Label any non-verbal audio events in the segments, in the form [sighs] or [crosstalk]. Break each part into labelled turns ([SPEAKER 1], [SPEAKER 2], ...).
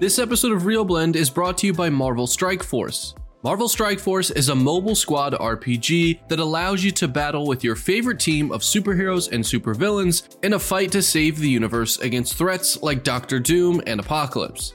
[SPEAKER 1] This episode of Real Blend is brought to you by Marvel Strike Force. Marvel Strike Force is a mobile squad RPG that allows you to battle with your favorite team of superheroes and supervillains in a fight to save the universe against threats like Doctor Doom and Apocalypse.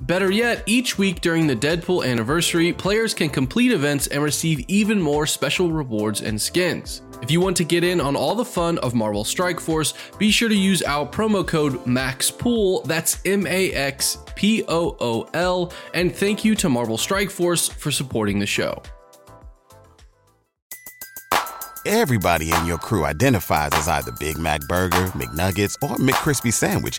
[SPEAKER 1] Better yet, each week during the Deadpool anniversary, players can complete events and receive even more special rewards and skins. If you want to get in on all the fun of Marvel Strike Force, be sure to use our promo code MAXPOOL, that's M A X P O O L, and thank you to Marvel Strike Force for supporting the show.
[SPEAKER 2] Everybody in your crew identifies as either Big Mac Burger, McNuggets, or McCrispy Sandwich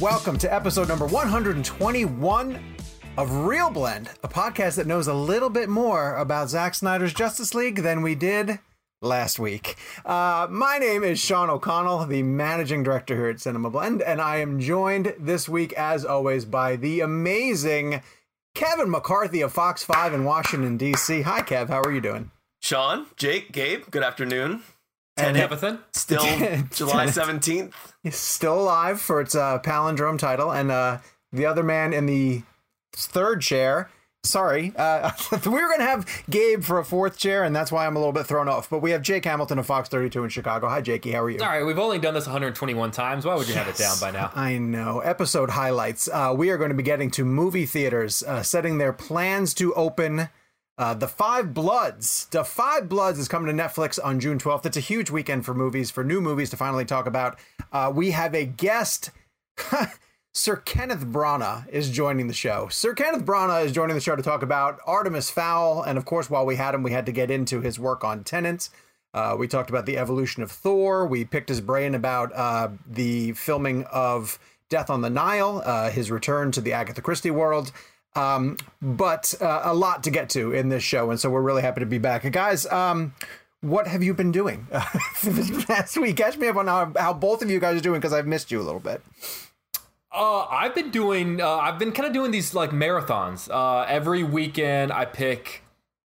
[SPEAKER 3] Welcome to episode number 121 of Real Blend, a podcast that knows a little bit more about Zack Snyder's Justice League than we did last week. Uh, my name is Sean O'Connell, the managing director here at Cinema Blend, and I am joined this week, as always, by the amazing Kevin McCarthy of Fox 5 in Washington, D.C. Hi, Kev. How are you doing?
[SPEAKER 4] Sean, Jake, Gabe, good afternoon.
[SPEAKER 5] And Tenethan.
[SPEAKER 4] Still [laughs] July 17th.
[SPEAKER 3] He's still alive for its uh, palindrome title. And uh, the other man in the third chair, sorry, uh, [laughs] we were going to have Gabe for a fourth chair, and that's why I'm a little bit thrown off. But we have Jake Hamilton of Fox 32 in Chicago. Hi, Jakey. How are you?
[SPEAKER 5] All right. We've only done this 121 times. Why would you yes, have it down by now?
[SPEAKER 3] I know. Episode highlights. Uh, we are going to be getting to movie theaters, uh, setting their plans to open uh, the Five Bloods. The Five Bloods is coming to Netflix on June 12th. It's a huge weekend for movies, for new movies to finally talk about. Uh, we have a guest. [laughs] Sir Kenneth Branagh is joining the show. Sir Kenneth Branagh is joining the show to talk about Artemis Fowl. And of course, while we had him, we had to get into his work on Tenet. Uh, we talked about the evolution of Thor. We picked his brain about uh, the filming of Death on the Nile, uh, his return to the Agatha Christie world. Um, but uh, a lot to get to in this show, and so we're really happy to be back. guys, um, what have you been doing [laughs] last week? Catch me up on how, how both of you guys are doing because I've missed you a little bit.
[SPEAKER 5] Uh, I've been doing. Uh, I've been kind of doing these like marathons. Uh, every weekend, I pick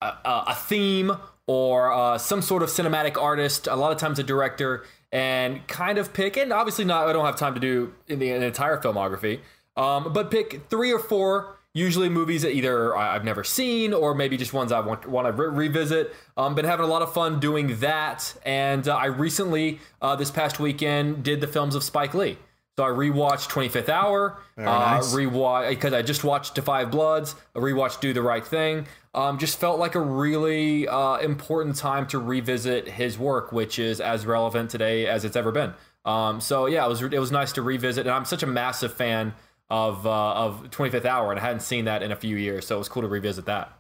[SPEAKER 5] a, a theme or uh, some sort of cinematic artist. A lot of times, a director, and kind of pick. And obviously, not. I don't have time to do in the, the entire filmography. Um, but pick three or four usually movies that either I've never seen or maybe just ones I want, want to re- revisit. Um, been having a lot of fun doing that, and uh, I recently uh, this past weekend did the films of Spike Lee. So I rewatched 25th Hour, uh, nice. rewatch because I just watched 5 Bloods, I rewatched Do the Right Thing. Um, just felt like a really uh, important time to revisit his work, which is as relevant today as it's ever been. Um, so yeah, it was it was nice to revisit, and I'm such a massive fan of uh, of 25th Hour, and I hadn't seen that in a few years, so it was cool to revisit that.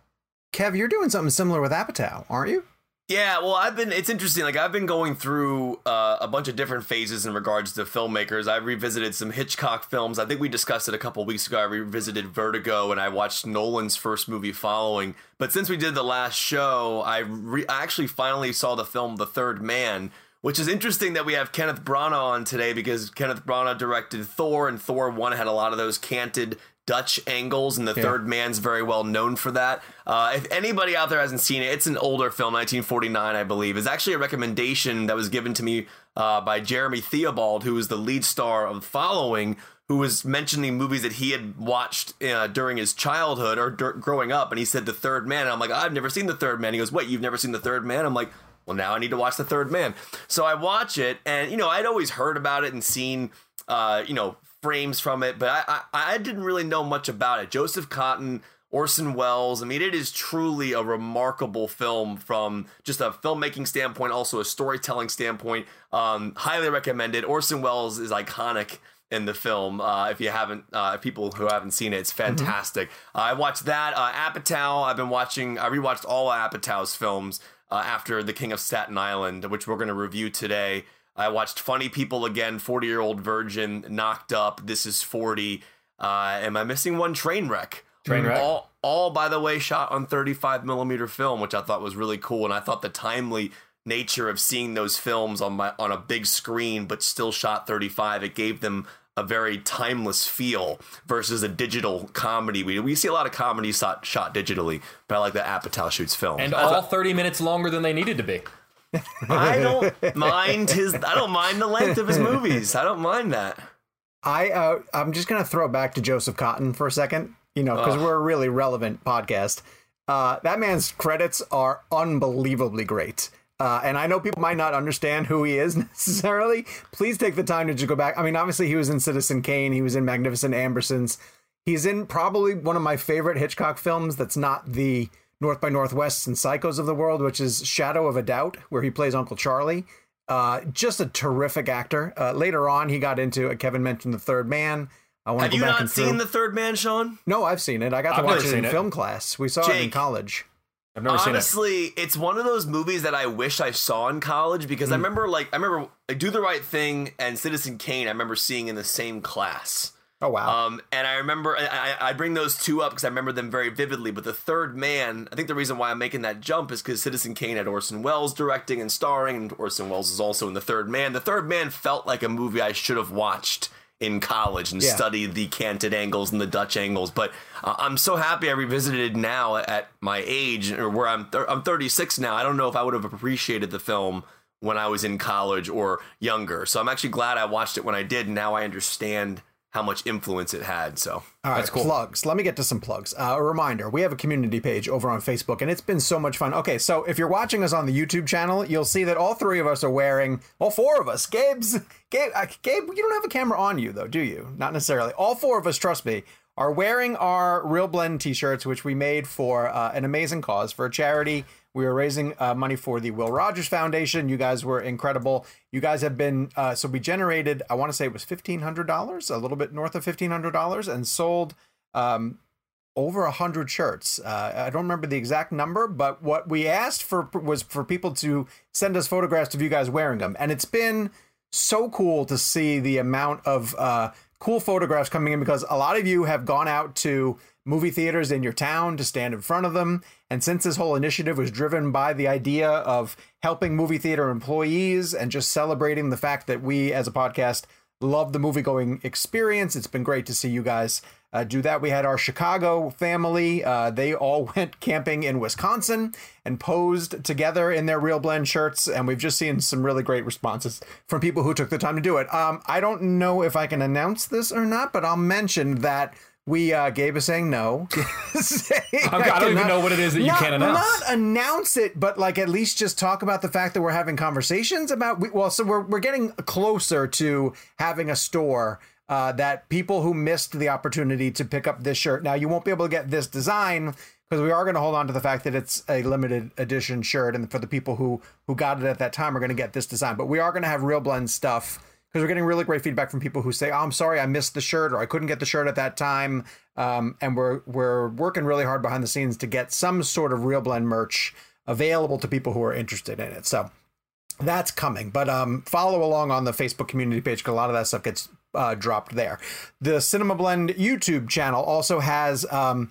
[SPEAKER 3] Kev, you're doing something similar with Apatow, aren't you?
[SPEAKER 4] Yeah, well, I've been. It's interesting. Like I've been going through uh, a bunch of different phases in regards to filmmakers. I revisited some Hitchcock films. I think we discussed it a couple weeks ago. I revisited Vertigo, and I watched Nolan's first movie, Following. But since we did the last show, I, re- I actually finally saw the film The Third Man, which is interesting that we have Kenneth Branagh on today because Kenneth Branagh directed Thor, and Thor 1 had a lot of those canted Dutch angles, and the yeah. third man's very well known for that. Uh, if anybody out there hasn't seen it, it's an older film, 1949, I believe. It's actually a recommendation that was given to me uh, by Jeremy Theobald, who is the lead star of Following, who was mentioning movies that he had watched uh, during his childhood or d- growing up, and he said The Third Man. And I'm like, I've never seen The Third Man. He goes, Wait, you've never seen The Third Man? I'm like, well, now I need to watch The Third Man. So I watch it, and you know, I'd always heard about it and seen, uh, you know, frames from it, but I, I, I didn't really know much about it. Joseph Cotten. Orson Welles. I mean, it is truly a remarkable film from just a filmmaking standpoint, also a storytelling standpoint. Um, highly recommended. Orson Welles is iconic in the film. Uh, if you haven't, uh, people who haven't seen it, it's fantastic. Uh, I watched that. Uh, Apatow. I've been watching. I rewatched all of Apatow's films uh, after The King of Staten Island, which we're going to review today. I watched Funny People again, 40 Year Old Virgin, Knocked Up, This Is 40. Uh, am I missing one? Trainwreck.
[SPEAKER 5] Trainwreck.
[SPEAKER 4] All, all, by the way, shot on 35 millimeter film, which I thought was really cool. And I thought the timely nature of seeing those films on my on a big screen, but still shot 35, it gave them a very timeless feel versus a digital comedy. We, we see a lot of comedies shot, shot digitally, but I like that Apatow shoots film.
[SPEAKER 5] And all 30 minutes longer than they needed to be.
[SPEAKER 4] I don't mind his. I don't mind the length of his movies. I don't mind that.
[SPEAKER 3] I uh, I'm just gonna throw it back to Joseph Cotten for a second. You know, because we're a really relevant podcast. Uh, that man's credits are unbelievably great. Uh, and I know people might not understand who he is [laughs] necessarily. Please take the time to just go back. I mean, obviously, he was in Citizen Kane, he was in Magnificent Ambersons. He's in probably one of my favorite Hitchcock films that's not the North by Northwest and Psychos of the world, which is Shadow of a Doubt, where he plays Uncle Charlie. Uh, just a terrific actor. Uh, later on, he got into, uh, Kevin mentioned The Third Man. I want
[SPEAKER 4] Have
[SPEAKER 3] to
[SPEAKER 4] you
[SPEAKER 3] back
[SPEAKER 4] not
[SPEAKER 3] and
[SPEAKER 4] seen
[SPEAKER 3] through-
[SPEAKER 4] The Third Man, Sean?
[SPEAKER 3] No, I've seen it. I got to
[SPEAKER 5] I've
[SPEAKER 3] watch it in
[SPEAKER 5] it.
[SPEAKER 3] film class. We saw it in college.
[SPEAKER 5] I've never seen it.
[SPEAKER 4] Honestly, it's one of those movies that I wish I saw in college because I
[SPEAKER 3] Hmm.
[SPEAKER 4] remember, like, I remember like, Do the Right Thing and Citizen Kane. I remember seeing in the same class.
[SPEAKER 3] Oh wow.
[SPEAKER 4] Um, and I remember I, I, I bring those two up because I remember them very vividly. But the Third Man, I think the reason why I'm making that jump is because Citizen Kane had Orson Welles directing and starring, and Orson Welles is also in the Third Man. The Third Man felt like a movie I should have watched in college and
[SPEAKER 3] Yeah.
[SPEAKER 4] studied the canted angles and the Dutch angles. But uh, I'm so happy I revisited now at my age, or where I'm thir- I'm 36 now. I don't know if I would have appreciated the film when I was in college or younger. So I'm actually glad I watched it when I did. and Now I understand how much influence it had. So
[SPEAKER 3] All right,
[SPEAKER 5] That's cool.
[SPEAKER 3] plugs. Let me get to some plugs. Uh, a reminder: we have a community page over on Facebook, and it's been so much fun. Okay, so if you're watching us on the YouTube channel, you'll see that all three of us are wearing, all four of us, Gabe's, Gabe, uh, Gabe, you don't have a camera on you though, do you? Not necessarily. All four of us, trust me, are wearing our Real Blend T-shirts, which we made for uh, an amazing cause for a charity. We were raising uh, money for the Will Rogers Foundation. You guys were incredible. You guys have been uh, so we generated. I want to say it was fifteen hundred dollars, a little bit north of fifteen hundred dollars, and sold um, over a hundred shirts. Uh, I don't remember the exact number, but what we asked for was for people to send us photographs of you guys wearing them, and it's been so cool to see the amount of uh, cool photographs coming in because a lot of you have gone out to movie theaters in your town to stand in front of them. And since this whole initiative was driven by the idea of helping movie theater employees and just celebrating the fact that we as a podcast love the movie going experience, it's been great to see you guys uh, do that. We had our Chicago family. Uh, they all [laughs] went camping in Wisconsin and posed together in their Real Blend shirts. And we've just seen some really great responses from people who took the time to do it. Um, I don't know if I can announce this or not, but I'll mention that we, uh, Gabe is saying no. [laughs] Saying
[SPEAKER 5] I'm- I don't even know what it is that you
[SPEAKER 3] not,
[SPEAKER 5] can't announce.
[SPEAKER 3] Not announce it, but like at least just talk about the fact that we're having conversations about. We, well, so we're we're getting closer to having a store uh, that people who missed the opportunity to pick up this shirt. Now you won't be able to get this design because we are going to hold on to the fact that it's a limited edition shirt, and for the people who who got it at that time are going to get this design. But we are going to have real blend stuff because we're getting really great feedback from people who say, oh, "I'm sorry, I missed the shirt, or I couldn't get the shirt at that time," um, and we're we're working really hard behind the scenes to get some sort of real blend merch available to people who are interested in it. So that's coming. But um, follow along on the Facebook community page because a lot of that stuff gets uh, dropped there. The Cinema Blend YouTube channel also has um,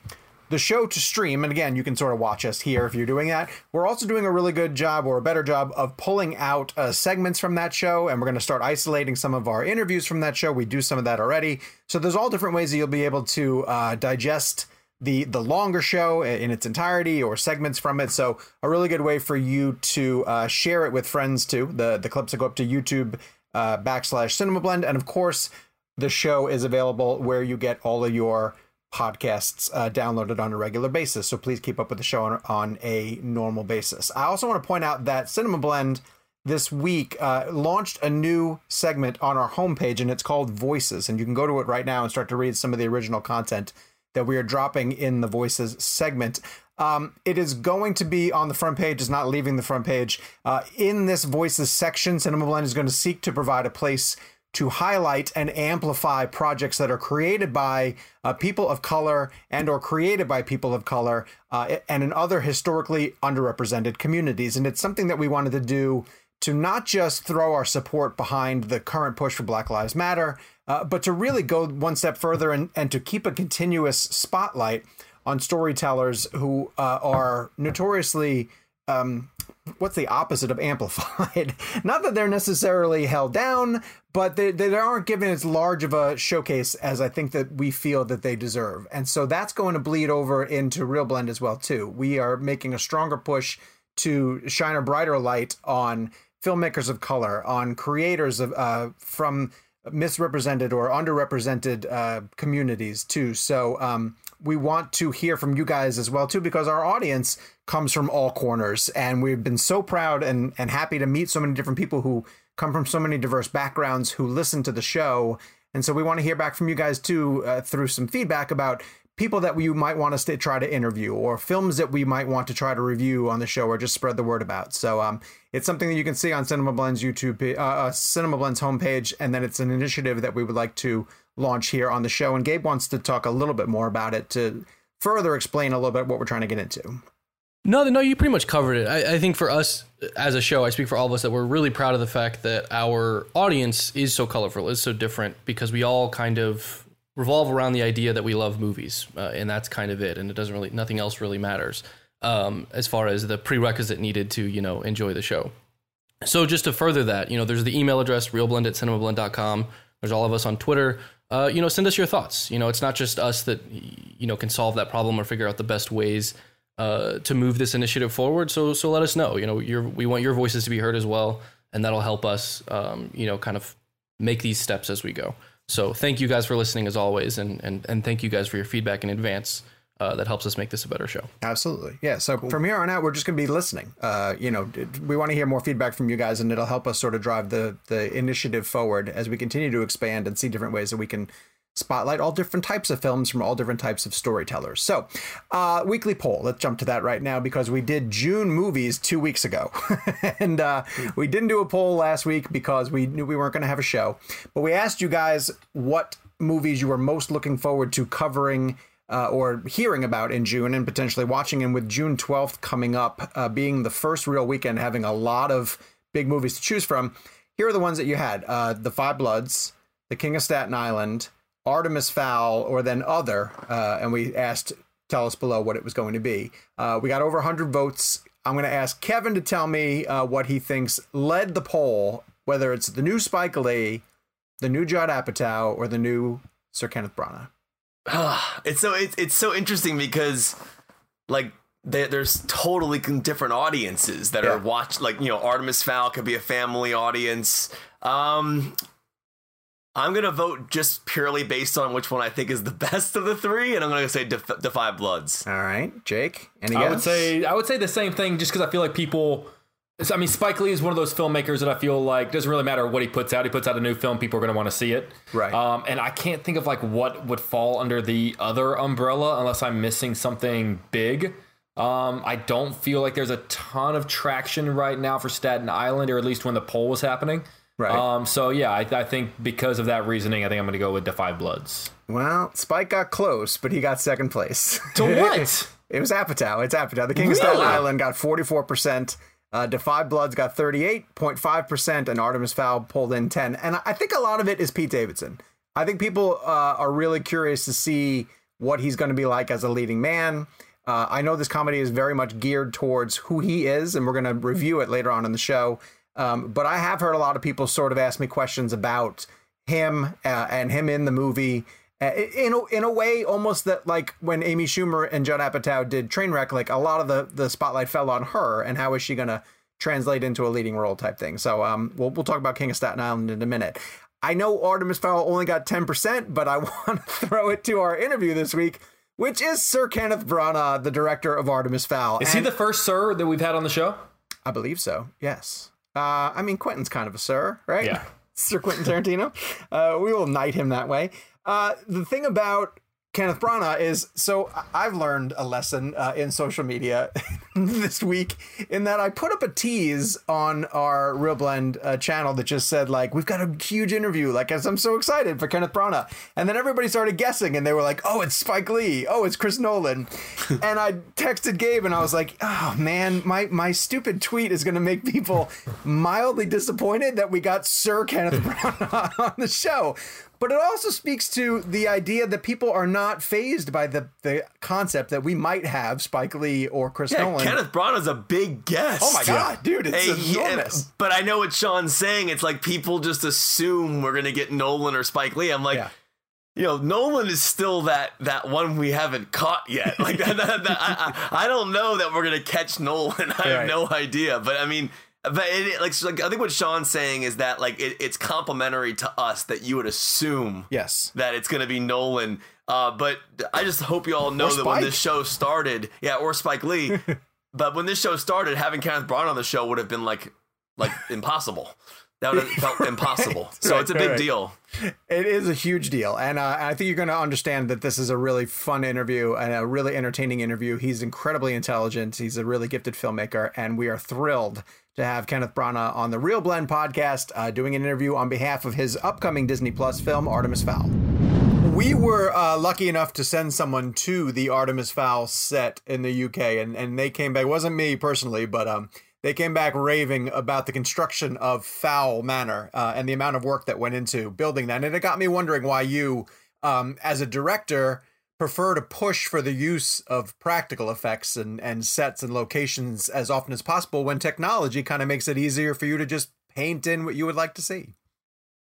[SPEAKER 3] the show to stream. And again, you can sort of watch us here if you're doing that. We're also doing a really good job or a better job of pulling out uh, segments from that show. And we're going to start isolating some of our interviews from that show. We do some of that already. So there's all different ways that you'll be able to uh, digest the the longer show in its entirety or segments from it. So a really good way for you to uh, share it with friends too. The the clips that go up to YouTube uh, backslash Cinema Blend, and of course the show is available where you get all of your podcasts uh, downloaded on a regular basis. So please keep up with the show on, on a normal basis. I also want to point out that Cinema Blend this week uh, launched a new segment on our homepage and it's called Voices. And you can go to it right now and start to read some of the original content that we are dropping in the voices segment. Um, it is going to be on the front page, is not leaving the front page. Uh, in this voices section, Cinema Blend is going to seek to provide a place to highlight and amplify projects that are created by uh, people of color and or created by people of color uh, and in other historically underrepresented communities. And it's something that we wanted to do to not just throw our support behind the current push for black lives matter uh, but to really go one step further and, and to keep a continuous spotlight on storytellers who uh, are notoriously um, what's the opposite of amplified? [laughs] Not that they're necessarily held down, but they, they aren't given as large of a showcase as I think that we feel that they deserve. And so that's going to bleed over into Real Blend as well too. We are making a stronger push to shine a brighter light on filmmakers of color, on creators of uh, from misrepresented or underrepresented uh, communities too. So um, we want to hear from you guys as well too, because our audience comes from all corners, and we've been so proud and and happy to meet so many different people who come from so many diverse backgrounds who listen to the show. And so we want to hear back from you guys too uh, through some feedback about people that we might want us to try to interview or films that we might want to try to review on the show or just spread the word about. So um, it's something that you can see on Cinema Blend's YouTube, uh, uh, Cinema Blend's homepage, and then it's an initiative that we would like to launch here on the show. And Gabe wants to talk a little bit more about it to further explain a little bit what we're trying to get into.
[SPEAKER 1] No, no, you pretty much covered it. I, I, think for us as a show, I speak for all of us that we're really proud of the fact that our audience is so colorful, is so different, because we all kind of revolve around the idea that we love movies, uh, and that's kind of it. And it doesn't really, nothing else really matters um, as far as the prerequisite needed to, you know, enjoy the show. So just to further that, you know, there's the email address, realblend at cinemablend.com. There's all of us on Twitter. Uh, you know, send us your thoughts. You know, it's not just us that, you know, can solve that problem or figure out the best ways uh, to move this initiative forward. So, so let us know. You know, we want your voices to be heard as well, and that'll help us, um, you know, kind of make these steps as we go. So thank you guys for listening as always, and and and thank you guys for your feedback in advance. Uh, that helps us make this a better show.
[SPEAKER 3] Absolutely, yeah. So cool. from here on out, we're just going to be listening. Uh, you know, we want to hear more feedback from you guys, and it'll help us sort of drive the the initiative forward as we continue to expand and see different ways that we can spotlight all different types of films from all different types of storytellers. So, uh, weekly poll. Let's jump to that right now because we did June movies two weeks ago, [laughs] and uh, we didn't do a poll last week because we knew we weren't going to have a show. But we asked you guys what movies you were most looking forward to covering. Uh, or hearing about in June and potentially watching, and with June 12th coming up, uh, being the first real weekend, having a lot of big movies to choose from. Here are the ones that you had: uh, The Five Bloods, The King of Staten Island, Artemis Fowl or then other, uh, and we asked, tell us below what it was going to be. Uh, we got over 100 votes. I'm going to ask Kevin to tell me uh, what he thinks led the poll, whether it's the new Spike Lee, the new Judd Apatow, or the new Sir Kenneth Branagh. [sighs]
[SPEAKER 4] it's so it's it's so interesting because like there's totally different audiences that yeah. are watch like you know Artemis Fowl could be a family audience. Um, I'm gonna vote just purely based on which one I think is the [laughs] best of the three, and I'm gonna say Def- Da Five Bloods.
[SPEAKER 3] All right, Jake. Any
[SPEAKER 5] I
[SPEAKER 3] guess?
[SPEAKER 5] would say I would say the same thing, just because I feel like people. I mean, Spike Lee is one of those filmmakers that I feel like doesn't really matter what he puts out. He puts out a new film, people are going to want to see it.
[SPEAKER 3] Right.
[SPEAKER 5] Um, and I can't think of like what would fall under the other umbrella unless I'm missing something big. Um, I don't feel like there's a ton of traction right now for Staten Island, or at least when the poll was happening. Right. Um, so yeah, I, I, think because of that reasoning, I think I'm going to go with Da Five Bloods.
[SPEAKER 3] Well, Spike got close, but he got second place.
[SPEAKER 5] To [laughs] what?
[SPEAKER 3] it was Apatow. It's Apatow. The King really? of Staten Island got 44%. Uh, Da Five Bloods got 38.5%, and Artemis Fowl pulled in 10. And I think a lot of it is Pete Davidson. I think people uh, are really curious to see what he's going to be like as a leading man. Uh, I know this comedy is very much geared towards who he is, and we're going to review it later on in the show. Um, but I have heard a lot of people sort of ask me questions about him uh, and him in the movie. Uh, in a, in a way, almost that like when Amy Schumer and Judd Apatow did Trainwreck, like a lot of the the spotlight fell on her, and how is she gonna translate into a leading role type thing? So um, we'll we'll talk about King of Staten Island in a minute. I know Artemis Fowl only got ten percent, [laughs] but I want to throw it to our interview this week, which is Sir Kenneth Branagh, the director of Artemis Fowl.
[SPEAKER 5] Is and he the first Sir that we've had on the show?
[SPEAKER 3] I believe so. Yes. Uh, I mean, Quentin's kind of a sir, right?
[SPEAKER 5] Yeah. [laughs]
[SPEAKER 3] Sir Quentin Tarantino. Uh, we will knight him that way. Uh, the thing about Kenneth Branagh is so I've learned a lesson uh, in social media [laughs] this week in that I put up a tease on our Real Blend uh, channel that just said like we've got a huge interview like as I'm so excited for Kenneth Branagh. And then everybody started guessing and they were like oh it's Spike Lee. Oh it's Chris Nolan. [laughs] And I texted Gabe and I was like oh man my my stupid tweet is going to make people mildly disappointed that we got Sir Kenneth [laughs] Branagh on the show but it also speaks to the idea that people are not phased by the the concept that we might have Spike Lee or Chris
[SPEAKER 4] yeah,
[SPEAKER 3] Nolan.
[SPEAKER 4] Kenneth Branagh's a big guest.
[SPEAKER 3] Oh my god, dude, it's hey, enormous.
[SPEAKER 4] Yeah, but I know what Sean's saying. It's like people just assume we're gonna get Nolan or Spike Lee. I'm like. Yeah. You know, Nolan is still that that one we haven't caught yet. Like that, that, that I, I, I, don't know that we're gonna catch Nolan. [laughs] I have no idea. But I mean, but it, like, like I think what Sean's saying is that like it, it's complimentary to us that you would assume
[SPEAKER 3] yes
[SPEAKER 4] that it's going to be Nolan. Uh, but I just hope you all know that when this show started, yeah, or Spike Lee. [laughs] but when this show started, having Kenneth Branagh on the show would have been like like impossible. That would have felt [laughs] impossible. So right, it's a big right. deal.
[SPEAKER 3] It is a huge deal. And uh, I think you're going to understand that this is a really fun interview and a really entertaining interview. He's incredibly intelligent. He's a really gifted filmmaker. And we are thrilled to have Kenneth Branagh on the Real Blend podcast uh, doing an interview on behalf of his upcoming Disney Plus film, Artemis Fowl. We were uh, lucky enough to send someone to the Artemis Fowl set in the UK, and, and they came back. It wasn't me personally, but um, they came back raving about the construction of Fowl Manor uh, and the amount of work that went into building that. And it got me wondering why you, um, as a director, prefer to push for the use of practical effects and, and sets and locations as often as possible when technology kind of makes it easier for you to just paint in what you would like to see.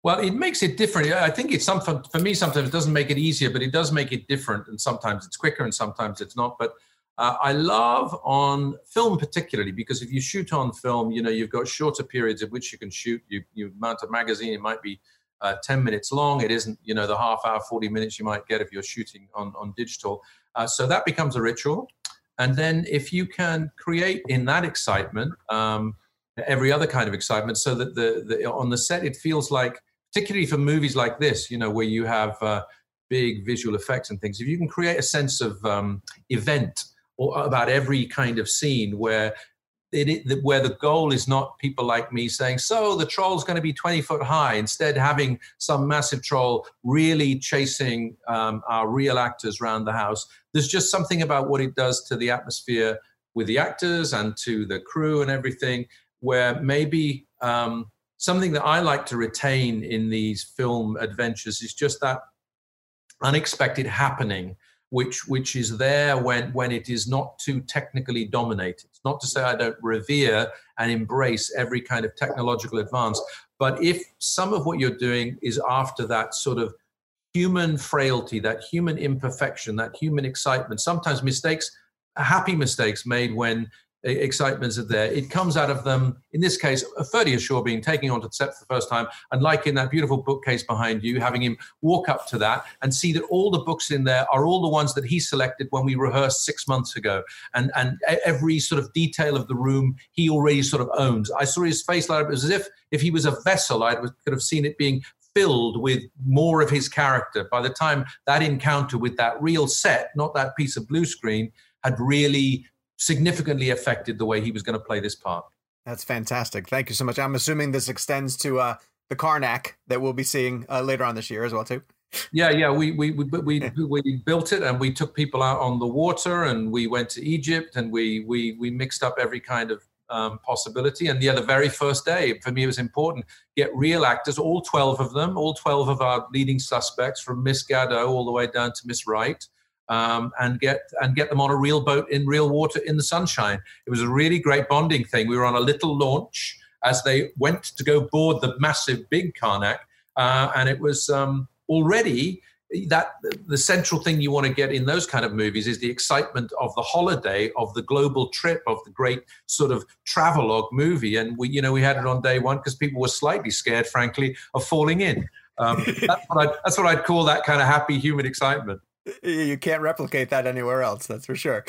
[SPEAKER 6] Well, it makes it different. I think it's something for me. Sometimes it doesn't make it easier, but it does make it different. And sometimes it's quicker, and sometimes it's not. But uh, I love on film particularly because if you shoot on film, you know you've got shorter periods in which you can shoot. You you mount a magazine; it might be uh, 10 minutes long. It isn't, you know, the half hour, 40 minutes you might get if you're shooting on, on digital. Uh, so that becomes a ritual. And then if you can create in that excitement, um, every other kind of excitement, so that the, the on the set it feels like, particularly for movies like this, you know, where you have uh, big visual effects and things, if you can create a sense of um, event or about every kind of scene where it, where the goal is not people like me saying, so the troll's going to be 20 foot high, instead having some massive troll really chasing um, our real actors around the house. There's just something about what it does to the atmosphere with the actors and to the crew and everything, where maybe um, something that I like to retain in these film adventures is just that unexpected happening which which is there when when it is not too technically dominated. It's not to say I don't revere and embrace every kind of technological advance, but if some of what you're doing is after that sort of human frailty, that human imperfection, that human excitement, sometimes mistakes, happy mistakes made when excitements are there. It comes out of them, in this case, Ferdy Shaw being taken onto the set for the first time, and like in that beautiful bookcase behind you, having him walk up to that and see that all the books in there are all the ones that he selected when we rehearsed six months ago. And, and every sort of detail of the room he already sort of owns. I saw his face light up. As if if he was a vessel, I could have seen it being filled with more of his character. By the time that encounter with that real set, not that piece of blue screen, had really significantly affected the way he was going to play this part.
[SPEAKER 3] That's fantastic. Thank you so much. I'm assuming this extends to uh, the Karnak that we'll be seeing uh, later on this year as well too.
[SPEAKER 6] Yeah, yeah, we we we we, we built it and we took people out on the water and we went to Egypt and we we we mixed up every kind of um, possibility. And yeah, the very first day for me it was important get real actors, all twelve of them, all twelve of our leading suspects from Miss Gadot all the way down to Miss Wright um, and get and get them on a real boat in real water in the sunshine. It was a really great bonding thing. We were on a little launch as they went to go board the massive big Karnak, uh, and it was um, already that the central thing you want to get in those kind of movies is the excitement of the holiday of the global trip of the great sort of travelogue movie and we you know we had it on day one because people were slightly scared frankly of falling in um, [laughs] that's, what I'd, that's what I'd call that kind of happy human excitement
[SPEAKER 3] you can't replicate that anywhere else. That's for sure.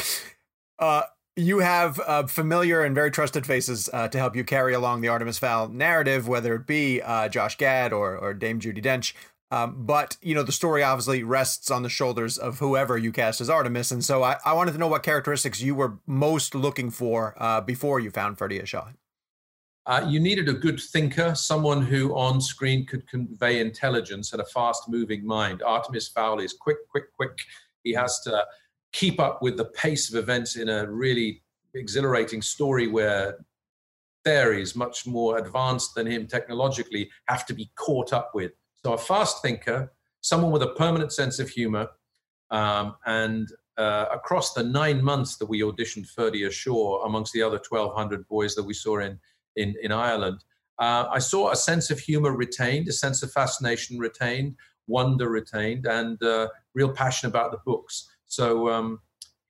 [SPEAKER 3] Uh, you have uh, familiar and very trusted faces uh, to help you carry along the Artemis Fowl narrative, whether it be uh, Josh Gad or, or Dame Judi Dench. Um, but you know the story obviously rests on the shoulders of whoever you cast as Artemis, and so I, I wanted to know what characteristics you were most looking for uh, before you found Ferdia Shaw.
[SPEAKER 6] Uh, you needed a good thinker, someone who on screen could convey intelligence and a fast moving mind. Artemis Fowl is quick, quick, quick. He has to keep up with the pace of events in a really exhilarating story where fairies, much more advanced than him technologically, have to be caught up with. So a fast thinker, someone with a permanent sense of humor, um, and uh, across the nine months that we auditioned Ferdia Shaw, amongst the other 1,200 boys that we saw in in, in Ireland, uh, I saw a sense of humor retained, a sense of fascination retained, wonder retained, and uh, real passion about the books. So um,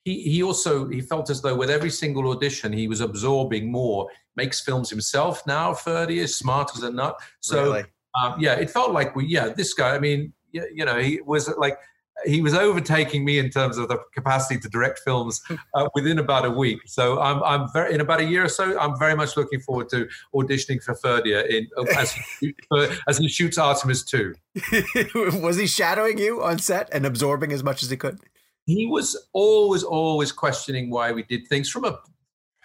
[SPEAKER 6] he he also he felt as though with every single audition he was absorbing more. Makes films himself now. Ferdy is smart as a nut. So really? um, yeah, it felt like we yeah this guy. I mean you, you know he was like he was overtaking me in terms of the capacity to direct films uh, within about a week. So I'm, I'm very in about a year or so. I'm very much looking forward to auditioning for Ferdia in uh, as he, [laughs] as he shoots Artemis two. [laughs]
[SPEAKER 3] was he shadowing you on set and absorbing as much as he could?
[SPEAKER 6] he was always, always questioning why we did things from a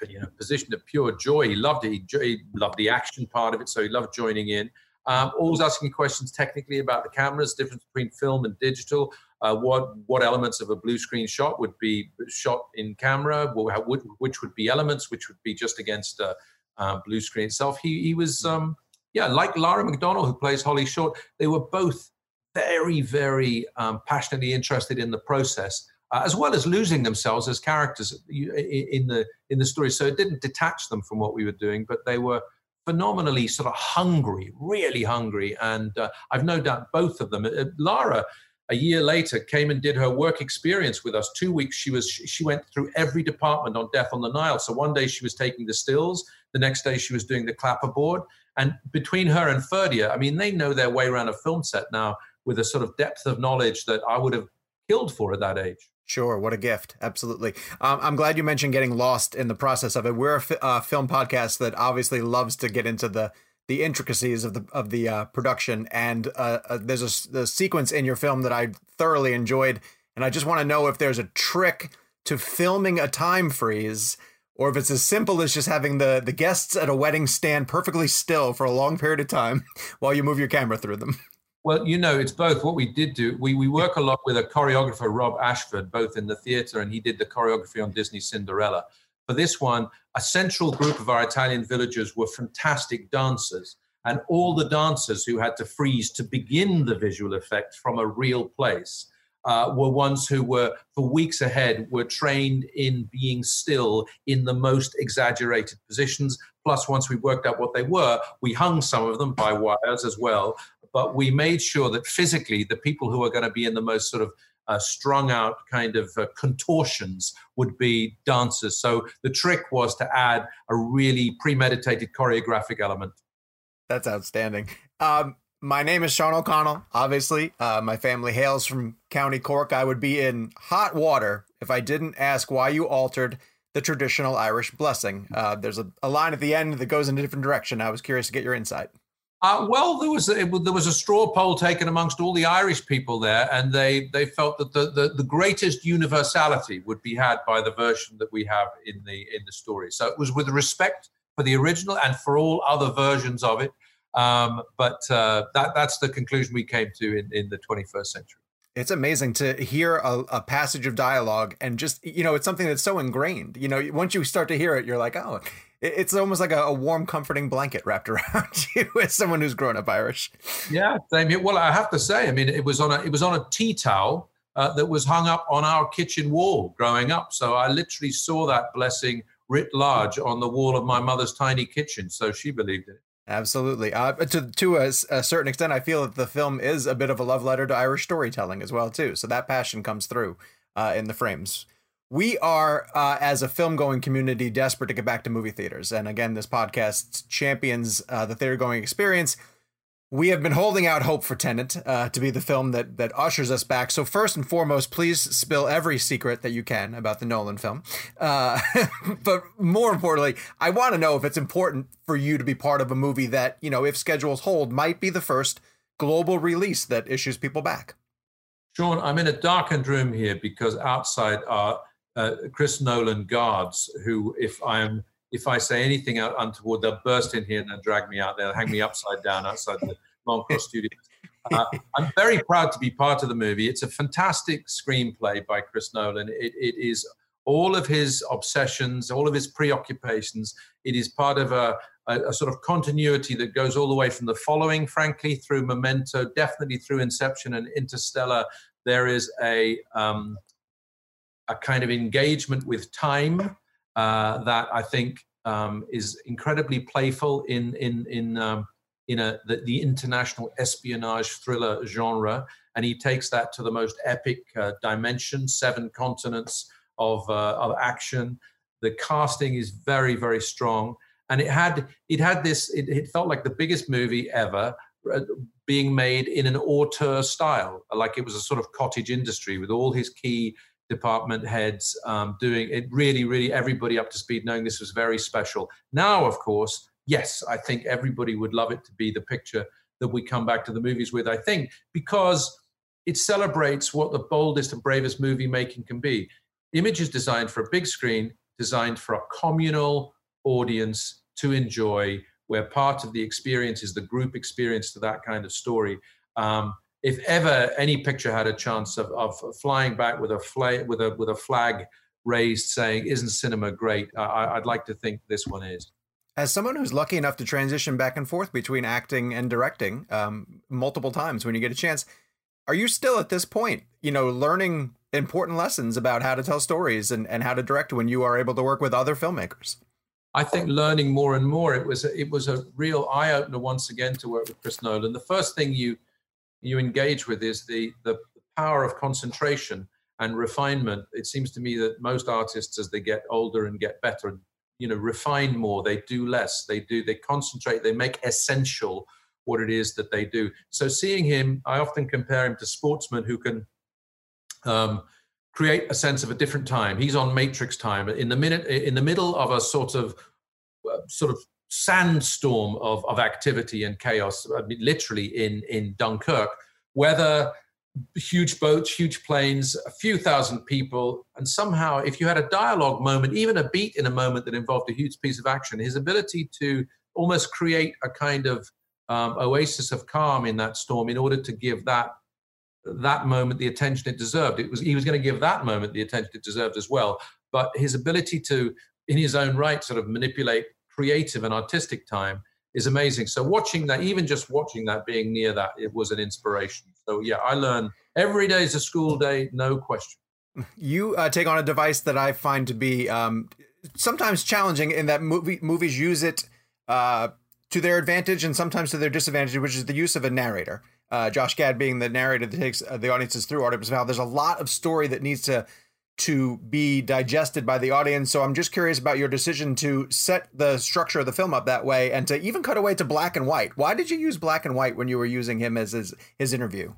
[SPEAKER 6] you know position of pure joy. He loved it. He, he loved the action part of it, so he loved joining in. Um, always asking questions technically about the cameras, difference between film and digital. Uh, what what elements of a blue screen shot would be shot in camera? Which would be elements? Which would be just against a uh, blue screen itself? He he was um, yeah like Lara McDonald who plays Holly Short. They were both very, very um, passionately interested in the process, uh, as well as losing themselves as characters in the in the story. So it didn't detach them from what we were doing, but they were phenomenally sort of hungry, really hungry. And uh, I've no doubt both of them. Uh, Lara, a year later, came and did her work experience with us. Two weeks she was she went through every department on Death on the Nile. So one day she was taking the stills, the next day she was doing the clapperboard. And between her and Ferdia, I mean, they know their way around a film set now with a sort of depth of knowledge that I would have killed for at that age.
[SPEAKER 3] Sure, what a gift! Absolutely. Um, I'm glad you mentioned getting lost in the process of it. We're a uh, film podcast that obviously loves to get into the the intricacies of the of the uh, production, and uh, uh there's a, sequence in your film that I thoroughly enjoyed, and I just want to know if there's a trick to filming a time freeze or if it's as simple as just having the the guests at a wedding stand perfectly still for a long period of time [laughs] while you move your camera through them.
[SPEAKER 6] Well, you know, it's both. What we did do, we, we work a lot with a choreographer, Rob Ashford, both in the theater and he did the choreography on Disney Cinderella. For this one, a central group of our Italian villagers were fantastic dancers. And all the dancers who had to freeze to begin the visual effect from a real place uh, were ones who were, for weeks ahead, were trained in being still in the most exaggerated positions. Plus, once we worked out what they were, we hung some of them by wires as well but we made sure that physically the people who are going to be in the most sort of uh, strung out kind of uh, contortions would be dancers. So the trick was to add a really premeditated choreographic element.
[SPEAKER 3] That's outstanding. Um, my name is Sean O'Connell. Obviously, uh, my family hails from County Cork. I would be in hot water if I didn't ask why you altered the traditional Irish blessing. Uh, there's a, a line at the end that goes in a different direction. I was curious to get your insight.
[SPEAKER 6] Uh, well, there was a, there was a straw poll taken amongst all the Irish people there, and they they felt that the, the, the greatest universality would be had by the version that we have in the in the story. So it was with respect for the original and for all other versions of it. Um, but uh, that that's the conclusion we came to in, in the 21st century.
[SPEAKER 3] It's amazing to hear a, a, passage of dialogue and just, you know, it's something that's so ingrained. You know, once you start to hear it, you're like, oh, it's almost like a, a warm, comforting blanket wrapped [laughs] around you as someone who's grown up Irish.
[SPEAKER 6] Yeah, same here. Well, I have to say, I mean, it was on a it was on a tea towel uh, that was hung up on our kitchen wall growing up. So I literally saw that blessing writ large on the wall of my mother's tiny kitchen. So she believed it.
[SPEAKER 3] Absolutely. Uh, to to a, a, certain extent, I feel that the film is a bit of a love letter to Irish storytelling as well, too. So that passion comes through uh, in the frames. We are, uh, as a film going community, desperate to get back to movie theaters. And again, this podcast champions uh, the theater going experience. We have been holding out hope for Tenet uh, to be the film that that ushers us back. So first and foremost, please spill every secret that you can about the Nolan film. Uh, [laughs] but more importantly, I want to know if it's important for you to be part of a movie that you know, if schedules hold, might be the first global release that issues people back.
[SPEAKER 6] Sean, I'm in a darkened room here because outside are uh, Chris Nolan guards who, if I'm if I say anything out untoward, they'll burst in here and they'll drag me out. They'll hang me upside down outside the Longcross Studios. Uh, I'm very proud to be part of the movie. It's a fantastic screenplay by Chris Nolan. It, it is all of his obsessions, all of his preoccupations. It is part of a, a, a, sort of continuity that goes all the way from the following, frankly, through Memento, definitely through Inception and Interstellar. There is a um, a kind of engagement with time uh, that I think um, is incredibly playful in in in um, in a the, the, international espionage thriller genre, and he takes that to the most epic uh, dimension, seven continents of uh, of action. The casting is very very strong, and it had it had this. It, it felt like the biggest movie ever uh, being made in an auteur style, like it was a sort of cottage industry with all his key department heads um, doing it really, really everybody up to speed, knowing this was very special. Now, of course, yes, I think everybody would love it to be the picture that we come back to the movies with, I think, because it celebrates what the boldest and bravest movie making can be. Image is designed for a big screen, designed for a communal audience to enjoy, where part of the experience is the group experience to that kind of story. Um, if ever any picture had a chance of, of flying back with a flag with a with a flag raised saying isn't cinema great I, i'd like to think this one is
[SPEAKER 3] as someone who's lucky enough to transition back and forth between acting and directing um, multiple times when you get a chance are you still at this point you know learning important lessons about how to tell stories and, and how to direct when you are able to work with other filmmakers
[SPEAKER 6] I think learning more and more. It was it was a real eye opener once again to work with Chris Nolan. The first thing you you engage with is the the power of concentration and refinement. It seems to me that most artists, as they get older and get better, you know, refine more. They do less. They do. They concentrate. They make essential what it is that they do. So seeing him, I often compare him to sportsmen who can um, create a sense of a different time. He's on Matrix time in the minute in the middle of a sort of uh, sort of sandstorm of, of activity and chaos, I mean, literally in, in Dunkirk, whether huge boats, huge planes, a few thousand people, and somehow, if you had a dialogue moment, even a beat in a moment that involved a huge piece of action, his ability to almost create a kind of um, oasis of calm in that storm in order to give that that moment the attention it deserved. It was he was going to give that moment the attention it deserved as well. But his ability to, in his own right, sort of manipulate creative and artistic time is amazing. So watching that, even just watching that, being near that, it was an inspiration. So yeah, I learn every day is a school day, no question. [laughs]
[SPEAKER 3] You uh, take on a device that I find to be um, sometimes challenging in that movie movies use it uh, to their advantage and sometimes to their disadvantage, which is the use of a narrator. Uh, Josh Gad being the narrator that takes uh, the audiences through Artemis Fowl. There's a lot of story that needs to to be digested by the audience. So I'm just curious about your decision to set the structure of the film up that way and to even cut away to black and white. Why did you use black and white when you were using him as his, his interview?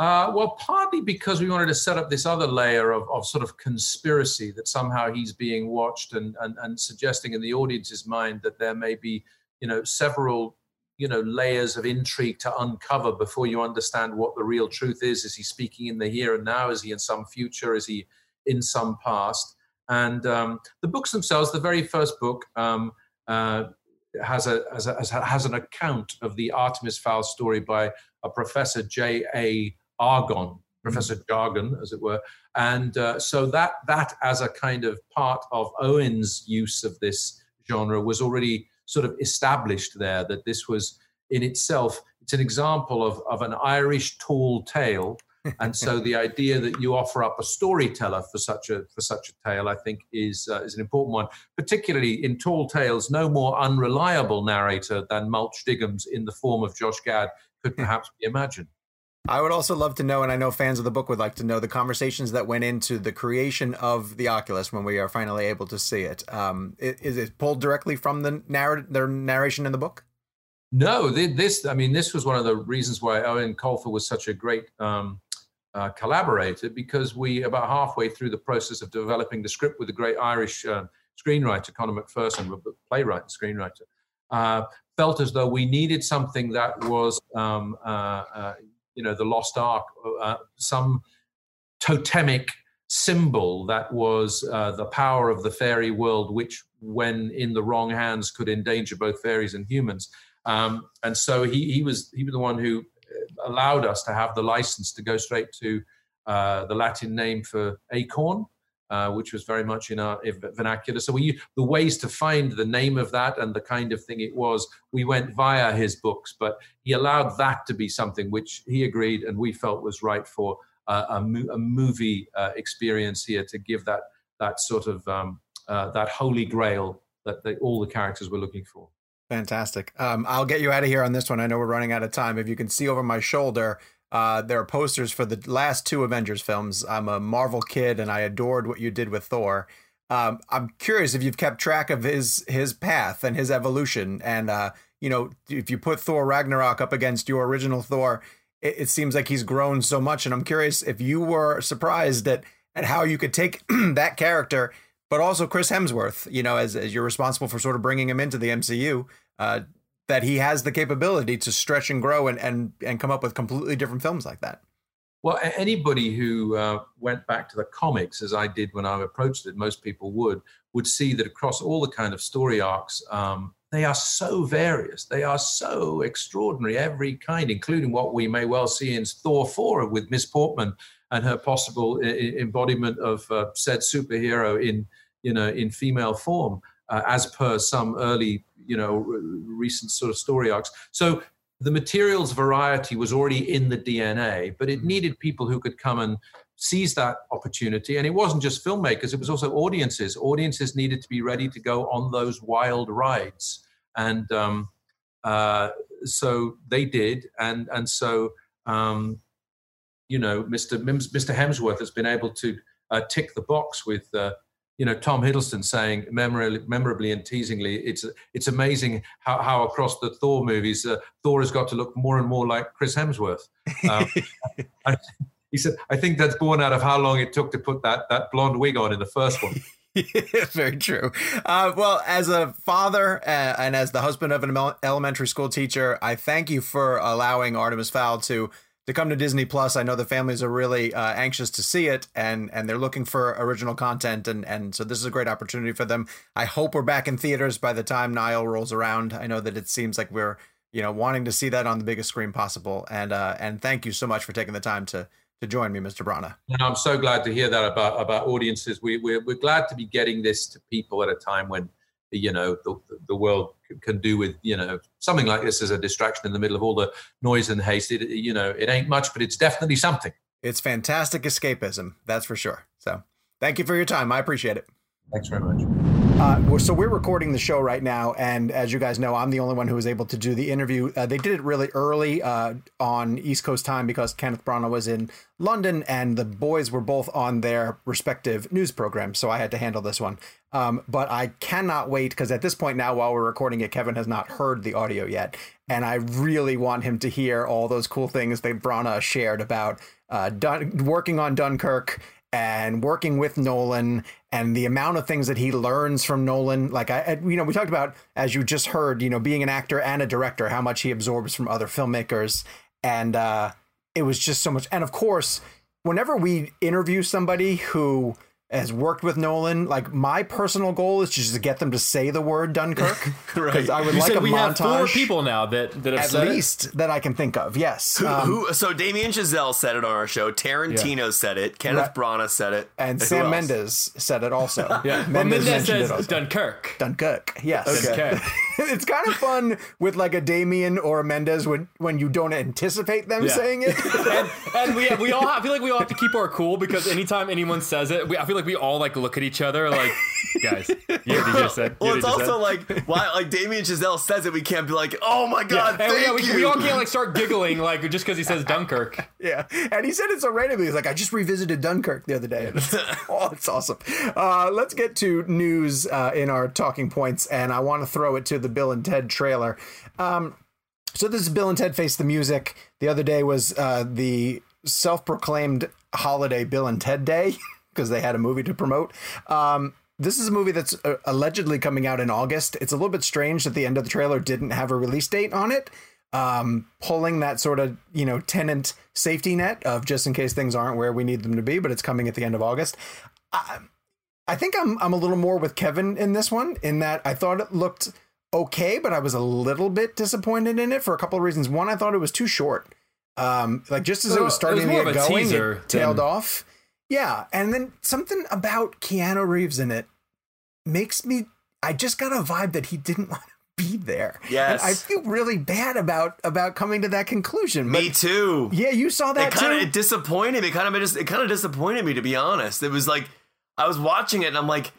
[SPEAKER 6] Uh, well, partly because we wanted to set up this other layer of, of sort of conspiracy that somehow he's being watched and, and, and suggesting in the audience's mind that there may be, you know, several, you know, layers of intrigue to uncover before you understand what the real truth is. Is he speaking in the here and now? Is he in some future? Is he in some past. And um, the books themselves, the very first book, um, uh, has, a, has, a, has an account of the Artemis Fowl story by a Professor J. A. Argon, Professor Jargon, as it were. And uh, so that that as a kind of part of Eoin's use of this genre was already sort of established there. That this was in itself, it's an example of, of an Irish tall tale and so the idea that you offer up a storyteller for such a for such a tale, I think, is uh, is an important one. Particularly in tall tales, no more unreliable narrator than Mulch Diggums in the form of Josh Gad could hmm. perhaps be imagined.
[SPEAKER 3] I would also love to know, and I know fans of the book would like to know, the conversations that went into the creation of the Aculos when we are finally able to see it. Um, is it pulled directly from the narr- their narration in the book?
[SPEAKER 6] No, this. I mean, this was one of the reasons why Eoin Colfer was such a great um, uh, collaborated because we, about halfway through the process of developing the script with the great Irish uh, screenwriter, Conor McPherson, playwright and screenwriter, uh, felt as though we needed something that was, um, uh, uh, you know, the Lost Ark, some totemic symbol that was the power of the fairy world, which, when in the wrong hands, could endanger both fairies and humans. Um, and so he, he was he was the one who allowed us to have the license to go straight to uh, the Latin name for acorn, uh, which was very much in our vernacular. So we the ways to find the name of that and the kind of thing it was, we went via his books, but he allowed that to be something which he agreed and we felt was right for uh, a, a, movie uh, experience here to give that that sort of um, uh, that holy grail that they, all the characters were looking for.
[SPEAKER 3] Fantastic. Um, I'll get you out of here on this one. I know we're running out of time. If you can see over my shoulder, uh, there are posters for the last two Avengers films. I'm a Marvel kid, and I adored what you did with Thor. Um, I'm curious if you've kept track of his his path and his evolution, and uh, you know, if you put Thor Ragnarok up against your original Thor, it, it seems like he's grown so much. And I'm curious if you were surprised at at how you could take [clears throat] that character, but also Chris Hemsworth, you know, as as you're responsible for sort of bringing him into the MCU. Uh, that he has the capability to stretch and grow and and and come up with completely different films like that.
[SPEAKER 6] Well, anybody who uh, went back to the comics, as I did when I approached it, most people would, would see that across all the kind of story arcs, um, they are so various. They are so extraordinary, every kind, including what we may well see in Thor 4 with Miss Portman and her possible I- embodiment of uh, said superhero in, you know, in female form, uh, as per some early you know recent sort of story arcs. So the materials variety was already in the dna but it mm-hmm. needed people who could come and seize that opportunity. And it wasn't just filmmakers it was also audiences. Audiences needed to be ready to go on those wild rides. And um, uh, so they did. And and so um, you know mr mr hemsworth has been able to uh, tick the box with uh, you know Tom Hiddleston saying memorably, memorably and teasingly, it's it's amazing how, how across the Thor movies, uh, Thor has got to look more and more like Chris Hemsworth. Um, [laughs] I, he said, I think that's born out of how long it took to put that that blonde wig on in the first one. [laughs]
[SPEAKER 3] Very true. Uh, well, as a father uh, and as the husband of an elementary school teacher, I thank you for allowing Artemis Fowl to to come to Disney Plus. I know the families are really uh, anxious to see it, and and they're looking for original content, and and so this is a great opportunity for them. I hope we're back in theaters by the time Nile rolls around. I know that it seems like we're you know wanting to see that on the biggest screen possible, and uh, and thank you so much for taking the time to to join me, Mr. Branagh.
[SPEAKER 6] And I'm so glad to hear that about about audiences. We we're, we're glad to be getting this to people at a time when you know the, the world can do with you know something like this as a distraction in the middle of all the noise and haste. It you know it ain't much but it's definitely something.
[SPEAKER 3] It's fantastic escapism that's for sure. So thank you for your time. I appreciate it.
[SPEAKER 6] Thanks very much
[SPEAKER 3] uh, so we're recording the show right now, and as you guys know, I'm the only one who was able to do the interview. Uh, they did it really early uh, on East Coast time because Kenneth Branagh was in London, and the boys were both on their respective news programs, so I had to handle this one. Um, but I cannot wait because at this point now, while we're recording it, Kevin has not heard the audio yet, and I really want him to hear all those cool things that Branagh shared about uh, Dun- working on Dunkirk and working with Nolan and the amount of things that he learns from Nolan. Like I, you know, we talked about as you just heard, you know, being an actor and a director, how much he absorbs from other filmmakers, and uh, it was just so much. And of course, whenever we interview somebody who has worked with Nolan. Like my personal goal is just to get them to say the word Dunkirk
[SPEAKER 5] because [laughs] right. I would you like a we montage. Have four people now that that have
[SPEAKER 3] at least
[SPEAKER 5] it?
[SPEAKER 3] that I can think of. Yes.
[SPEAKER 4] Who, um, who, so Damien Chazelle said it on our show. Tarantino yeah. said it. Kenneth right. Branagh said it.
[SPEAKER 3] And, Sam Mendes said it also. [laughs]
[SPEAKER 5] yeah. Mendes, Mendes says Dunkirk.
[SPEAKER 3] Dunkirk. Yes. Okay. [laughs] it's kind of fun with like a Damien or a Mendes when when you don't anticipate them yeah. saying it.
[SPEAKER 5] and, and we we all have, I feel like we all have to keep our cool because anytime anyone says it, we, I feel like we all like look at each other like, [laughs] guys, you, you just said.
[SPEAKER 4] Well, it's also said. like why like Damien Chazelle says it, we can't be like, oh my god, yeah. thank
[SPEAKER 5] yeah, we, we, all can't like start giggling like just because he says Dunkirk. [laughs]
[SPEAKER 3] yeah, and he said it so randomly. He's like, I just revisited Dunkirk the other day. [laughs] oh, it's awesome. Uh, let's get to news uh, in our talking points, and I want to throw it to the Bill and Ted trailer. Um, so this is Bill and Ted Face the Music. The other day was uh, the self-proclaimed holiday Bill and Ted Day because they had a movie to promote. Um, this is a movie that's uh, allegedly coming out in August. It's a little bit strange that the end of the trailer didn't have a release date on it, um, pulling that sort of you know Tenet safety net of just in case things aren't where we need them to be. But it's coming at the end of August. I, I think I'm I'm a little more with Kevin in this one in that I thought it looked okay, but I was a little bit disappointed in it for a couple of reasons. One, I thought it was too short. Um, like just as it
[SPEAKER 5] Well,
[SPEAKER 3] was
[SPEAKER 5] it
[SPEAKER 3] starting
[SPEAKER 5] was
[SPEAKER 3] to get going, it tailed
[SPEAKER 5] than-
[SPEAKER 3] off. Yeah, and then something about Keanu Reeves in it makes me. I just got a vibe that he didn't [laughs] want to be there.
[SPEAKER 4] Yes.
[SPEAKER 3] and I feel really bad about about coming to that conclusion.
[SPEAKER 4] Me too.
[SPEAKER 3] Yeah, you saw that
[SPEAKER 4] it kind of disappointed me. It kind of it kind of disappointed me to be honest. It was like I was watching it and I'm like,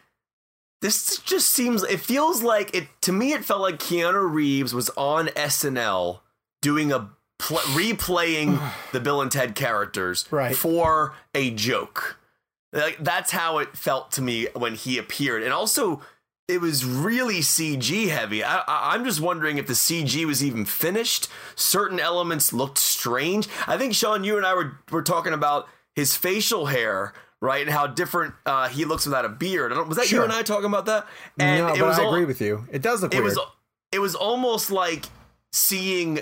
[SPEAKER 4] this just seems. It feels like it to me. It felt like Keanu Reeves was on SNL doing a pl- replaying [sighs] the Bill and Ted characters
[SPEAKER 3] Right.
[SPEAKER 4] for a joke. Like that's how it felt to me when he appeared, and also. It was really CG heavy. I, I, I'm just wondering if the CG was even finished. Certain elements looked strange. I think Sean, you and I were were talking about his facial hair, right, and how different uh, he looks without a beard. I don't, was that
[SPEAKER 3] Sure.
[SPEAKER 4] you and I talking about that? And
[SPEAKER 3] no,
[SPEAKER 4] it
[SPEAKER 3] but
[SPEAKER 4] was
[SPEAKER 3] I
[SPEAKER 4] al-
[SPEAKER 3] agree with you. It does look
[SPEAKER 4] it
[SPEAKER 3] weird.
[SPEAKER 4] was it was almost like seeing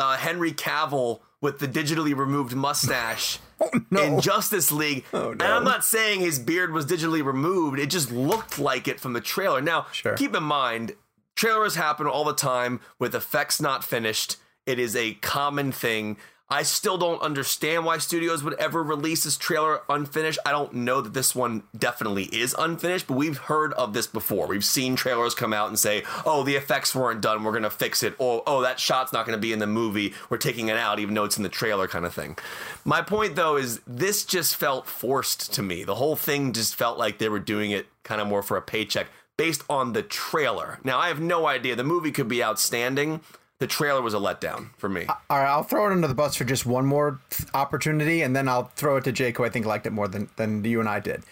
[SPEAKER 4] uh, Henry Cavill with the digitally removed mustache [laughs]
[SPEAKER 3] no.
[SPEAKER 4] in Justice League.
[SPEAKER 3] Oh,
[SPEAKER 4] And I'm not saying his beard was digitally removed. It just looked like it from the trailer. Now,
[SPEAKER 3] Sure.
[SPEAKER 4] keep in mind, trailers happen all the time with effects not finished. It is a common thing. I still don't understand why studios would ever release this trailer unfinished. I don't know that this one definitely is unfinished, but we've heard of this before. We've seen trailers come out and say, "Oh, the effects weren't done. We're going to fix it." Or, "Oh, that shot's not going to be in the movie. We're taking it out even though it's in the trailer," kind of thing. My point though is this just felt forced to me. The whole thing just felt like they were doing it kind of more for a paycheck based on the trailer. Now, I have no idea. The movie could be outstanding. The trailer was a letdown for me.
[SPEAKER 3] All right, I'll throw it under the bus for just one more th- opportunity, and then I'll throw it to Jake, who I think liked it more than, than you and I did.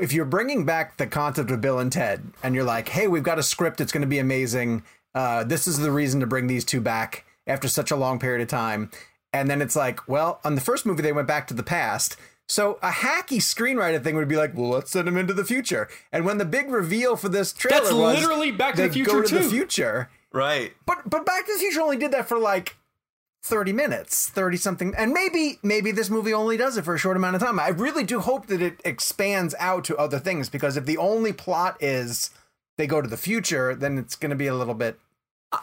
[SPEAKER 3] If you're bringing back the concept of Bill and Ted, and you're like, hey, we've got a script, it's going to be amazing. Uh, this is the reason to bring these two back after such a long period of time. And then it's like, well, on the first movie, they went back to the past. So a hacky screenwriter thing would be like, well, let's send them into the future. And when the big reveal for this trailer
[SPEAKER 5] That's
[SPEAKER 3] was
[SPEAKER 5] literally Back to the Future
[SPEAKER 3] go to the future.
[SPEAKER 4] Right.
[SPEAKER 3] But but Back to the Future only did that for like 30 minutes, 30 something. And maybe maybe this movie only does it for a short amount of time. I really do hope that it expands out to other things because if the only plot is they go to the future, then it's going to be a little bit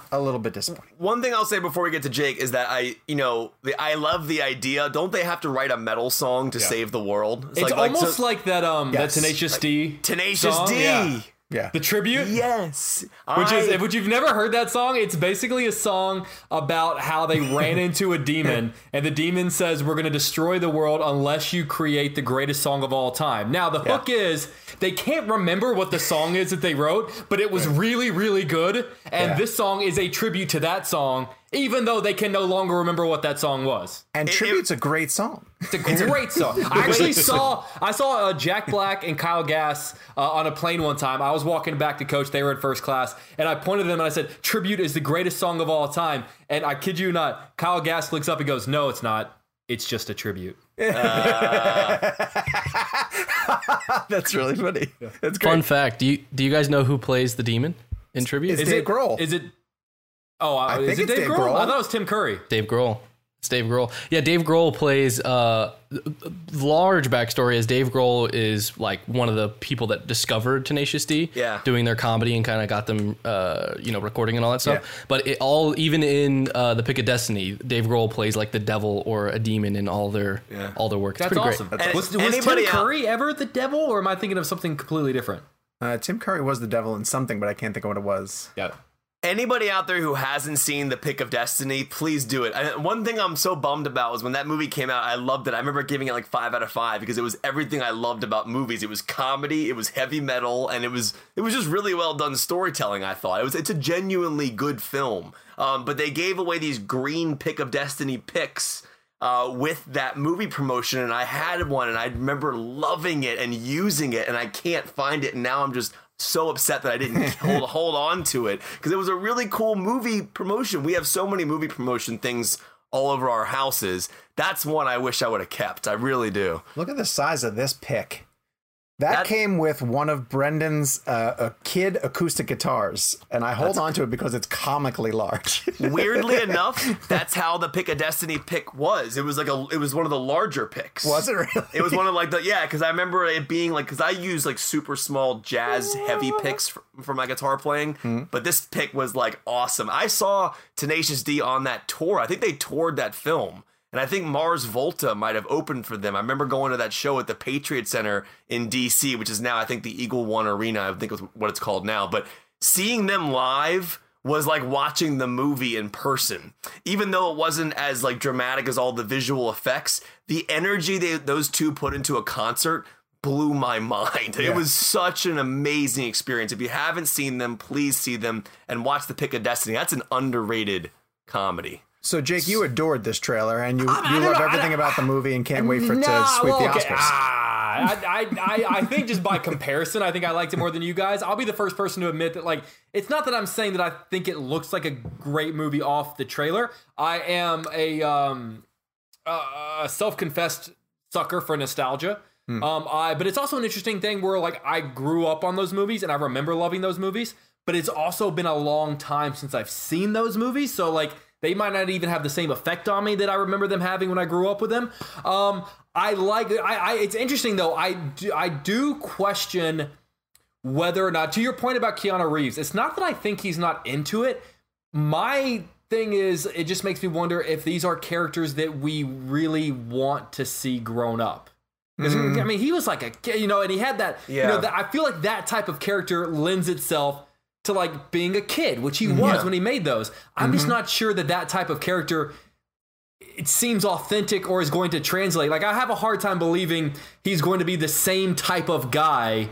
[SPEAKER 3] a little bit disappointing.
[SPEAKER 4] One thing I'll say before we get to Jake is that I, you know, the, I love the idea. Don't they have to write a metal song to save the world?
[SPEAKER 5] It's
[SPEAKER 4] like- like,
[SPEAKER 5] almost
[SPEAKER 4] so-
[SPEAKER 5] like that um
[SPEAKER 3] Yes.
[SPEAKER 5] that Tenacious D
[SPEAKER 4] Tenacious
[SPEAKER 5] song.
[SPEAKER 4] D.
[SPEAKER 5] Yeah.
[SPEAKER 3] Yeah.
[SPEAKER 5] The tribute.
[SPEAKER 4] Yes.
[SPEAKER 5] Which is,
[SPEAKER 4] I-
[SPEAKER 5] if you've never heard that song, it's basically a song about how they ran [laughs] into a demon, and the demon says, "We're going to destroy the world unless you create the greatest song of all time." Now, the hook is they can't remember what the song is that they wrote, but it was really, really good, and
[SPEAKER 3] Yeah.
[SPEAKER 5] this song is a tribute to that song, even though they can no longer remember what that song was.
[SPEAKER 3] And
[SPEAKER 4] it-
[SPEAKER 3] Tribute's a great song.
[SPEAKER 5] It's a great song. [laughs] I actually [laughs] saw I saw uh, Jack Black and Kyle Gass uh, on a plane one time. I was walking back to coach. They were in first class, and I pointed to them and I said, "Tribute is the greatest song of all time." And I kid you not, Kyle Gass looks up and goes, "No, it's not. It's just a tribute." [laughs]
[SPEAKER 3] That's really funny. That's great.
[SPEAKER 7] Fun fact: Do you do you guys know who plays the demon in tribute?
[SPEAKER 3] It's
[SPEAKER 5] Is
[SPEAKER 3] Dave
[SPEAKER 5] it
[SPEAKER 3] Grohl.
[SPEAKER 5] Is it? Oh, uh,
[SPEAKER 3] I
[SPEAKER 5] is
[SPEAKER 3] think
[SPEAKER 5] it
[SPEAKER 3] it's
[SPEAKER 5] Dave,
[SPEAKER 3] Dave
[SPEAKER 5] Grohl?
[SPEAKER 3] Grohl.
[SPEAKER 5] I thought it was Tim Curry.
[SPEAKER 7] Dave Grohl. It's Dave Grohl. Yeah, Dave Grohl plays. Uh, large backstory is Dave Grohl is like one of the people that discovered Tenacious D.
[SPEAKER 4] Yeah.
[SPEAKER 7] doing their comedy and kind of got them, uh, you know, recording and all that stuff.
[SPEAKER 3] Yeah.
[SPEAKER 7] But it all, even in uh, the Pick of Destiny, Dave Grohl plays like the devil or a demon in all their
[SPEAKER 4] Yeah.
[SPEAKER 7] all their work. It's
[SPEAKER 5] That's
[SPEAKER 7] pretty
[SPEAKER 5] awesome.
[SPEAKER 7] great.
[SPEAKER 4] And
[SPEAKER 5] Was, was Tim
[SPEAKER 4] anybody out-
[SPEAKER 5] Curry ever the devil, or am I thinking of something completely different?
[SPEAKER 3] Uh, Tim Curry was the devil in something, but I can't think of what it was.
[SPEAKER 5] Yeah.
[SPEAKER 4] Anybody out there who hasn't seen The Pick of Destiny, please do it. One thing I'm so bummed about was when that movie came out, I loved it. I remember giving it like five out of five because it was everything I loved about movies. It was comedy, it was heavy metal, and it was it was just really well done storytelling. I thought it was it's a genuinely good film. Um, but they gave away these green Pick of Destiny picks. Uh, with that movie promotion, and I had one, and I remember loving it and using it, and I can't find it, and now I'm just so upset that I didn't [laughs] hold hold on to it because it was a really cool movie promotion. We have so many movie promotion things all over our houses. That's one I wish I would have kept. I really do.
[SPEAKER 3] Look at the size of this pick. That,
[SPEAKER 4] That-
[SPEAKER 3] came with one of Brendan's uh, uh, kid acoustic guitars, and I hold on to it because it's comically large. [laughs]
[SPEAKER 4] Weirdly enough, that's how the Pick a Destiny pick was. It was like a, it was one of the larger picks.
[SPEAKER 3] Was it really?
[SPEAKER 4] It was one of like the yeah, because I remember it being like because I use like super small jazz heavy [laughs] picks for, for my guitar playing,
[SPEAKER 3] Hmm.
[SPEAKER 4] but this pick was like awesome. I saw Tenacious D on that tour. I think they toured that film. And I think Mars Volta might have opened for them. I remember going to that show at the Patriot Center in DC, which is now I think the Eagle One Arena. I think is what it's called now. But seeing them live was like watching the movie in person. Even though it wasn't as like dramatic as all the visual effects, the energy they, those two put into a concert blew my [laughs] mind. It was such an amazing experience. If you haven't seen them, please see them and watch The Pick of Destiny. That's an underrated comedy.
[SPEAKER 3] So, Jake, you adored this trailer, and you,
[SPEAKER 5] I
[SPEAKER 3] you
[SPEAKER 5] don't
[SPEAKER 3] love
[SPEAKER 5] know,
[SPEAKER 3] everything about the movie and can't wait for it to
[SPEAKER 5] Nah,
[SPEAKER 3] sweep
[SPEAKER 5] well,
[SPEAKER 3] the
[SPEAKER 5] okay.
[SPEAKER 3] Oscars.
[SPEAKER 5] Ah, I, I, I, I think just by comparison, I think I liked it more than you guys. I'll be the first person to admit that, like, it's not that I'm saying that I think it looks like a great movie off the trailer. I am a um, uh, self-confessed sucker for nostalgia. Um, I, but it's also an interesting thing where, like, I grew up on those movies and I remember loving those movies. But it's also been a long time since I've seen those movies, so like they might not even have the same effect on me that I remember them having when I grew up with them. Um, I like. I, I. It's interesting though. I do. I do question whether or not. To your point about Keanu Reeves, it's not that I think he's not into it. My thing is, it just makes me wonder if these are characters that we really want to see grown up. 'Cause, I mean, he was like a kid, you know, and he had that. You
[SPEAKER 4] Yeah.
[SPEAKER 5] know, that, I feel like that type of character lends itself to like being a kid, which he mm-hmm. was when he made those. I'm just mm-hmm. not sure that that type of character it seems authentic or is going to translate. Like I have a hard time believing he's going to be the same type of guy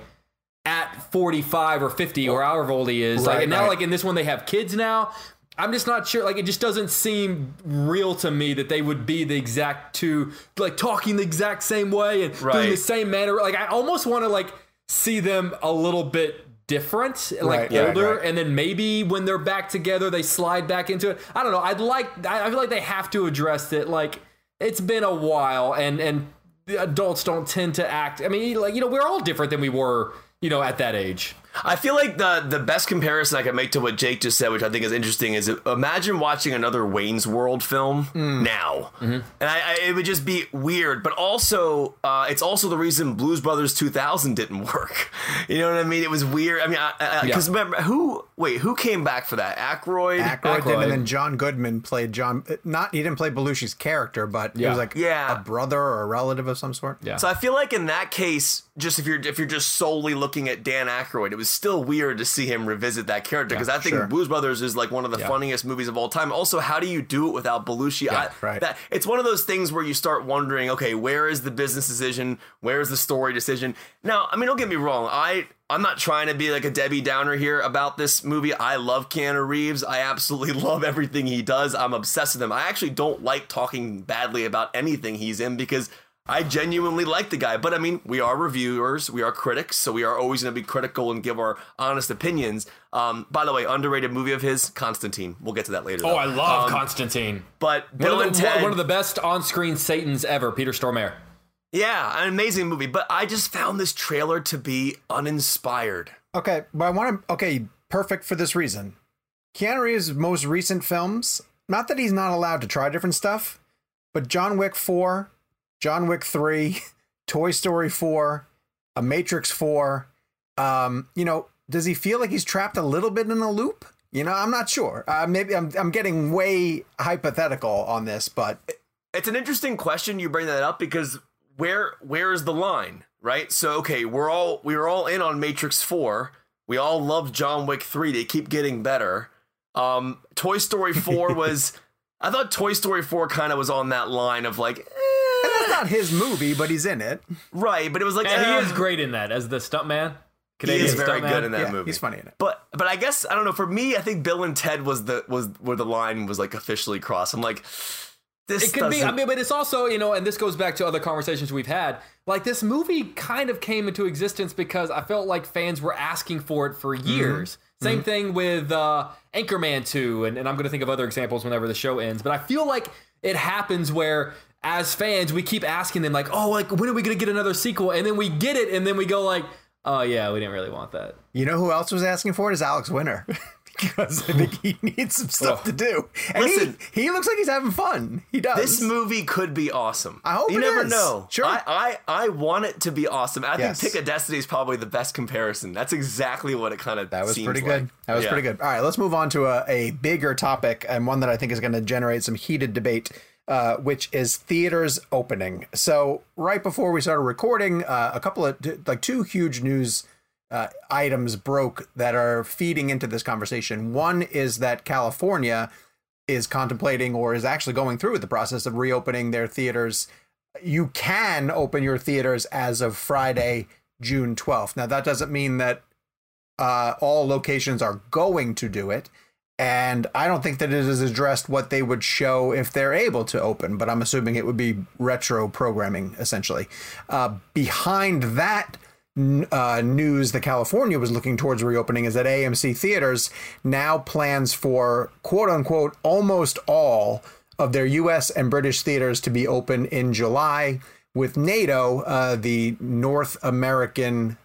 [SPEAKER 5] at 45 or 50 or however old he is. like and now
[SPEAKER 3] right.
[SPEAKER 5] like in this one they have kids now. I'm just not sure. Like it just doesn't seem real to me that they would be the exact two, like talking the exact same way and doing the same manner. Like I almost want to like see them a little bit different, like
[SPEAKER 3] Right, right,
[SPEAKER 5] older,
[SPEAKER 3] right.
[SPEAKER 5] and then maybe when they're back together, they slide back into it. I don't know. I'd like. I I feel like they have to address it. Like it's been a while, and and the adults don't tend to act. I mean, like you know, we're all different than we were, you know, at that age.
[SPEAKER 4] I feel like the the best comparison I can make to what Jake just said, which I think is interesting, is imagine watching another Wayne's World film now, and I, I, it would just be weird. But also, uh, it's also the reason Blues Brothers 2000 didn't work. [laughs] You know what I mean? It was weird. I mean, because
[SPEAKER 5] Yeah.
[SPEAKER 4] remember who? Wait, who came back for that? Aykroyd.
[SPEAKER 3] Aykroyd did, and then John Goodman played John. Not he didn't play Belushi's character, but he was like
[SPEAKER 4] Yeah.
[SPEAKER 3] a brother or a relative of some sort.
[SPEAKER 5] Yeah.
[SPEAKER 4] So I feel like in that case, just if you're if you're just solely looking at Dan Aykroyd, it was still weird to see him revisit that character because I think
[SPEAKER 3] sure.
[SPEAKER 4] Blues Brothers is like one of the
[SPEAKER 5] Yeah.
[SPEAKER 4] funniest movies of all time. Also, how do you do it without Belushi? I,
[SPEAKER 3] right.
[SPEAKER 4] That it's one of those things where you start wondering, okay, where is the business decision? Where is the story decision? Now, I mean, don't get me wrong, I. I'm not trying to be like a Debbie Downer here about this movie. I love Keanu Reeves. I absolutely [laughs] love everything he does. I'm obsessed with him. I actually don't like talking badly about anything he's in because I genuinely like the guy, but I mean, we are reviewers, we are critics, so we are always going to be critical and give our honest opinions. Um, by the way, underrated movie of his, Constantine. We'll get to that later.
[SPEAKER 5] Oh,
[SPEAKER 4] though.
[SPEAKER 5] I love
[SPEAKER 4] Um,
[SPEAKER 5] Constantine.
[SPEAKER 4] But
[SPEAKER 5] One
[SPEAKER 4] Bill
[SPEAKER 5] of,
[SPEAKER 4] and
[SPEAKER 5] the,
[SPEAKER 4] Ted,
[SPEAKER 5] one of the best on-screen Satans ever, Peter Stormare.
[SPEAKER 4] yeah, an amazing movie. But I just found this trailer to be uninspired.
[SPEAKER 3] Okay, but I want to. Okay, perfect for this reason. Keanu Reeves' most recent films. Not that he's not allowed to try different stuff, but John Wick Four, John Wick Three, [laughs] Toy Story Four, A Matrix Four. Um, you know, does he feel like he's trapped a little bit in a loop? You know, I'm not sure. Uh, maybe I'm I'm getting way hypothetical on this, but
[SPEAKER 4] It's an interesting question you bring that up because where where is the line, right? So okay, we're all we were all in on Matrix 4. We all loved John Wick 3. They keep getting better. Um Toy Story 4 [laughs] was I thought Toy Story 4 kind of was on that line of like eh,
[SPEAKER 3] not his movie, but he's in it.
[SPEAKER 4] right, but it was like
[SPEAKER 5] And he
[SPEAKER 4] eh.
[SPEAKER 5] is great in that as the stuntman.
[SPEAKER 4] He is very
[SPEAKER 5] stuntman.
[SPEAKER 4] good in that
[SPEAKER 3] Yeah,
[SPEAKER 4] movie.
[SPEAKER 3] he's funny in it.
[SPEAKER 4] But but I guess I don't know. For me, I think Bill and Ted was the was where the line was like officially crossed. I'm like, this
[SPEAKER 5] It could be. I mean, but it's also you know, and this goes back to other conversations we've had. Like this movie kind of came into existence because I felt like fans were asking for it for years. Same thing with uh, Anchorman 2, and, and I'm going to think of other examples whenever the show ends. But I feel like it happens where as fans, we keep asking them like, "Oh, like when are we gonna get another sequel?" And then we get it, and then we go like, "Oh yeah, we didn't really want that."
[SPEAKER 3] You know who else was asking for it is Alex Winter. [laughs] because I think he [laughs] needs some stuff oh. to do. And
[SPEAKER 4] Listen.
[SPEAKER 3] he, he looks like he's having fun. He does.
[SPEAKER 4] This movie could be awesome.
[SPEAKER 3] I hope
[SPEAKER 4] you
[SPEAKER 3] it
[SPEAKER 4] never
[SPEAKER 3] is.
[SPEAKER 4] know.
[SPEAKER 3] Sure.
[SPEAKER 4] I, I I want it to be awesome. I
[SPEAKER 3] Yes.
[SPEAKER 4] think Pick a Destiny is probably the best comparison. That's exactly what it kind of
[SPEAKER 3] That was
[SPEAKER 4] seems
[SPEAKER 3] pretty
[SPEAKER 4] like.
[SPEAKER 3] good. That was
[SPEAKER 4] Yeah.
[SPEAKER 3] pretty good. All right, let's move on to a, a bigger topic and one that I think is going to generate some heated debate, uh, which is theaters opening. So right before we started recording, uh, a couple of like two huge news uh, items broke that are feeding into this conversation. One is that California is contemplating or is actually going through with the process of reopening their theaters. You can open your theaters as of Friday, June 12th. Now, that doesn't mean that uh, all locations are going to do it. And I don't think that it is addressed what they would show if they're able to open, but I'm assuming it would be retro programming essentially. Uh, behind that uh, news that California was looking towards reopening is that AMC theaters now plans for quote unquote almost all of their US and British theaters to be open in July, with NATO, uh, the North American,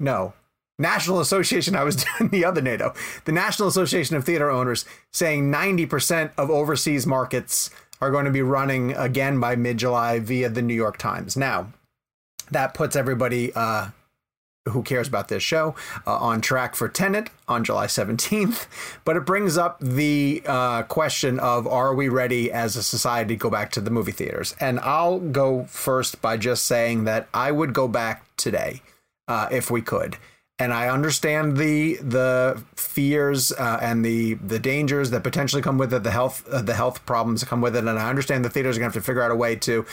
[SPEAKER 3] no, National Association, I was [laughs] doing the other NATO, the National Association of Theater Owners, saying 90% of overseas markets are going to be running again by mid July via the New York Times. Now, that puts everybody uh, who cares about this show uh, on track for Tenet on July 17th. But it brings up the uh, question of are we ready as a society to go back to the movie theaters? And I'll go first by just saying that I would go back today uh, if we could. And I understand the the fears uh, and the the dangers that potentially come with it, the health uh, the health problems that come with it, and I understand the theaters are gonna have to figure out a way to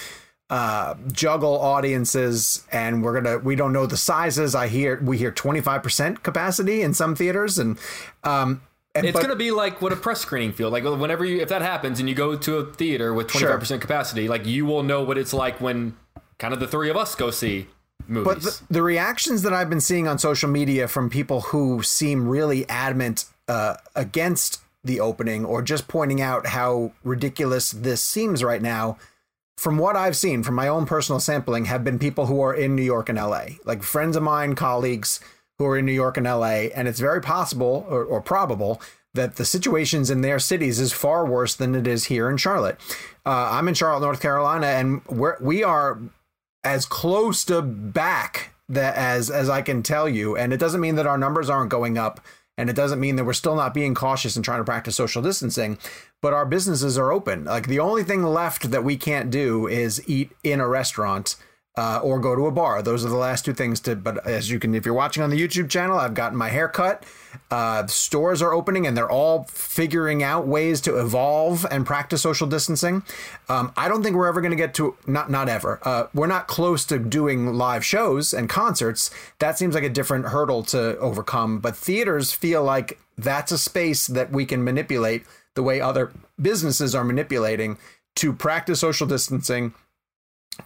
[SPEAKER 3] uh, juggle audiences. And we're gonna we don't know the sizes. I hear we hear 25% capacity in some theaters. And um and,
[SPEAKER 5] It's
[SPEAKER 3] but-
[SPEAKER 5] gonna be like what a press screening feel like. Whenever you, if that happens, and you go to a theater with twenty five percent capacity, like you will know what it's like when kind of the three of us go see movies.
[SPEAKER 3] But the, the reactions that I've been seeing on social media from people who seem really adamant uh, against the opening or just pointing out how ridiculous this seems right now, from what I've seen from my own personal sampling, have been people who are in New York and LA, like friends of mine, colleagues who are in New York and LA. And it's very possible or, or probable that the situations in their cities is far worse than it is here in Charlotte. Uh, I'm in Charlotte, North Carolina, and we're, we are as close to back that as as I can tell you, and it doesn't mean that our numbers aren't going up, and it doesn't mean that we're still not being cautious and trying to practice social distancing, but our businesses are open. Like the only thing left that we can't do is eat in a restaurant. Uh, or go to a bar. Those are the last two things to. But as you can, if you're watching on the YouTube channel, I've gotten my hair cut. Uh, stores are opening, and they're all figuring out ways to evolve and practice social distancing. Um, I don't think we're ever going to get to not not ever. Uh, we're not close to doing live shows and concerts. That seems like a different hurdle to overcome. But theaters feel like that's a space that we can manipulate the way other businesses are manipulating to practice social distancing.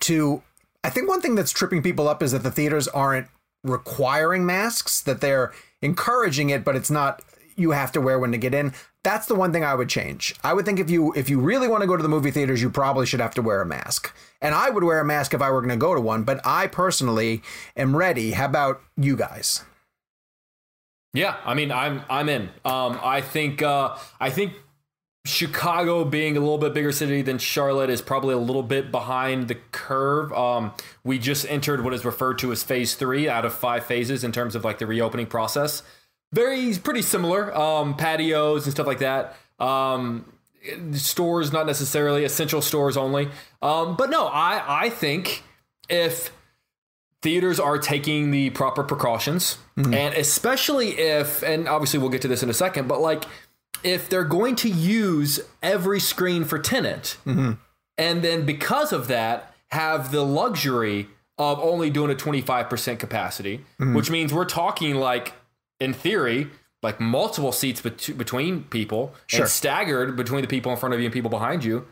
[SPEAKER 3] To I think one thing that's tripping people up is that the theaters aren't requiring masks, that they're encouraging it, but it's not you have to wear one to get in. That's the one thing I would change. I would think if you if you really want to go to the movie theaters, you probably should have to wear a mask. And I would wear a mask if I were going to go to one, but I personally am ready. How about you guys?
[SPEAKER 5] Yeah, I mean, I'm I'm in. Um, I think uh, I think Chicago being a little bit bigger city than Charlotte is probably a little bit behind the curve. Um, we just entered what is referred to as phase three out of five phases in terms of like the reopening process. Very pretty similar. Um, patios and stuff like that. Um, stores not necessarily essential stores only. Um, but no, I I think if theaters are taking the proper precautions and especially if and obviously we'll get to this in a second but like if they're going to use every screen for Tenet and then because of that have the luxury of only doing a 25% capacity mm-hmm. which means we're talking like in theory like multiple seats bet- between people
[SPEAKER 3] Sure.
[SPEAKER 5] and staggered between the people in front of you and people behind you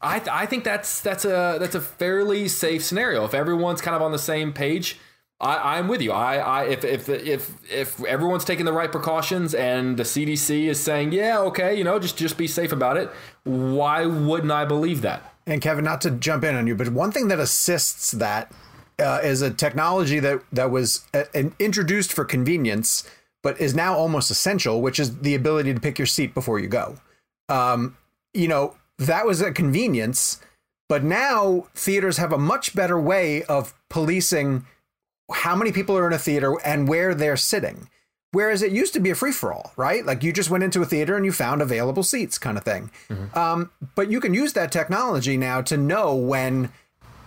[SPEAKER 5] I, th- I think that's that's a that's a fairly safe scenario. If everyone's kind of on the same page, I, I'm with you. I, I if if if if everyone's taking the right precautions and the CDC is saying, yeah, okay, you know, just just be safe about it. Why wouldn't I believe that?
[SPEAKER 3] And Kevin, not to jump in on you, but one thing that assists that uh, is a technology that that was uh, introduced for convenience, but is now almost essential, which is the ability to pick your seat before you go. Um, you know, that was a convenience, but now theaters have a much better way of policing how many people are in a theater and where they're sitting. Whereas it used to be a free for all, right? Like you just went into a theater and you found available seats, kind of thing. Mm-hmm. Um, but you can use that technology now to know when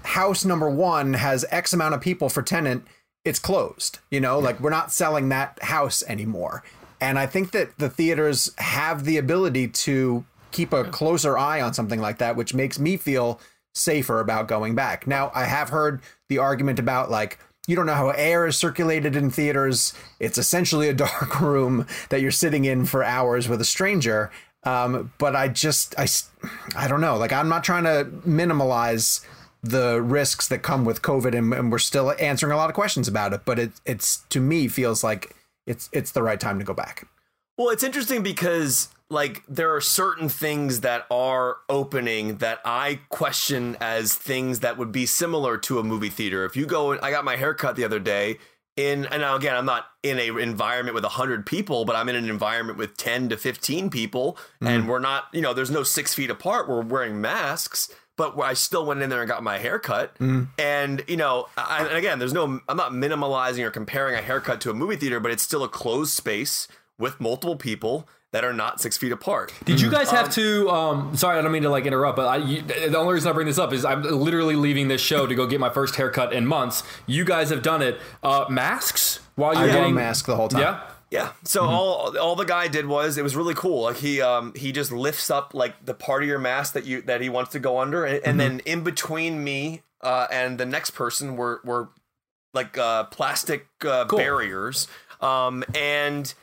[SPEAKER 3] house number one has X amount of people for Tenet, it's closed. You know, yeah. like we're not selling that house anymore. And I think that the theaters have the ability to keep a closer eye on something like that, which makes me feel safer about going back. Now, I have heard the argument about like, you don't know how air is circulated in theaters. It's essentially a [laughs] dark room that you're sitting in for hours with a stranger. Um, but I just, I, I don't know. Like, I'm not trying to minimalize the risks that come with COVID, and, and we're still answering a lot of questions about it. But it, it's to me feels like it's it's the right time to go back.
[SPEAKER 4] Well, it's interesting because like there are certain things that are opening that I question as things that would be similar to a movie theater. If you go, I got my haircut the other day in, and now again, I'm not in a environment with hundred people, but I'm in an environment with ten to fifteen people, mm. and we're not, you know, there's no six feet apart. We're wearing masks, but I still went in there and got my haircut. Mm. And you know, I, and again, there's no, I'm not minimalizing or comparing a haircut to a movie theater, but it's still a closed space with multiple people that are not six feet apart.
[SPEAKER 5] Did you guys have um, to? Um, sorry, I don't mean to like interrupt, but I, you, the only reason I bring this up is I'm literally leaving this show to go get my first haircut in months. You guys have done it. Uh, masks while you're
[SPEAKER 3] I
[SPEAKER 5] getting
[SPEAKER 3] mask the whole time.
[SPEAKER 4] Yeah. Yeah. So mm-hmm. all all the guy did was it was really cool. Like he um he just lifts up like the part of your mask that you that he wants to go under, and, and mm-hmm. then in between me uh, and the next person were were like uh, plastic uh, cool. barriers. Um and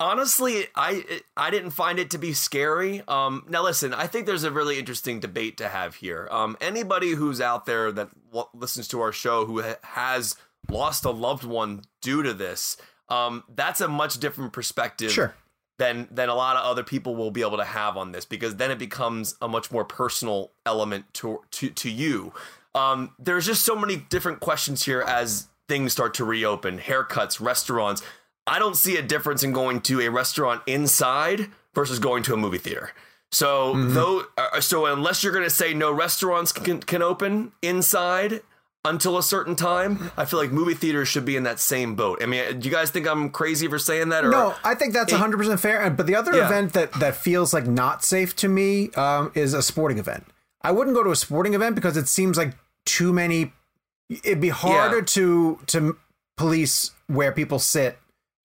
[SPEAKER 4] honestly i i didn't find it to be scary. Um now listen i think there's a really interesting debate to have here. Um anybody who's out there that w- listens to our show who ha- has lost a loved one due to this um that's a much different perspective
[SPEAKER 3] sure.
[SPEAKER 4] than than a lot of other people will be able to have on this because then it becomes a much more personal element to to to you. Um there's just so many different questions here as things start to reopen haircuts restaurants I don't see a difference in going to a restaurant inside versus going to a movie theater. So mm-hmm. though, uh, so unless you're going to say no restaurants can, can open inside until a certain time, I feel like movie theaters should be in that same boat. I mean, do you guys think I'm crazy for saying that? Or
[SPEAKER 3] no, I think that's 100 percent fair. But the other yeah. event that that feels like not safe to me um, is a sporting event. I wouldn't go to a sporting event because it seems like too many. It'd be harder yeah. to to police where people sit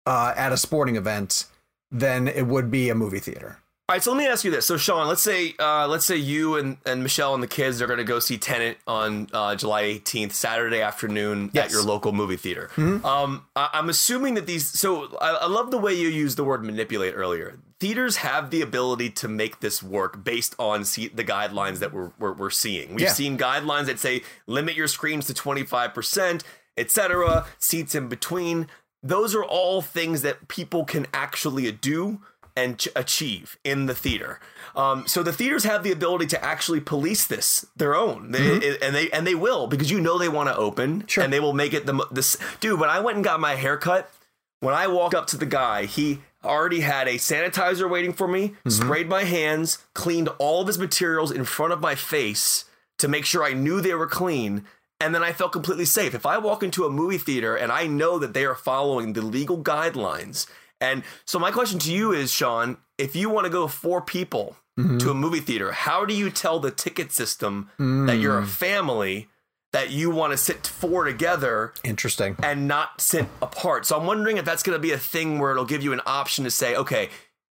[SPEAKER 3] uh, at a sporting event than it would be a movie theater.
[SPEAKER 4] All right, so let me ask you this. So, Sean, let's say uh, let's say you and, and Michelle and the kids are going to go see Tenet on uh, July 18th, Saturday afternoon yes. at your local movie theater. Mm-hmm. Um, I, am assuming that these. So, I, I love the way you used the word manipulate earlier. Theaters have the ability to make this work based on see, the guidelines that we're, we're, we're seeing. We've yeah. seen guidelines that say limit your screens to 25%, etc., seats in between those are all things that people can actually do and ch- achieve in the theater. Um, so the theaters have the ability to actually police this their own, mm-hmm. they, and they and they will because you know they want to open, sure. and they will make it the this dude. When I went and got my haircut, when I walked up to the guy, he already had a sanitizer waiting for me, mm-hmm. sprayed my hands, cleaned all of his materials in front of my face to make sure I knew they were clean, and then I felt completely safe. If I walk into a movie theater and I know that they are following the legal guidelines, and so my question to you is, Sean, if you want to go four people mm-hmm. to a movie theater, how do you tell the ticket system mm. that you're a mm. family? That you want to sit four together,
[SPEAKER 3] interesting,
[SPEAKER 4] and not sit apart. So I'm wondering if that's going to be a thing where it'll give you an option to say, okay,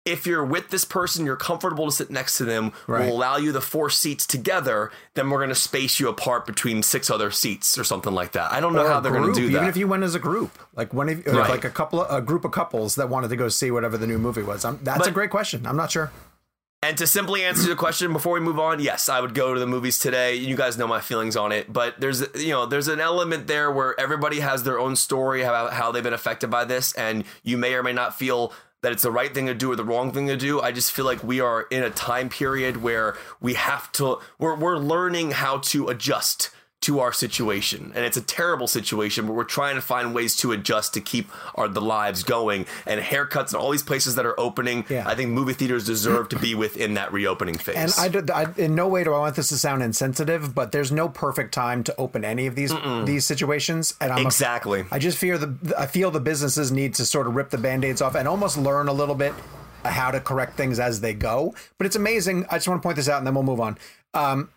[SPEAKER 4] if you're with this person, you're comfortable to sit next to them, right. will allow you the four seats together, then we're going to space you apart between six other seats or something like that. I don't know or how they're going to do that.
[SPEAKER 3] Even if you went as a group, like one of, right. like a couple, of, a group of couples that wanted to go see whatever the new movie was. I'm, that's but, a great question. I'm not sure.
[SPEAKER 4] And to simply answer the question before we move on, yes, I would go to the movies today. You guys know my feelings on it, but there's you know there's an element there where everybody has their own story about how they've been affected by this, and you may or may not feel that it's the right thing to do or the wrong thing to do. I just feel like we are in a time period where we have to we're we're learning how to adjust to our situation and it's a terrible situation but we're trying to find ways to adjust to keep our the lives going and haircuts and all these places that are opening
[SPEAKER 3] Yeah.
[SPEAKER 4] i think movie theaters deserve to be within that reopening phase
[SPEAKER 3] And I, did- I, in no way do I want this to sound insensitive, but there's no perfect time to open any of these these situations. And I'm
[SPEAKER 4] exactly
[SPEAKER 3] I just fear the I feel the businesses need to sort of rip the band-aids off and almost learn a little bit how to correct things as they go. But it's amazing. I just want to point this out and then we'll move on. Um,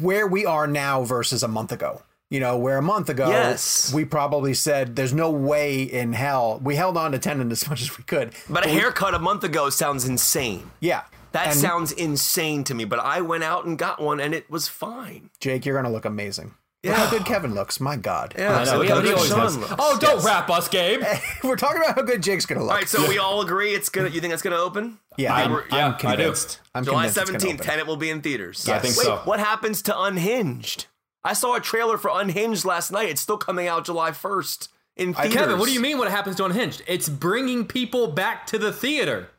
[SPEAKER 3] where we are now versus a month ago. You know, where a month ago
[SPEAKER 4] Yes.
[SPEAKER 3] we probably said there's no way in hell. We held on to Tenet as [laughs] much as we could.
[SPEAKER 4] but a
[SPEAKER 3] we-
[SPEAKER 4] haircut a month ago sounds insane
[SPEAKER 3] yeah.
[SPEAKER 4] that
[SPEAKER 3] And,
[SPEAKER 4] sounds insane to me but i went out and got one and it was fine
[SPEAKER 3] Jake, you're gonna look amazing. Look how good Kevin looks. My God.
[SPEAKER 4] yeah
[SPEAKER 5] I know,
[SPEAKER 4] so
[SPEAKER 5] he always
[SPEAKER 4] good. Sean looks.
[SPEAKER 5] Oh, don't wrap us, Gabe. [laughs]
[SPEAKER 3] We're talking about how good Jake's gonna look.
[SPEAKER 4] all right so we all agree it's gonna you think it's gonna open
[SPEAKER 3] yeah,
[SPEAKER 5] I'm-
[SPEAKER 3] I'm,
[SPEAKER 5] yeah,
[SPEAKER 3] I'm
[SPEAKER 5] I do.
[SPEAKER 3] convinced. I'm
[SPEAKER 4] July
[SPEAKER 3] convinced it's gonna
[SPEAKER 4] 17th,
[SPEAKER 3] open.
[SPEAKER 4] Tenet will be in theaters.
[SPEAKER 5] I think
[SPEAKER 4] Wait,
[SPEAKER 5] so.
[SPEAKER 4] what happens to Unhinged? I saw a trailer for Unhinged last night. It's still coming out July 1st in theaters.
[SPEAKER 5] Kevin, what do you mean? What happens to Unhinged? It's bringing people back to the theater.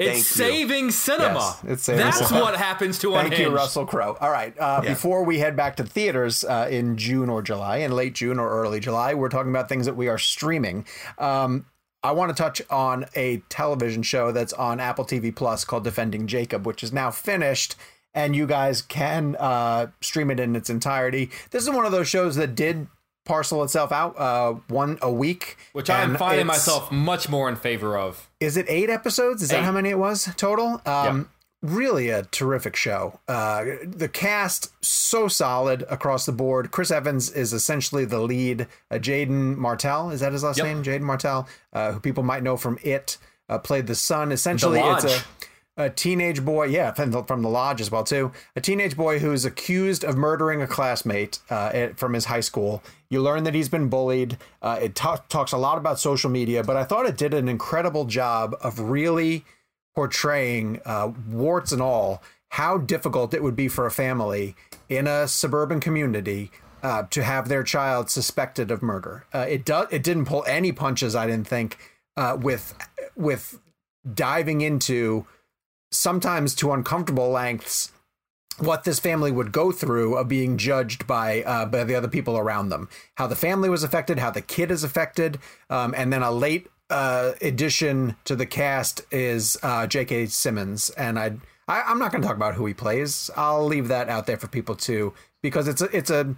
[SPEAKER 5] It's
[SPEAKER 4] Thank you.
[SPEAKER 5] saving cinema.
[SPEAKER 3] Yes, it's saving
[SPEAKER 5] That's
[SPEAKER 3] cinema.
[SPEAKER 5] what happens to our.
[SPEAKER 3] Thank
[SPEAKER 5] Unhinged.
[SPEAKER 3] you, Russell Crowe. All right. Uh, Before we head back to theaters uh, in June or July, in late June or early July, we're talking about things that we are streaming. Um, I want to touch on a television show that's on Apple TV Plus called Defending Jacob, which is now finished, and you guys can uh, stream it in its entirety. This is one of those shows that did parcel itself out uh, one a week,
[SPEAKER 5] Which I am finding myself much more in favor of.
[SPEAKER 3] is it eight episodes? Is that how many it was total? Um, Really a terrific show. Uh, the cast so solid across the board. Chris Evans is essentially the lead. Uh, Jaeden Martell is that his last
[SPEAKER 5] Yep.
[SPEAKER 3] name? Jaeden Martell, uh, who people might know from It, uh, played the son. Essentially, it's a a teenage boy, yeah, from the, from the lodge as well too. A teenage boy who's accused of murdering a classmate uh, at- from his high school. You learn that he's been bullied. Uh, it ta- talks a lot about social media, but I thought it did an incredible job of really portraying, uh, warts and all, how difficult it would be for a family in a suburban community. Uh, to have their child suspected of murder, uh, it does. It didn't pull any punches. I didn't think uh, with with diving into sometimes to uncomfortable lengths what this family would go through of being judged by uh, by the other people around them, how the family was affected, how the kid is affected, um, and then a late uh, addition to the cast is uh, J.K. Simmons, and I, I I'm not going to talk about who he plays. I'll leave that out there for people to because it's a it's a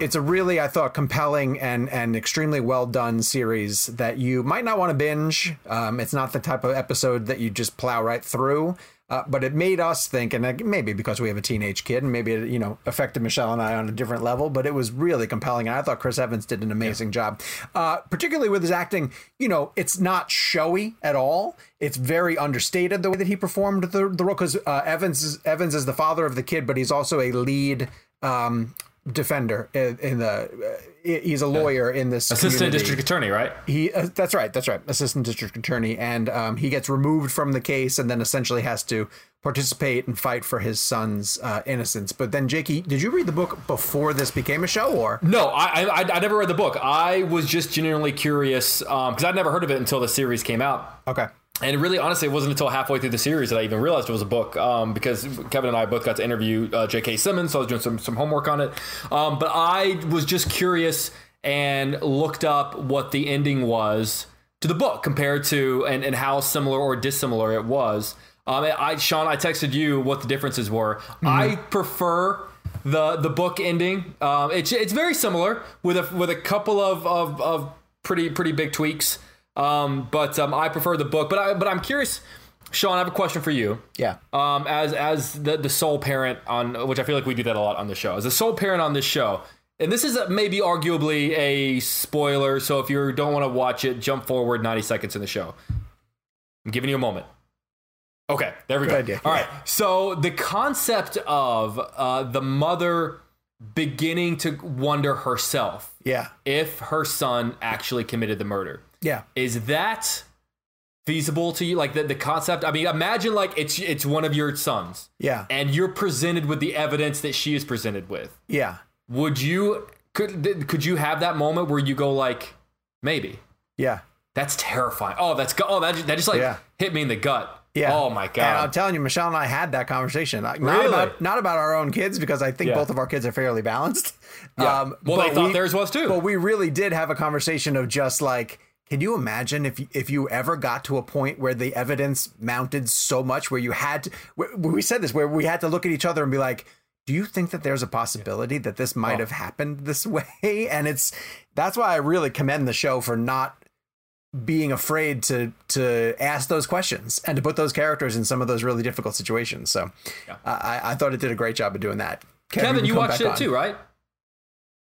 [SPEAKER 3] it's a really I thought compelling and and extremely well done series that you might not want to binge. Um, it's not the type of episode that you just plow right through. Uh, but it made us think, and maybe because we have a teenage kid, and maybe it you know affected Michelle and I on a different level. But it was really compelling, and I thought Chris Evans did an amazing job, uh, particularly with his acting. You know, it's not showy at all. It's very understated the way that he performed the the role because uh, Evans is, Evans is the father of the kid, but he's also a lead um, defender in, in the. Uh, he's a lawyer in this
[SPEAKER 5] Assistant
[SPEAKER 3] community.
[SPEAKER 5] District Attorney, right?
[SPEAKER 3] He uh, that's right, that's right, assistant district attorney, and um, he gets removed from the case and then essentially has to participate and fight for his son's uh, innocence. But then, Jakey, did you read the book before this became a show, or
[SPEAKER 5] No, I, I I never read the book. I was just genuinely curious because I'd never heard of it until the series came out.
[SPEAKER 3] okay?
[SPEAKER 5] And really, honestly, it wasn't until halfway through the series that I even realized it was a book. Um, because Kevin and I both got to interview uh, J.K. Simmons, so I was doing some some homework on it. Um, but I was just curious and looked up what the ending was to the book compared to and, and how similar or dissimilar it was. Um, I Sean, I texted you what the differences were. I prefer the the book ending. Um, it's it's very similar with a with a couple of of, of pretty pretty big tweaks. Um, but um, I prefer the book. But I but I'm curious, Sean. I have a question for you.
[SPEAKER 3] Yeah,
[SPEAKER 5] Um, as as the the sole parent on which I feel like we do that a lot on the show. As the sole parent on this show, and this is a, maybe arguably a spoiler. So if you don't want to watch it, jump forward 90 seconds in the show. I'm giving you a moment. Okay, there we
[SPEAKER 3] Good
[SPEAKER 5] go.
[SPEAKER 3] idea.
[SPEAKER 5] All right. So the concept of uh, the mother beginning to wonder herself
[SPEAKER 3] yeah,
[SPEAKER 5] if her son actually committed the murder
[SPEAKER 3] yeah.
[SPEAKER 5] is that feasible to you like the, the concept i mean imagine like it's it's one of your sons
[SPEAKER 3] Yeah,
[SPEAKER 5] and you're presented with the evidence that she is presented with
[SPEAKER 3] yeah,
[SPEAKER 5] would you could could you have that moment where you go like maybe
[SPEAKER 3] yeah.
[SPEAKER 5] That's terrifying. Oh, that's oh that just, that just like
[SPEAKER 3] Yeah.
[SPEAKER 5] hit me in the gut.
[SPEAKER 3] Yeah.
[SPEAKER 5] Oh my
[SPEAKER 3] And I'm telling you, Michelle and I had that conversation. Like, Not
[SPEAKER 5] Really?
[SPEAKER 3] about not about our own kids because I think
[SPEAKER 5] Yeah.
[SPEAKER 3] both of our kids are fairly balanced.
[SPEAKER 5] Yeah. Um, well, they thought theirs was too.
[SPEAKER 3] But we really did have a conversation of just like, can you imagine if if you ever got to a point where the evidence mounted so much where you had to? We said this where we had to look at each other and be like. Do you think that there's a possibility that this might
[SPEAKER 5] Oh.
[SPEAKER 3] have happened this [laughs] way? And it's that's why I really commend the show for not being afraid to to ask those questions and to put those characters in some of those really difficult situations. So I, I thought it did a great job of doing that.
[SPEAKER 5] Kevin,
[SPEAKER 3] can
[SPEAKER 5] you
[SPEAKER 3] come
[SPEAKER 5] watched it
[SPEAKER 3] on.
[SPEAKER 5] too, right?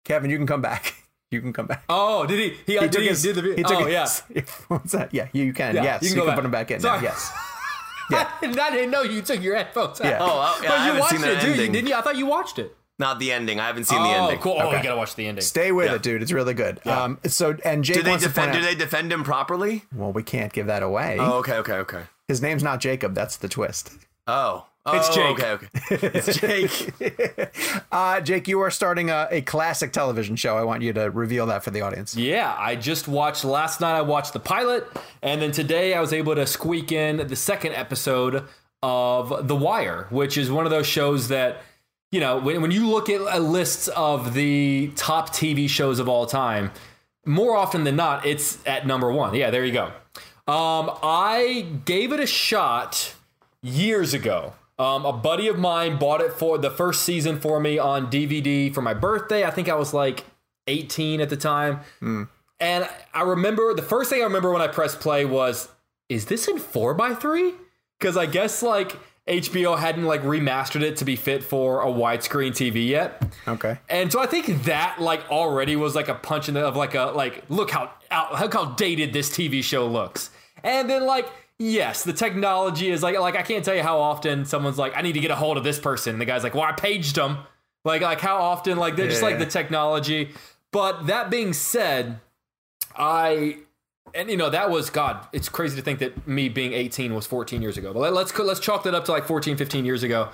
[SPEAKER 3] Kevin, you can come back. [laughs] You can come back.
[SPEAKER 5] Oh, did he? He, did, he
[SPEAKER 3] his-
[SPEAKER 5] did the
[SPEAKER 3] he took
[SPEAKER 5] oh
[SPEAKER 3] his- [laughs] What's that? Yeah, you can.
[SPEAKER 5] Yeah,
[SPEAKER 3] yes,
[SPEAKER 5] you
[SPEAKER 3] you
[SPEAKER 5] can
[SPEAKER 3] can,
[SPEAKER 5] go back.
[SPEAKER 3] put him back in.
[SPEAKER 5] Sorry.
[SPEAKER 3] Now. Yes. [laughs]
[SPEAKER 5] yeah. I didn't know you took your headphones out.
[SPEAKER 3] Yeah.
[SPEAKER 4] Oh, I- yeah,
[SPEAKER 5] but
[SPEAKER 4] I
[SPEAKER 5] you
[SPEAKER 4] haven't
[SPEAKER 5] watched
[SPEAKER 4] seen the
[SPEAKER 5] it, too,
[SPEAKER 4] ending.
[SPEAKER 5] didn't you? I thought you watched it.
[SPEAKER 4] Not the ending. I haven't seen
[SPEAKER 5] oh,
[SPEAKER 4] the ending.
[SPEAKER 5] cool. Oh,
[SPEAKER 3] Okay.
[SPEAKER 5] you gotta watch the ending.
[SPEAKER 3] Stay with
[SPEAKER 4] Yeah.
[SPEAKER 3] it, dude. It's really good. Um. So and Jake
[SPEAKER 4] Do they
[SPEAKER 3] wants to
[SPEAKER 4] defend?
[SPEAKER 3] point
[SPEAKER 4] Do they defend him properly?
[SPEAKER 3] Well, we can't give that away.
[SPEAKER 4] Oh, okay, okay, okay.
[SPEAKER 3] His name's not Jacob. That's the twist.
[SPEAKER 4] Oh, oh
[SPEAKER 5] It's Jake.
[SPEAKER 4] Okay, okay. [laughs] It's Jake. [laughs]
[SPEAKER 3] Uh, Jake, you are starting a, a classic television show. I want you to reveal that for the audience.
[SPEAKER 5] Yeah, I just watched last night. I watched the pilot, and then today I was able to squeak in the second episode of The Wire, which is one of those shows that you know when, when you look at lists of the top TV shows of all time, more often than not, it's at number one. Yeah, there you go. Um, I gave it a shot years ago. Um, a buddy of mine bought it for the first season for me on DVD for my birthday. I think I was like 18 at the time. And I remember the first thing I remember when I pressed play was, is this in 4x3? Because I guess like HBO hadn't like remastered it to be fit for a widescreen TV yet.
[SPEAKER 3] Okay.
[SPEAKER 5] And so I think that like already was like a punch in the of like a like look how out look how dated this TV show looks. And then like yes, the technology is like like I can't tell you how often someone's like I need to get a hold of this person. And the guy's like, "Well, I paged them." Like like how often like they're just like the technology. But that being said, I and you know that was god it's crazy to think that me being 18 was 14 years ago but let, let's let's chalk that up to like 14 15 years ago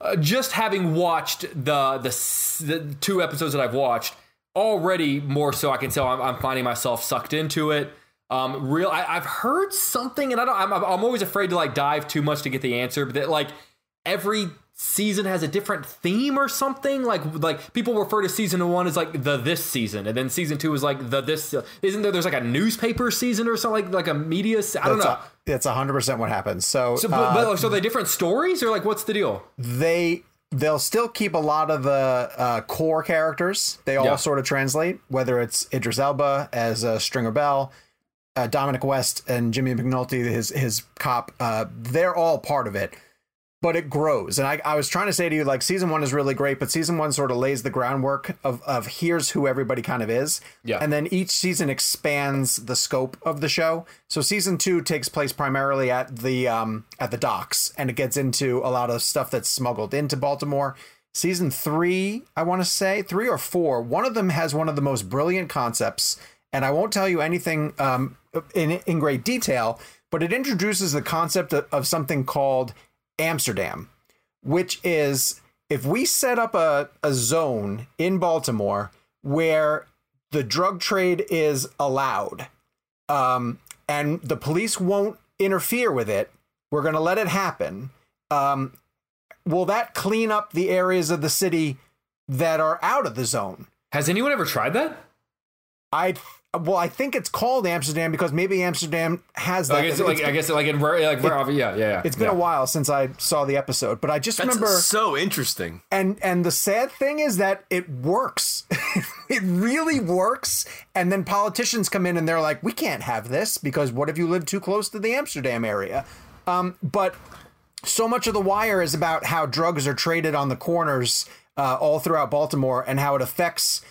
[SPEAKER 5] uh, just having watched the, the the two episodes that I've watched already more so I can tell I'm, I'm finding myself sucked into it um real I, I've heard something and I don't I'm, I'm always afraid to like dive too much to get the answer but that like every season has a different theme or something like like people refer to season one as like the this season and then season two is like the this isn't there there's like a newspaper season or something like like a media se- I don't
[SPEAKER 3] That's
[SPEAKER 5] know
[SPEAKER 3] a- that's hundred percent what happens. So,
[SPEAKER 5] so,
[SPEAKER 3] uh,
[SPEAKER 5] but, but, so are they different stories or like what's the deal
[SPEAKER 3] they they'll still keep a lot of the uh, core characters. They all
[SPEAKER 5] Yeah.
[SPEAKER 3] sort of translate, whether it's Idris Elba as uh, Stringer Bell, uh, Dominic West, and Jimmy McNulty, his his cop. Uh, they're all part of it. But it grows, and I, I was trying to say to you, like season one is really great, but season one sort of lays the groundwork of of here's who everybody kind of is,
[SPEAKER 5] Yeah.
[SPEAKER 3] and then each season expands the scope of the show. So season two takes place primarily at the um, at the docks, and it gets into a lot of stuff that's smuggled into Baltimore. Season three, I want to say three or four. One of them has one of the most brilliant concepts, and I won't tell you anything um, in in great detail, but it introduces the concept of, of something called Amsterdam, which is if we set up a, a zone in Baltimore where the drug trade is allowed, um, and the police won't interfere with it, we're going to let it happen. Um, will that clean up the areas of the city that are out of the zone?
[SPEAKER 5] has anyone ever tried that
[SPEAKER 3] I well, I think it's called Amsterdam because maybe Amsterdam has that.
[SPEAKER 5] I guess
[SPEAKER 3] It's-
[SPEAKER 5] like I guess like in ver- like ver- yeah yeah yeah
[SPEAKER 3] it's been
[SPEAKER 5] yeah.
[SPEAKER 3] a while since I saw the episode, but I just
[SPEAKER 4] That's
[SPEAKER 3] remember
[SPEAKER 4] so interesting.
[SPEAKER 3] and and the sad thing is that it works [laughs] it really works and then politicians come in and they're like we can't have this because what if you live too close to the amsterdam area um, but so much of the wire is about how drugs are traded on the corners uh, all throughout baltimore and how it affects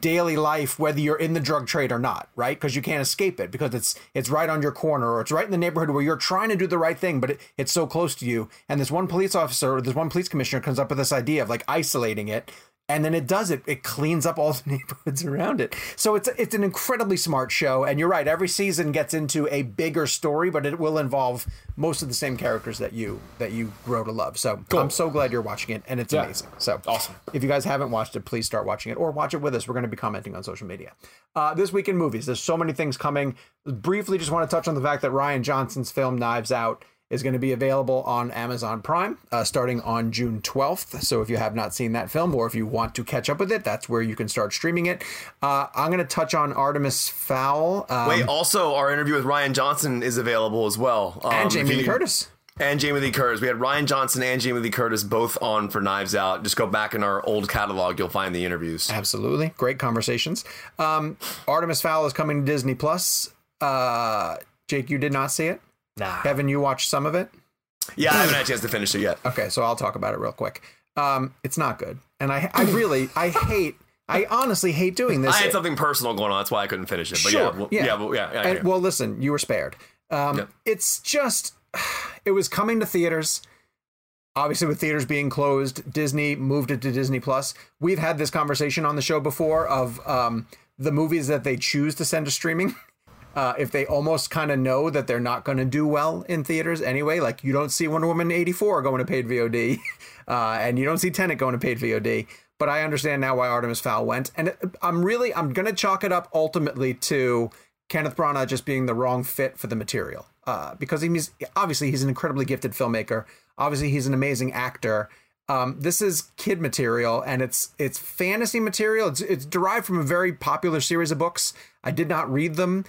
[SPEAKER 3] daily life whether you're in the drug trade or not right? Because you can't escape it because it's it's right on your corner or it's right in the neighborhood where you're trying to do the right thing but it, it's so close to you. And this one police officer or this one police commissioner comes up with this idea of like isolating it and then it does it. It cleans up all [laughs] the neighborhoods around it. So it's it's an incredibly smart show. And you're right. Every season gets into a bigger story, but it will involve most of the same characters that you that you grow to love. So I'm so glad you're watching it, and it's
[SPEAKER 5] Yeah.
[SPEAKER 3] amazing. So
[SPEAKER 5] Awesome.
[SPEAKER 3] If you guys haven't watched it, please start watching it or watch it with us. We're going to be commenting on social media. Uh, this week in movies, there's so many things coming. Briefly, just want to touch on the fact that Rian Johnson's film Knives Out is going to be available on Amazon Prime uh, starting on June 12th. So if you have not seen that film or if you want to catch up with it, that's where you can start streaming it. Uh, I'm going to touch on Artemis Fowl um,
[SPEAKER 4] Wait, also our interview with Rian Johnson is available as well. Um,
[SPEAKER 3] and Jamie Lee Curtis.
[SPEAKER 4] And Jamie Lee Curtis. We had Rian Johnson and Jamie Lee Curtis both on for Knives Out. Just go back in our old catalog, you'll find the interviews.
[SPEAKER 3] Absolutely. Great conversations. Um, Artemis Fowl is coming to Disney Plus. Uh, Jake, you did not see it?
[SPEAKER 5] Nah.
[SPEAKER 3] Kevin, you watched some of it?
[SPEAKER 4] Yeah, I haven't had a chance to finish it yet.
[SPEAKER 3] Okay, so I'll talk about it real quick. Um, it's not good, and I, I really, I hate, I honestly hate doing this.
[SPEAKER 4] I had something personal going on, that's why I couldn't finish it. But
[SPEAKER 3] sure,
[SPEAKER 4] yeah, well, yeah, well, yeah, yeah,
[SPEAKER 3] and,
[SPEAKER 4] hear.
[SPEAKER 3] well, listen, you were spared. Um,
[SPEAKER 4] Yep.
[SPEAKER 3] It's just, [sighs] it was coming to theaters. Obviously, with theaters being closed, Disney moved it to Disney Plus. We've had this conversation on the show before of um, the movies that they choose to send to streaming. [laughs] Uh, if they almost kind of know that they're not going to do well in theaters anyway, like you don't see Wonder Woman 84 going to paid VOD, [laughs] uh, and you don't see Tenet going to paid VOD. But I understand now why Artemis Fowl went, and I'm really I'm going to chalk it up ultimately to Kenneth Branagh just being the wrong fit for the material, uh, because he's obviously he's an incredibly gifted filmmaker. Obviously, he's an amazing actor. Um, this is kid material, and it's it's fantasy material. It's it's derived from a very popular series of books. I did not read them.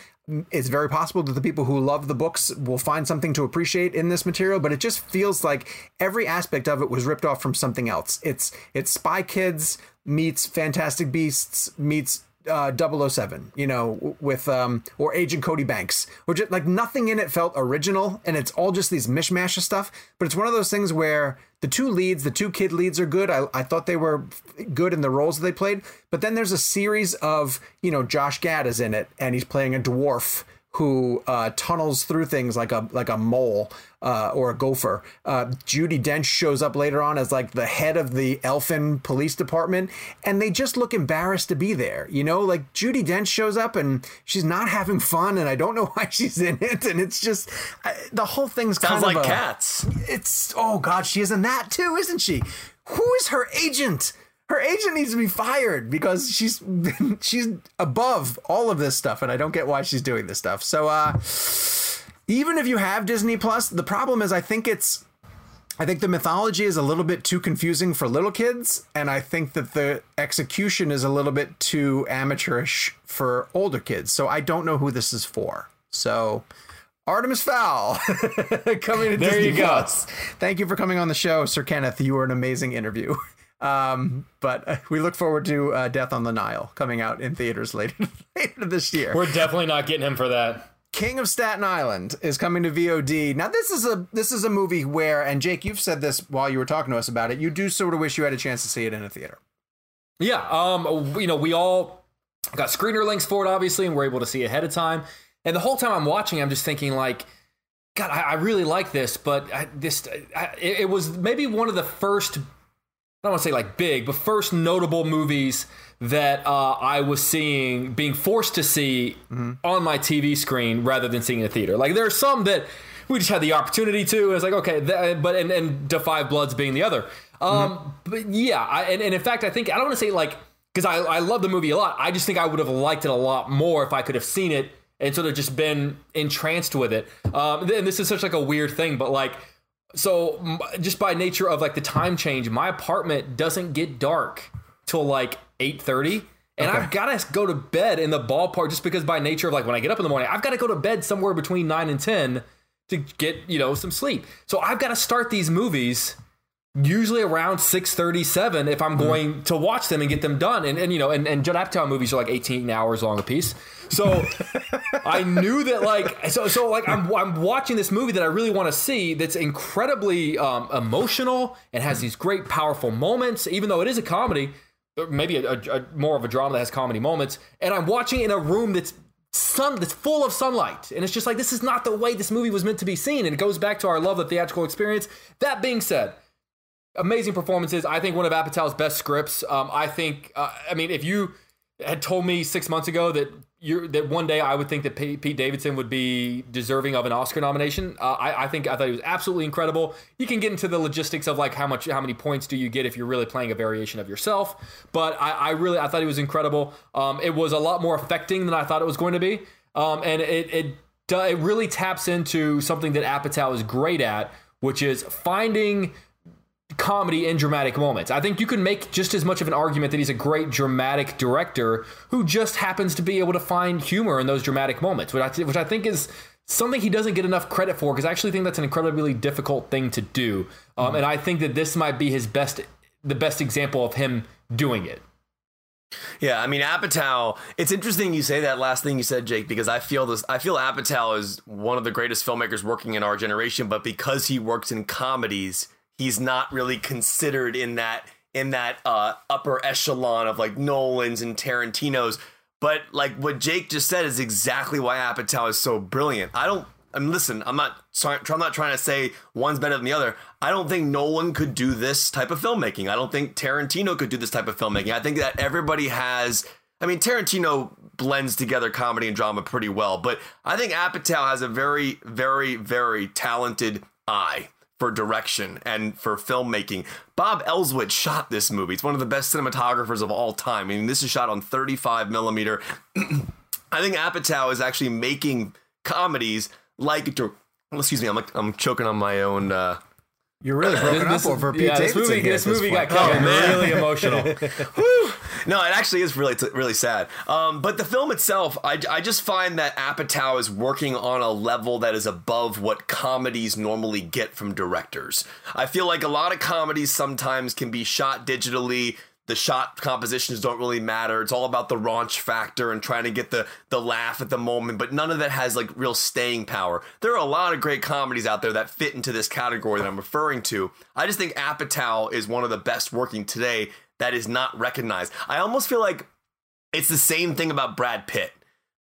[SPEAKER 3] It's very possible that the people who love the books will find something to appreciate in this material, but it just feels like every aspect of it was ripped off from something else. It's it's Spy Kids meets Fantastic Beasts meets uh 007 you know with um or agent cody banks which like nothing in it felt original and it's all just these mishmash of stuff but it's one of those things where the two leads the two kid leads are good. I, I thought they were good in the roles that they played but then there's a series of you know josh gad is in it and he's playing a dwarf who uh, tunnels through things like a like a mole uh, or a gopher. Uh, Judi Dench shows up later on as like the head of the Elfin Police Department, and they just look embarrassed to be there. You know, like Judi Dench shows up and she's not having fun, and I don't know [laughs] why she's in it, and it's just I, the whole thing's
[SPEAKER 4] Sounds
[SPEAKER 3] kind
[SPEAKER 4] like
[SPEAKER 3] of a,
[SPEAKER 4] cats.
[SPEAKER 3] It's oh god, she is in that too, isn't she? Who is her agent? Her agent needs to be fired because she's [laughs] she's above all of this stuff, and I don't get why she's doing this stuff. So, uh, even if you have Disney Plus, the problem is I think it's I think the mythology is a little bit too confusing for little kids, and I think that the execution is a little bit too amateurish for older kids. So I don't know who this is for. So Artemis Fowl [laughs] coming to
[SPEAKER 5] There
[SPEAKER 3] Disney
[SPEAKER 5] you go.
[SPEAKER 3] Plus. Thank you for coming on the show, Sir Kenneth. You were an amazing interview. [laughs] Um, but uh, we look forward to uh, Death on the Nile coming out in theaters [laughs] later later this year.
[SPEAKER 5] We're definitely not getting him for that.
[SPEAKER 3] King of Staten Island is coming to VOD. Now this is a this is a movie where and Jake you've said this while you were talking to us about it. You do sort of wish you had a chance to see it in a theater.
[SPEAKER 5] Yeah, um, you know, we all got screener links for it, obviously, and we're able to see ahead of time. And the whole time I'm watching, I'm just thinking, like, God, I, I really like this, but I, this, I, it, it was maybe one of the first, I don't want to say like big, but first notable movies that uh, I was seeing, being forced to see on my TV screen rather than seeing in a theater. Like, there are some that we just had the opportunity to. It's like, okay, that, but, and, and Da Five Bloods being the other. Um, But yeah, I, and, and in fact, I think, I don't want to say like, because I, I love the movie a lot. I just think I would have liked it a lot more if I could have seen it and sort of just been entranced with it. Um, and this is such like a weird thing, but like, so just by nature of like the time change, my apartment doesn't get dark till like eight thirty. And I've got to go to bed in the ballpark just because by nature of like when I get up in the morning, I've got to go to bed somewhere between nine and 10 to get, you know, some sleep. So I've got to start these movies usually around 637 if i'm going to watch them and get them done. And, and you know and, and judd apatow movies are like 18 hours long a piece so [laughs] i knew that like so so like I'm, I'm watching this movie that i really want to see that's incredibly um, emotional and has these great powerful moments even though it is a comedy or maybe a, a, a more of a drama that has comedy moments. And i'm watching it in a room that's sun that's full of sunlight. And it's just like this is not the way this movie was meant to be seen. And it goes back to our love of theatrical experience. That being said amazing performances. I think one of Apatow's best scripts. Um, I think, uh, I mean, if you had told me six months ago that you that one day I would think that Pete Davidson would be deserving of an Oscar nomination, uh, I, I think I thought he was absolutely incredible. You can get into the logistics of like how much, how many points do you get if you're really playing a variation of yourself. But I, I really, I thought he was incredible. Um, it was a lot more affecting than I thought it was going to be, um, and it it it really taps into something that Apatow is great at, which is finding comedy in dramatic moments. I think you can make just as much of an argument that he's a great dramatic director who just happens to be able to find humor in those dramatic moments, which I, which I think is something he doesn't get enough credit for because I actually think that's an incredibly difficult thing to do. Um, mm-hmm. And I think that this might be his best, the best example of him doing it.
[SPEAKER 4] Yeah, I mean Apatow. It's interesting you say that last thing you said, Jake, because I feel this. I feel Apatow is one of the greatest filmmakers working in our generation, but because he works in comedies, he's not really considered in that in that uh, upper echelon of like Nolan's and Tarantino's. But like what Jake just said is exactly why Apatow is so brilliant. I don't. I mean, listen, I'm not. Sorry, I'm not trying to say one's better than the other. I don't think Nolan could do this type of filmmaking. I don't think Tarantino could do this type of filmmaking. I think that everybody has. I mean, Tarantino blends together comedy and drama pretty well, but I think Apatow has a very, very, very talented eye for direction and for filmmaking. Bob Elswit shot this movie. It's one of the best cinematographers of all time. I mean, this is shot on 35 millimeter. [clears throat] I think Apatow is actually making comedies like. Excuse me, I'm like I'm choking on my own. Uh,
[SPEAKER 3] you're really broken this, up over Pete yeah, Davidson.
[SPEAKER 5] This movie, this movie got Kevin oh, really emotional. [laughs]
[SPEAKER 4] no, it actually is really really sad. Um, but the film itself, I, I just find that Apatow is working on a level that is above what comedies normally get from directors. I feel like a lot of comedies sometimes can be shot digitally the shot compositions don't really matter. It's all about the raunch factor and trying to get the the laugh at the moment, but none of that has like real staying power. There are a lot of great comedies out there that fit into this category that I'm referring to. I just think Apatow is one of the best working today that is not recognized. I almost feel like it's the same thing about Brad Pitt.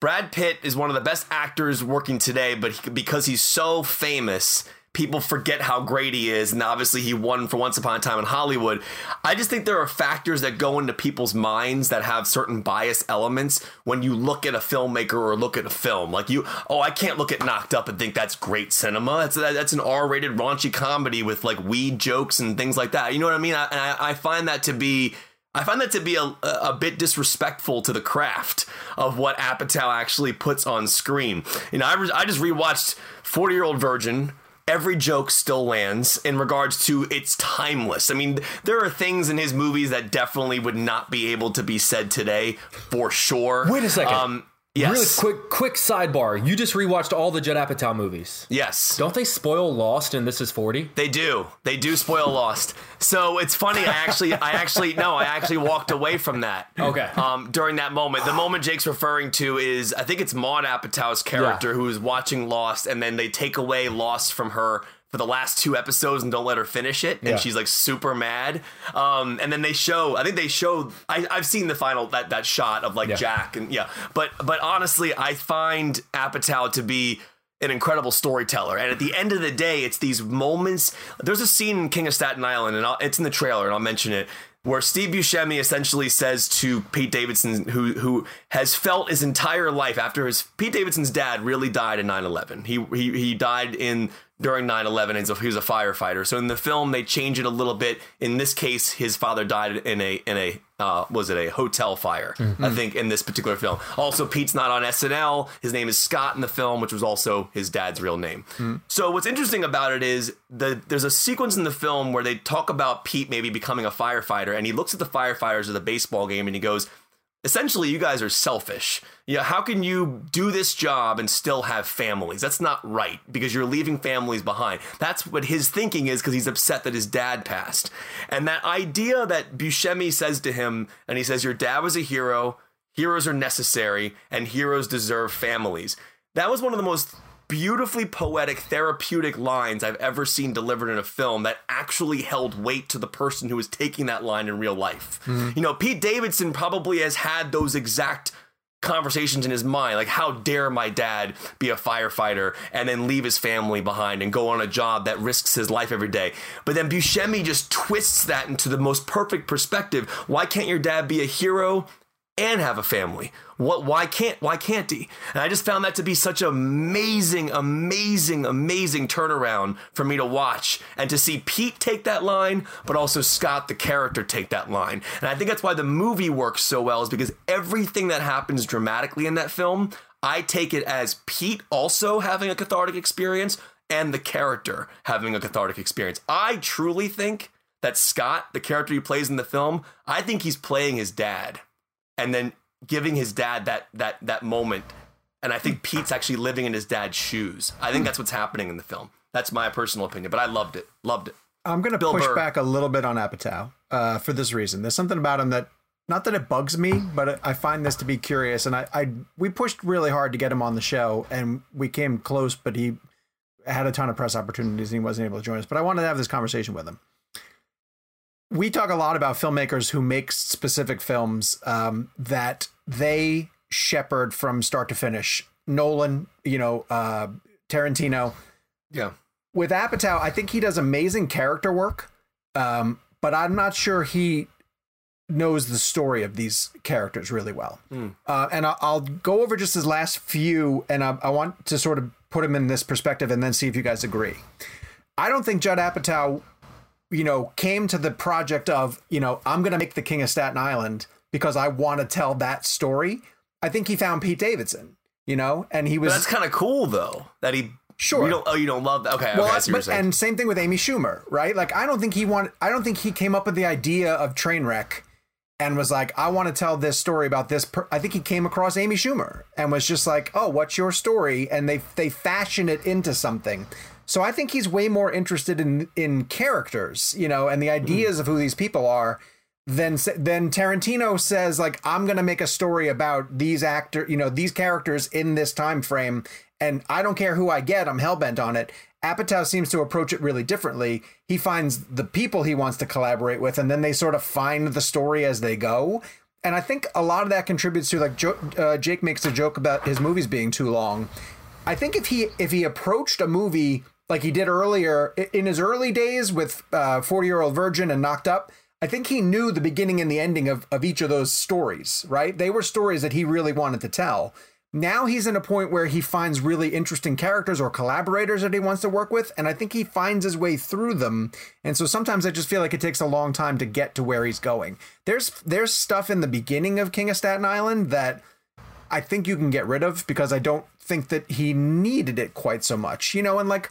[SPEAKER 4] Brad Pitt is one of the best actors working today, but he, because he's so famous, people forget how great he is. And obviously, he won for Once Upon a Time in Hollywood. I just think there are factors that go into people's minds that have certain bias elements when you look at a filmmaker or look at a film. Like you, oh, I can't look at Knocked Up and think that's great cinema. That's that's an R-rated raunchy comedy with like weed jokes and things like that. You know what I mean? I, and I, I find that to be. I find that to be a, a bit disrespectful to the craft of what Apatow actually puts on screen. You know, I, re- I just rewatched 40 Year Old Virgin, every joke still lands in regards to it's timeless. I mean, there are things in his movies that definitely would not be able to be said today for sure.
[SPEAKER 5] Wait a second. Um, Yes. Really quick, quick sidebar. You just rewatched all the Judd Apatow movies.
[SPEAKER 4] Yes.
[SPEAKER 5] Don't they spoil Lost and This Is Forty?
[SPEAKER 4] They do. They do spoil Lost. So it's funny. I actually, I actually, no, I actually walked away from that.
[SPEAKER 5] Okay.
[SPEAKER 4] Um, during that moment, the moment Jake's referring to is, I think it's Maude Apatow's character yeah. who is watching Lost, and then they take away Lost from her for the last two episodes and don't let her finish it and yeah. she's like super mad um, and then they show i think they show I, have seen the final that that shot of like yeah. jack and yeah but but honestly i find apatow to be an incredible storyteller and at the end of the day it's these moments there's a scene in king of staten island and I'll, it's in the trailer and i'll mention it where Steve Buscemi essentially says to Pete Davidson, who who has felt his entire life after his Pete Davidson's dad really died in 9/11. He he he died in during 9-11 and he was a firefighter. So in the film they change it a little bit. In this case his father died in a in a uh, was it a hotel fire mm-hmm. i think in this particular film. Also pete's not on snl his name is scott in the film which was also his dad's real name. Mm-hmm. so what's interesting about it is the there's a sequence in the film where they talk about pete maybe becoming a firefighter and he looks at the firefighters at the baseball game and he goes essentially you guys are selfish. Yeah, how can you do this job and still have families? That's not right because you're leaving families behind. That's what his thinking is because he's upset that his dad passed. And that idea that Buscemi says to him, and he says, Your dad was a hero, heroes are necessary, and heroes deserve families. That was one of the most beautifully poetic, therapeutic lines I've ever seen delivered in a film that actually held weight to the person who was taking that line in real life. Mm-hmm. You know, Pete Davidson probably has had those exact conversations in his mind like how dare my dad be a firefighter and then leave his family behind and go on a job that risks his life every day but then buscemi just twists that into the most perfect perspective why can't your dad be a hero and have a family. What why can't why can't he? And i just found that to be such amazing amazing amazing turnaround for me to watch and to see pete take that line but also scott the character take that line. And i think that's why the movie works so well is because everything that happens dramatically in that film i take it as pete also having a cathartic experience and the character having a cathartic experience. I truly think that scott the character he plays in the film i think he's playing his dad and then giving his dad that that that moment. And I think Pete's actually living in his dad's shoes. I think that's what's happening in the film. That's my personal opinion, but I loved it. Loved it.
[SPEAKER 3] I'm going to push
[SPEAKER 4] Burr.
[SPEAKER 3] back a little bit on Apatow uh, for this reason. There's something about him that, not that it bugs me, but I find this to be curious. And I, I, we pushed really hard to get him on the show, and we came close, but he had a ton of press opportunities and he wasn't able to join us. But I wanted to have this conversation with him. We talk a lot about filmmakers who make specific films um, that they shepherd from start to finish. Nolan, you know, uh, Tarantino
[SPEAKER 4] Yeah.
[SPEAKER 3] with Apatow, I think he does amazing character work, um, but I'm not sure he knows the story of these characters really well. Uh, and I'll, I'll go over just his last few, and I, I want to sort of put him in this perspective and then see if you guys agree. I don't think Judd Apatow, you know, came to the project of, you know, I'm going to make the King of Staten Island because I want to tell that story. I think he found Pete Davidson, you know, and he
[SPEAKER 4] But
[SPEAKER 3] was
[SPEAKER 4] that's kind of cool though that he.
[SPEAKER 3] Sure.
[SPEAKER 4] You don't. Oh, you don't love that. Okay.
[SPEAKER 3] well,
[SPEAKER 4] okay. I see what you're
[SPEAKER 3] but, and same thing with Amy Schumer, right? Like, I don't think he want. I don't think he came up with the idea of Trainwreck and was like, I want to tell this story about this. Per-. I think he came across Amy Schumer and was just like, Oh, what's your story? And they they fashion it into something. So I think he's way more interested in in characters, you know, and the ideas of who these people are. than then Tarantino says like I'm gonna make a story about these actor, you know, these characters in this time frame, and I don't care who I get, I'm hell bent on it. Apatow seems to approach it really differently. He finds the people he wants to collaborate with, and then they sort of find the story as they go. And I think a lot of that contributes to like jo- uh, Jake makes a joke about his movies being too long. I think if he if he approached a movie like he did earlier in his early days with uh, Forty Year Old Virgin and Knocked Up, I think he knew the beginning and the ending of of each of those stories. Right? They were stories that he really wanted to tell. Now he's in a point where he finds really interesting characters or collaborators that he wants to work with, and I think he finds his way through them. And so sometimes I just feel like it takes a long time to get to where he's going. There's there's stuff in the beginning of King of Staten Island that I think you can get rid of because I don't think that he needed it quite so much. You know, and like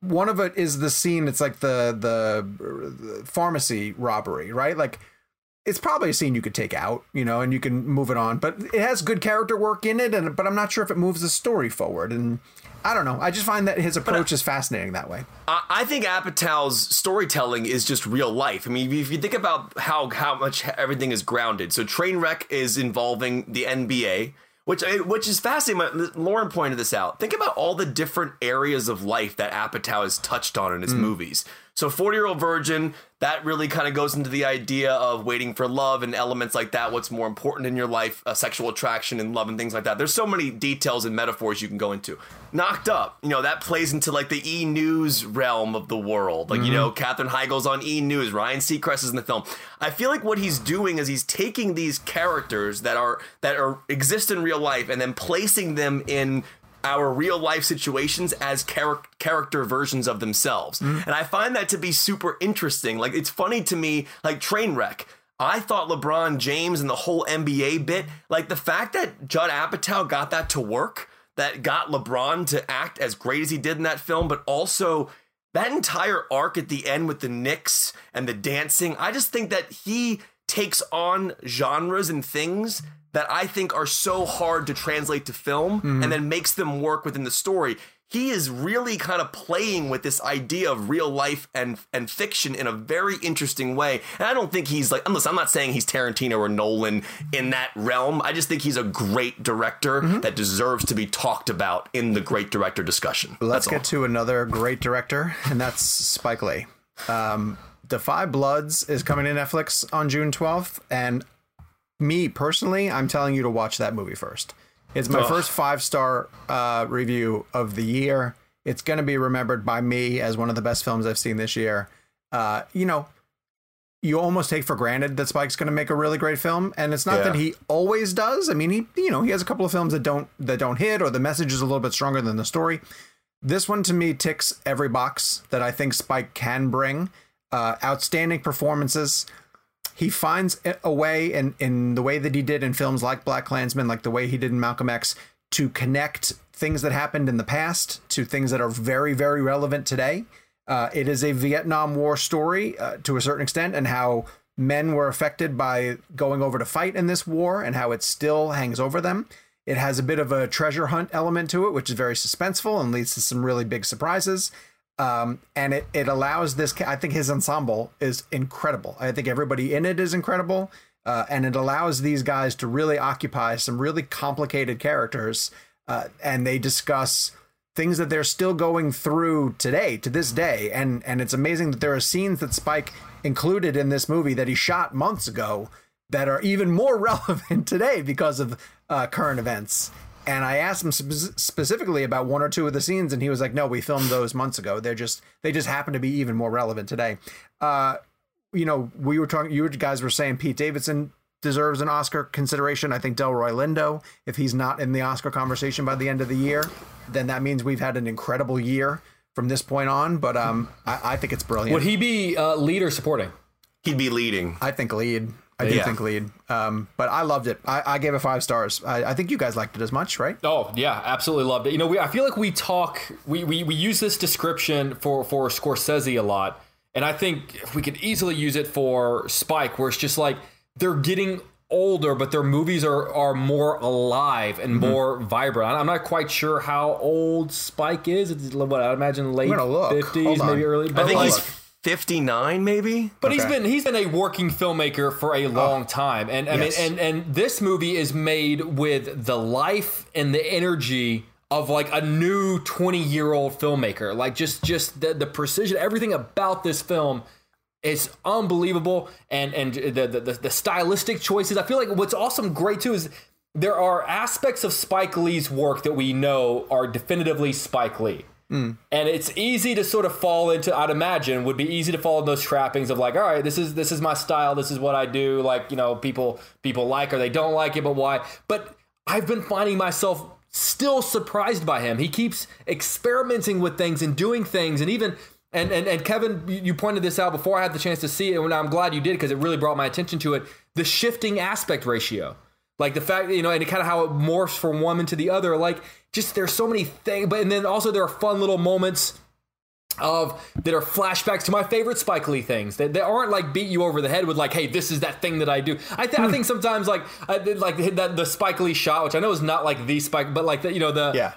[SPEAKER 3] one of it is the scene it's like the the, the pharmacy robbery, right? Like it's probably a scene you could take out, you know, and you can move it on. But it has good character work in it, and but I'm not sure if it moves the story forward. And I don't know. I just find that his uh, approach is fascinating that way.
[SPEAKER 4] I I think Apatow's storytelling is just real life. I mean, if you think about how how much everything is grounded, so Trainwreck is involving the NBA, which which is fascinating. Lauren pointed this out. Think about all the different areas of life that Apatow has touched on in his mm. movies. So, Forty Year Old Virgin, that really kind of goes into the idea of waiting for love and elements like that. What's more important in your life, uh, sexual attraction and love and things like that. There's so many details and metaphors you can go into. Knocked Up, you know, that plays into like the E News realm of the world. Like, you know, Katherine Heigl's on E News, Ryan Seacrest is in the film. I feel like what he's doing is he's taking these characters that are that are exist in real life and then placing them in our real life situations as char- character versions of themselves. Mm-hmm. And I find that to be super interesting. Like it's funny to me, like Trainwreck. I thought LeBron James and the whole NBA bit, like the fact that Judd Apatow got that to work, that got LeBron to act as great as he did in that film, but also that entire arc at the end with the Knicks and the dancing, I just think that he takes on genres and things that I think are so hard to translate to film mm-hmm. and then makes them work within the story. He is really kind of playing with this idea of real life and and fiction in a very interesting way. And I don't think he's like unless I'm not saying he's Tarantino or Nolan in that realm. I just think he's a great director that deserves to be talked about in the great director discussion.
[SPEAKER 3] Let's get to another great director, and that's Spike Lee. Um, Da Five Bloods is coming to Netflix on June 12th, and me personally, I'm telling you to watch that movie first. It's my first five star uh, review of the year. It's going to be remembered by me as one of the best films I've seen this year. Uh, you know, you almost take for granted that Spike's going to make a really great film, and it's not
[SPEAKER 4] Yeah.
[SPEAKER 3] that he always does. I mean, he you know he has a couple of films that don't that don't hit, or the message is a little bit stronger than the story. This one to me ticks every box that I think Spike can bring. Uh, outstanding performances. He finds a- way, in in the way that he did in films like Black Klansman, like the way he did in Malcolm X, to connect things that happened in the past to things that are very very relevant today. Uh, it is a Vietnam War story uh, to a certain extent, and how men were affected by going over to fight in this war, and how it still hangs over them. It has a bit of a treasure hunt element to it, which is very suspenseful and leads to some really big surprises. Um, and it, it allows this, I think his ensemble is incredible. I think everybody in it is incredible. Uh, and it allows these guys to really occupy some really complicated characters. Uh, and they discuss things that they're still going through today, to this day. And, and it's amazing that there are scenes that Spike included in this movie that he shot months ago that are even more [laughs] relevant today because of uh, current events. And I asked him spe- specifically about one or two of the scenes, and he was like, "No, we filmed those months ago. They're just they just happen to be even more relevant today." Uh, you know, we were talking. You guys were saying Pete Davidson deserves an Oscar consideration. I think Delroy Lindo, if he's not in the Oscar conversation by the end of the year, then that means we've had an incredible year from this point on. But um, I, I think it's brilliant.
[SPEAKER 5] Would he be uh, lead or supporting?
[SPEAKER 4] He'd be leading.
[SPEAKER 3] I think lead. I do
[SPEAKER 4] Yeah.
[SPEAKER 3] think lead. Um, but I loved it. I, I gave it five stars. I, I think you guys liked it as much, right?
[SPEAKER 5] Oh yeah, absolutely loved it. You know, we I feel like we talk we, we we use this description for for Scorsese a lot, and I think we could easily use it for Spike, where it's just like they're getting older, but their movies are are more alive and
[SPEAKER 3] Mm-hmm.
[SPEAKER 5] more vibrant. I'm not quite sure how old Spike is. It's what I imagine late fifties, maybe early.
[SPEAKER 4] I
[SPEAKER 5] But
[SPEAKER 4] think
[SPEAKER 5] like-
[SPEAKER 4] he's 59, maybe.
[SPEAKER 5] but he's been he's been a working filmmaker for a oh. long time, and I
[SPEAKER 3] Yes.
[SPEAKER 5] mean, and and this movie is made with the life and the energy of like a new twenty year old filmmaker. Like just just the, the precision, everything about this film is unbelievable, and and the, the the the stylistic choices. I feel like what's awesome, great too, is there are aspects of Spike Lee's work that we know are definitively Spike Lee. Mm. And it's easy to sort of fall into. I'd imagine would be easy to fall in those trappings of like, all right, this is this is my style. This is what I do. Like you know, people people like or they don't like it, but why? But I've been finding myself still surprised by him. He keeps experimenting with things and doing things, and even and and, and Kevin, you pointed this out before I had the chance to see it, and I'm glad you did because it really brought my attention to it. The shifting aspect ratio. Like the fact, you know, and kind of how it morphs from one into the other. Like, just there's so many things, but and then also there are fun little moments of that are flashbacks to my favorite Spike Lee things that, that aren't like beat you over the head with like, hey, this is that thing that I do. I, th- I hmm. think sometimes like I did like that the Spike Lee shot, which I know is not like the Spike, but like the, you know the
[SPEAKER 3] Yeah.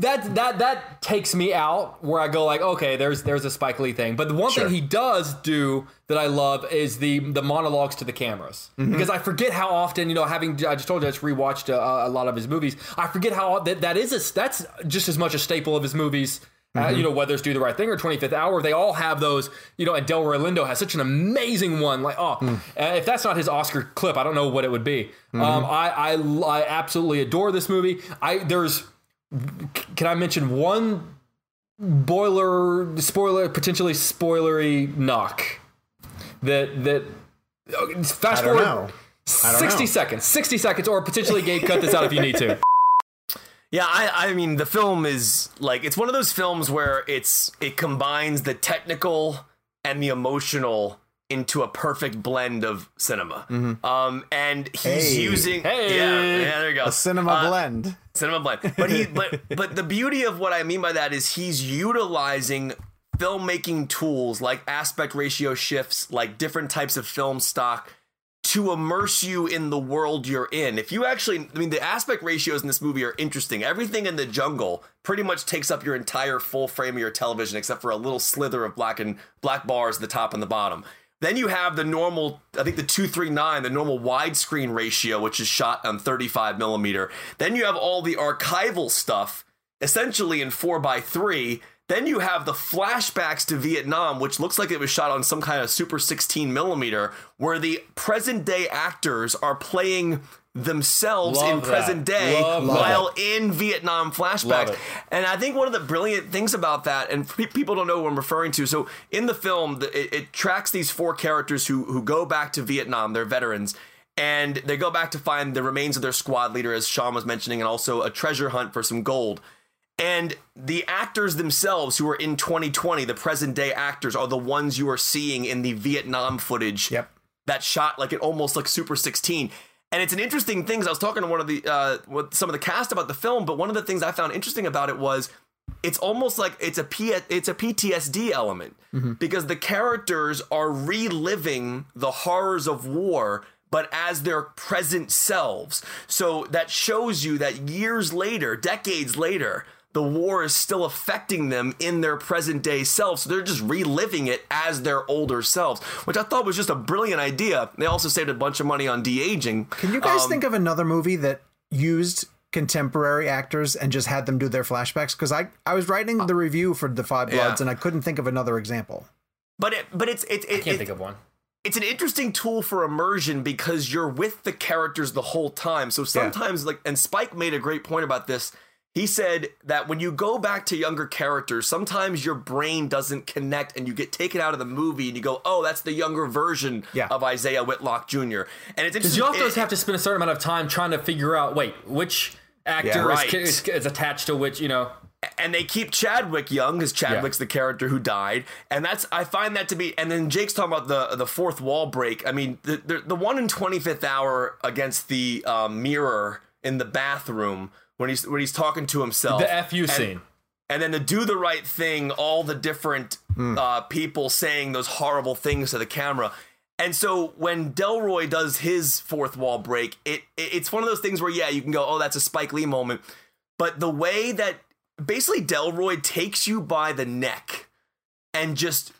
[SPEAKER 5] That that that takes me out where I go like, okay, there's there's a Spike Lee thing. But the one
[SPEAKER 3] Sure.
[SPEAKER 5] thing he does do that I love is the the monologues to the cameras
[SPEAKER 3] Mm-hmm.
[SPEAKER 5] because I forget how often you know having I just told you I just rewatched a, a lot of his movies. I forget how that that is a, that's just as much a staple of his movies. Uh,
[SPEAKER 3] Mm-hmm.
[SPEAKER 5] you know whether it's Do the Right Thing or 25th Hour, they all have those. You know, and Delroy Lindo has such an amazing one. Like, oh,
[SPEAKER 3] Mm.
[SPEAKER 5] uh, if that's not his Oscar clip, I don't know what it would be.
[SPEAKER 3] Mm-hmm.
[SPEAKER 5] Um, I, I I absolutely adore this movie. I there's can I mention one boiler spoiler potentially spoilery knock that that uh, fast
[SPEAKER 3] I don't
[SPEAKER 5] forward
[SPEAKER 3] know. I don't
[SPEAKER 5] 60
[SPEAKER 3] know.
[SPEAKER 5] seconds 60 seconds or potentially Gabe cut this out if you need to [laughs]
[SPEAKER 4] Yeah, I, I mean the film is like it's one of those films where it's it combines the technical and the emotional into a perfect blend of cinema. Um, and he's
[SPEAKER 3] Hey.
[SPEAKER 4] using
[SPEAKER 5] Hey.
[SPEAKER 4] yeah, yeah, there you go.
[SPEAKER 3] A cinema
[SPEAKER 4] Uh,
[SPEAKER 3] blend.
[SPEAKER 4] cinema blend. But he but [laughs] but the beauty of what I mean by that is he's utilizing filmmaking tools like aspect ratio shifts, like different types of film stock to immerse you in the world you're in. If you actually I mean the aspect ratios in this movie are interesting. Everything in the jungle pretty much takes up your entire full frame of your television except for a little slither of black and black bars at the top and the bottom. Then you have the normal, I think the 239, the normal widescreen ratio, which is shot on 35 millimeter. Then you have all the archival stuff, essentially in 4 by 3 Then you have the flashbacks to Vietnam, which looks like it was shot on some kind of super 16 millimeter, where the present day actors are playing themselves
[SPEAKER 5] Love
[SPEAKER 4] in
[SPEAKER 5] that.
[SPEAKER 4] present day
[SPEAKER 5] Love
[SPEAKER 4] while in Vietnam flashbacks. And I think one of the brilliant things about that, and pe- people don't know what I'm referring to. So in the film, the, it, it tracks these four characters who who go back to Vietnam. They're veterans, and they go back to find the remains of their squad leader, as Sean was mentioning, and also a treasure hunt for some gold. And the actors themselves, who are in 2020, the present day actors, are the ones you are seeing in the Vietnam footage
[SPEAKER 3] Yep.
[SPEAKER 4] that shot like it almost like Super 16. And it's an interesting thing. I was talking to one of the uh, with some of the cast about the film, but one of the things I found interesting about it was it's almost like it's a P- it's a PTSD element because the characters are reliving the horrors of war but as their present selves. So that shows you that years later, decades later, the war is still affecting them in their present day selves. So they're just reliving it as their older selves, which I thought was just a brilliant idea. They also saved a bunch of money on de aging.
[SPEAKER 3] Can you guys um, think of another movie that used contemporary actors and just had them do their flashbacks? Because I, I was writing the review for Da Five
[SPEAKER 4] Yeah.
[SPEAKER 3] Bloods and I couldn't think of another example.
[SPEAKER 4] But it, but it's it, it,
[SPEAKER 5] I can't
[SPEAKER 4] it-
[SPEAKER 5] think of one.
[SPEAKER 4] it's an interesting tool for immersion because you're with the characters the whole time. So sometimes like and Spike made a great point about this. He said that when you go back to younger characters, sometimes your brain doesn't connect and you get taken out of the movie and you go, "Oh, that's the younger version
[SPEAKER 3] Yeah.
[SPEAKER 4] of Isaiah Whitlock Jr." And it's
[SPEAKER 5] Because you also
[SPEAKER 4] it-
[SPEAKER 5] have to spend a certain amount of time trying to figure out, wait, which actor
[SPEAKER 3] Yeah.
[SPEAKER 4] Right.
[SPEAKER 5] is, is, attached to which, you know.
[SPEAKER 4] and they keep Chadwick young because Chadwick's the character who died, and that's I find that to be. And then Jake's talking about the the fourth wall break. I mean, the the, the one in twenty fifth hour against the um, mirror in the bathroom when he's when he's talking to himself.
[SPEAKER 5] The FU
[SPEAKER 4] And-
[SPEAKER 5] scene.
[SPEAKER 4] and then to do the right thing, all the different uh, people saying those horrible things to the camera. And so when Delroy does his fourth wall break, it, it it's one of those things where yeah, you can go, oh, that's a Spike Lee moment, but the way that basically Delroy takes you by the neck and just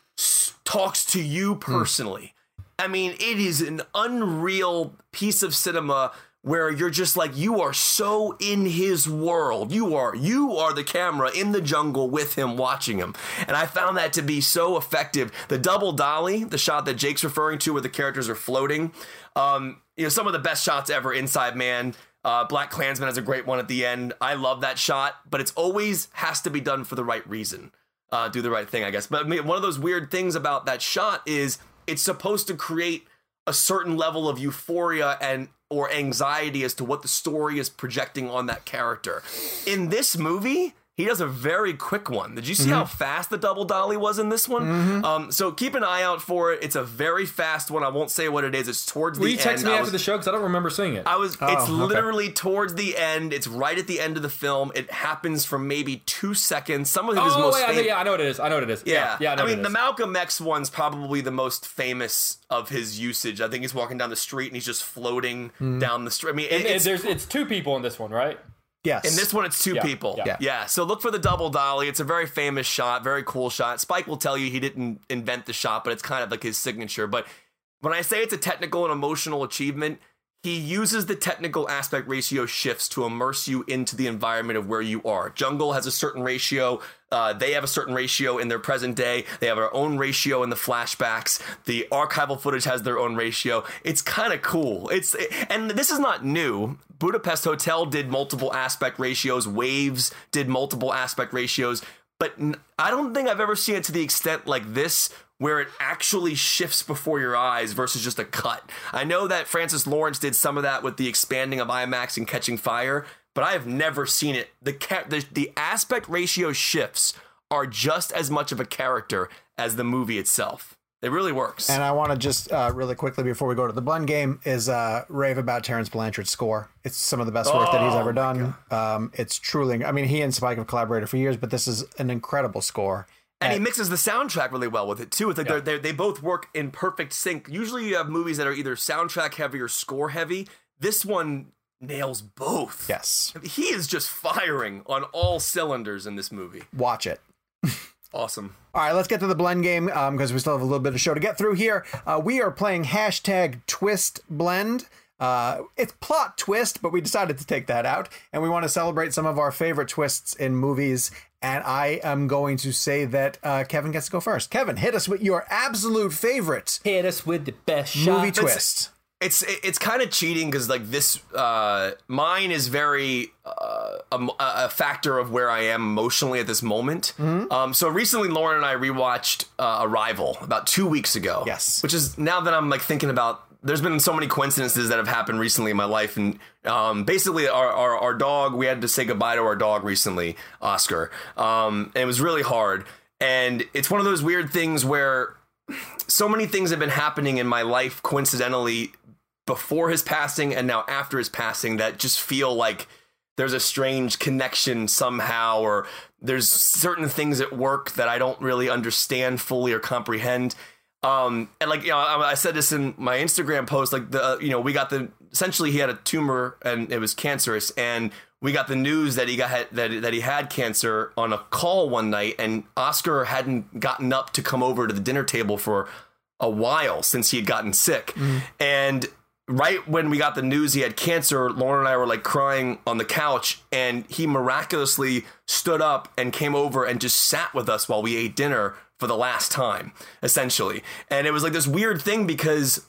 [SPEAKER 4] talks to you personally. I mean, it is an unreal piece of cinema where you're just like you are so in his world. You are you are the camera in the jungle with him watching him. And I found that to be so effective. The double dolly, the shot that Jake's referring to where the characters are floating, um, you know, some of the best shots ever inside man. Uh, Black Klansman has a great one at the end. I love that shot, but it's always has to be done for the right reason. Uh, do the right thing, I guess. But I mean, one of those weird things about that shot is it's supposed to create a certain level of euphoria and or anxiety as to what the story is projecting on that character. In this movie, he does a very quick one. Did you see mm-hmm. how fast the double dolly was in this one? Mm-hmm. Um, so keep an eye out for it. It's a very fast one. I won't say what it is. It's towards
[SPEAKER 5] Will
[SPEAKER 4] the
[SPEAKER 5] you
[SPEAKER 4] end.
[SPEAKER 5] text me
[SPEAKER 4] I
[SPEAKER 5] after
[SPEAKER 4] was-
[SPEAKER 5] the show? Because I don't remember seeing it.
[SPEAKER 4] I was. Oh, it's
[SPEAKER 3] okay.
[SPEAKER 4] literally towards the end. It's right at the end of the film. It happens for maybe two seconds. Some of his
[SPEAKER 5] oh,
[SPEAKER 4] most
[SPEAKER 5] wait, I know,
[SPEAKER 4] famous.
[SPEAKER 5] yeah, I know what it is. I know what it is.
[SPEAKER 4] Yeah,
[SPEAKER 5] yeah, I, know
[SPEAKER 4] I mean, the. Malcolm X one's probably the most famous of his usage. I think he's walking down the street and he's just floating mm-hmm. down the street. I mean, it- it's,
[SPEAKER 5] there's it's two people in this one, right?
[SPEAKER 3] Yes.
[SPEAKER 4] in this one, it's two
[SPEAKER 5] Yeah,
[SPEAKER 4] people.
[SPEAKER 5] yeah.
[SPEAKER 4] yeah. So look for the double dolly. It's a very famous shot, very cool shot. Spike will tell you he didn't invent the shot, but it's kind of like his signature. But when I say it's a technical and emotional achievement, he uses the technical aspect ratio shifts to immerse you into the environment of where you are. Jungle has a certain ratio. Uh, they have a certain ratio in their present day. They have their own ratio in the flashbacks. The archival footage has their own ratio. It's kind of cool. It's and this is not new. Budapest Hotel did multiple aspect ratios. Waves did multiple aspect ratios. But I don't think I've ever seen it to the extent like this, where it actually shifts before your eyes versus just a cut. I know that Francis Lawrence did some of that with the expanding of IMAX and Catching Fire, but I have never seen it. The ca- the, the aspect ratio shifts are just as much of a character as the movie itself. It really works.
[SPEAKER 3] And I want to just uh, really quickly before we go to the blend game is uh, rave about Terence Blanchard's score. It's some of the best work that he's
[SPEAKER 4] Oh,
[SPEAKER 3] ever done. Um, it's truly. I mean, he and Spike have collaborated for years, but this is an incredible score.
[SPEAKER 4] And he mixes the soundtrack really well with it too. It's like they're, they're, they both work in perfect sync. Usually, you have movies that are either soundtrack heavy or score heavy. This one nails both.
[SPEAKER 3] Yes,
[SPEAKER 4] He is just firing on all cylinders in this movie.
[SPEAKER 3] watch it.
[SPEAKER 4] Awesome.
[SPEAKER 3] All right, let's get to the blend game because we still have a little bit of show to get through here. Uh, we are playing hashtag twist blend. Uh, it's plot twist, but we decided to take that out, and we want to celebrate some of our favorite twists in movies. And I am going to say that uh, Kevin gets to go first. Kevin, hit us with your absolute favorite
[SPEAKER 5] Hit us with the best
[SPEAKER 3] movie
[SPEAKER 5] shot.
[SPEAKER 3] twist.
[SPEAKER 4] it's it's kind of cheating because like this uh mine is very uh, a, a factor of where i am emotionally at this moment
[SPEAKER 3] Mm-hmm.
[SPEAKER 4] um so recently lauren and i rewatched uh, arrival about two weeks ago
[SPEAKER 3] Yes.
[SPEAKER 4] which is now that i'm like thinking about there's been so many coincidences that have happened recently in my life and um, basically our, our, our dog we had to say goodbye to our dog recently oscar. Um, and it was really hard. And it's one of those weird things where so many things have been happening in my life coincidentally before his passing and now after his passing that just feel like there's a strange connection somehow or there's certain things at work that I don't really understand fully or comprehend um and like you know I, I said this in my Instagram post like the uh, you know we got the essentially he had a tumor and it was cancerous. And we got the news that he got that that he had cancer on a call one night and Oscar hadn't gotten up to come over to the dinner table for a while since he had gotten sick. And right when we got the news he had cancer, Lauren and I were like crying on the couch, and he miraculously stood up and came over and just sat with us while we ate dinner for the last time, essentially. And it was like this weird thing because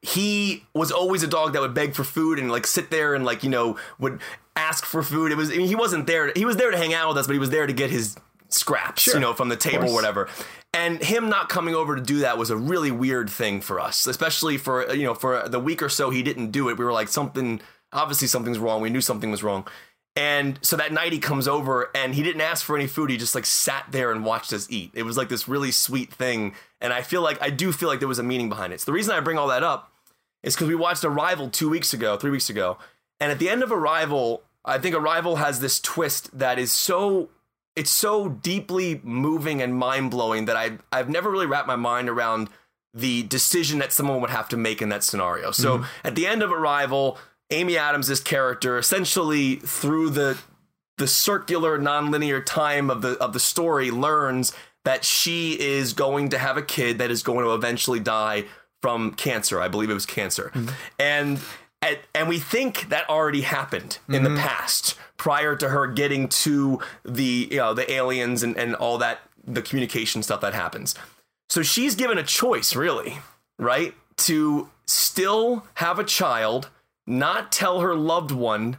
[SPEAKER 4] he was always a dog that would beg for food and like sit there and like you know would ask for food. It was I mean, he wasn't there. He was there to hang out with us, but he was there to get his scraps, you know, from the table, or whatever. And him not coming over to do that was a really weird thing for us, especially for you know for the week or so he didn't do it. We were like something obviously something's wrong. We knew something was wrong. And so that night he comes over and he didn't ask for any food. He just like sat there and watched us eat. It was like this really sweet thing. And I feel like I do feel like there was a meaning behind it. So the reason I bring all that up is because we watched Arrival two weeks ago, three weeks ago. And at the end of Arrival, I think Arrival has this twist that is so it's so deeply moving and mind blowing that I I've never really wrapped my mind around the decision that someone would have to make in that scenario. So mm-hmm. at the end of Arrival, Amy Adams' character essentially through the the circular nonlinear time of the of the story learns that she is going to have a kid that is going to eventually die from cancer. I believe it was cancer. Mm-hmm. And and, and we think that already happened in the mm-hmm. past prior to her getting to the you know the aliens and, and all that the communication stuff that happens. So she's given a choice, really, right? To still have a child, not tell her loved one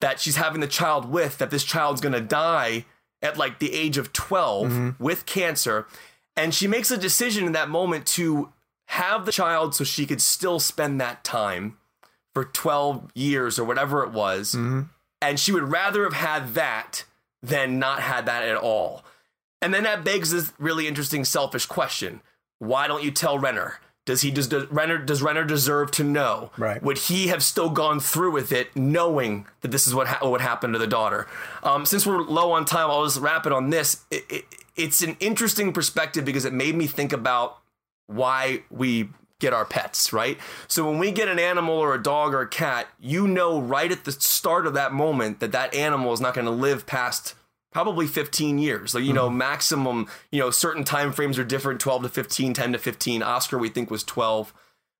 [SPEAKER 4] that she's having the child with that this child's going to die at like the age of 12 mm-hmm. with cancer. And she makes a decision in that moment to have the child so she could still spend that time for 12 years or whatever it was. Mm-hmm. And she would rather have had that than not had that at all. And then that begs this really interesting selfish question. Why don't you tell Renner? Does he does, does Renner does Renner deserve to know?
[SPEAKER 3] Right.
[SPEAKER 4] Would he have still gone through with it, knowing that this is what ha- what happened to the daughter? Um, since we're low on time, I'll just wrap it on this. It, it, it's an interesting perspective because it made me think about why we get our pets, right? So when we get an animal or a dog or a cat, you know right at the start of that moment that that animal is not going to live past probably 15 years. Like, you know, maximum, you know, certain time frames are different 12 to 15, 10 to 15. Oscar, we think, was 12.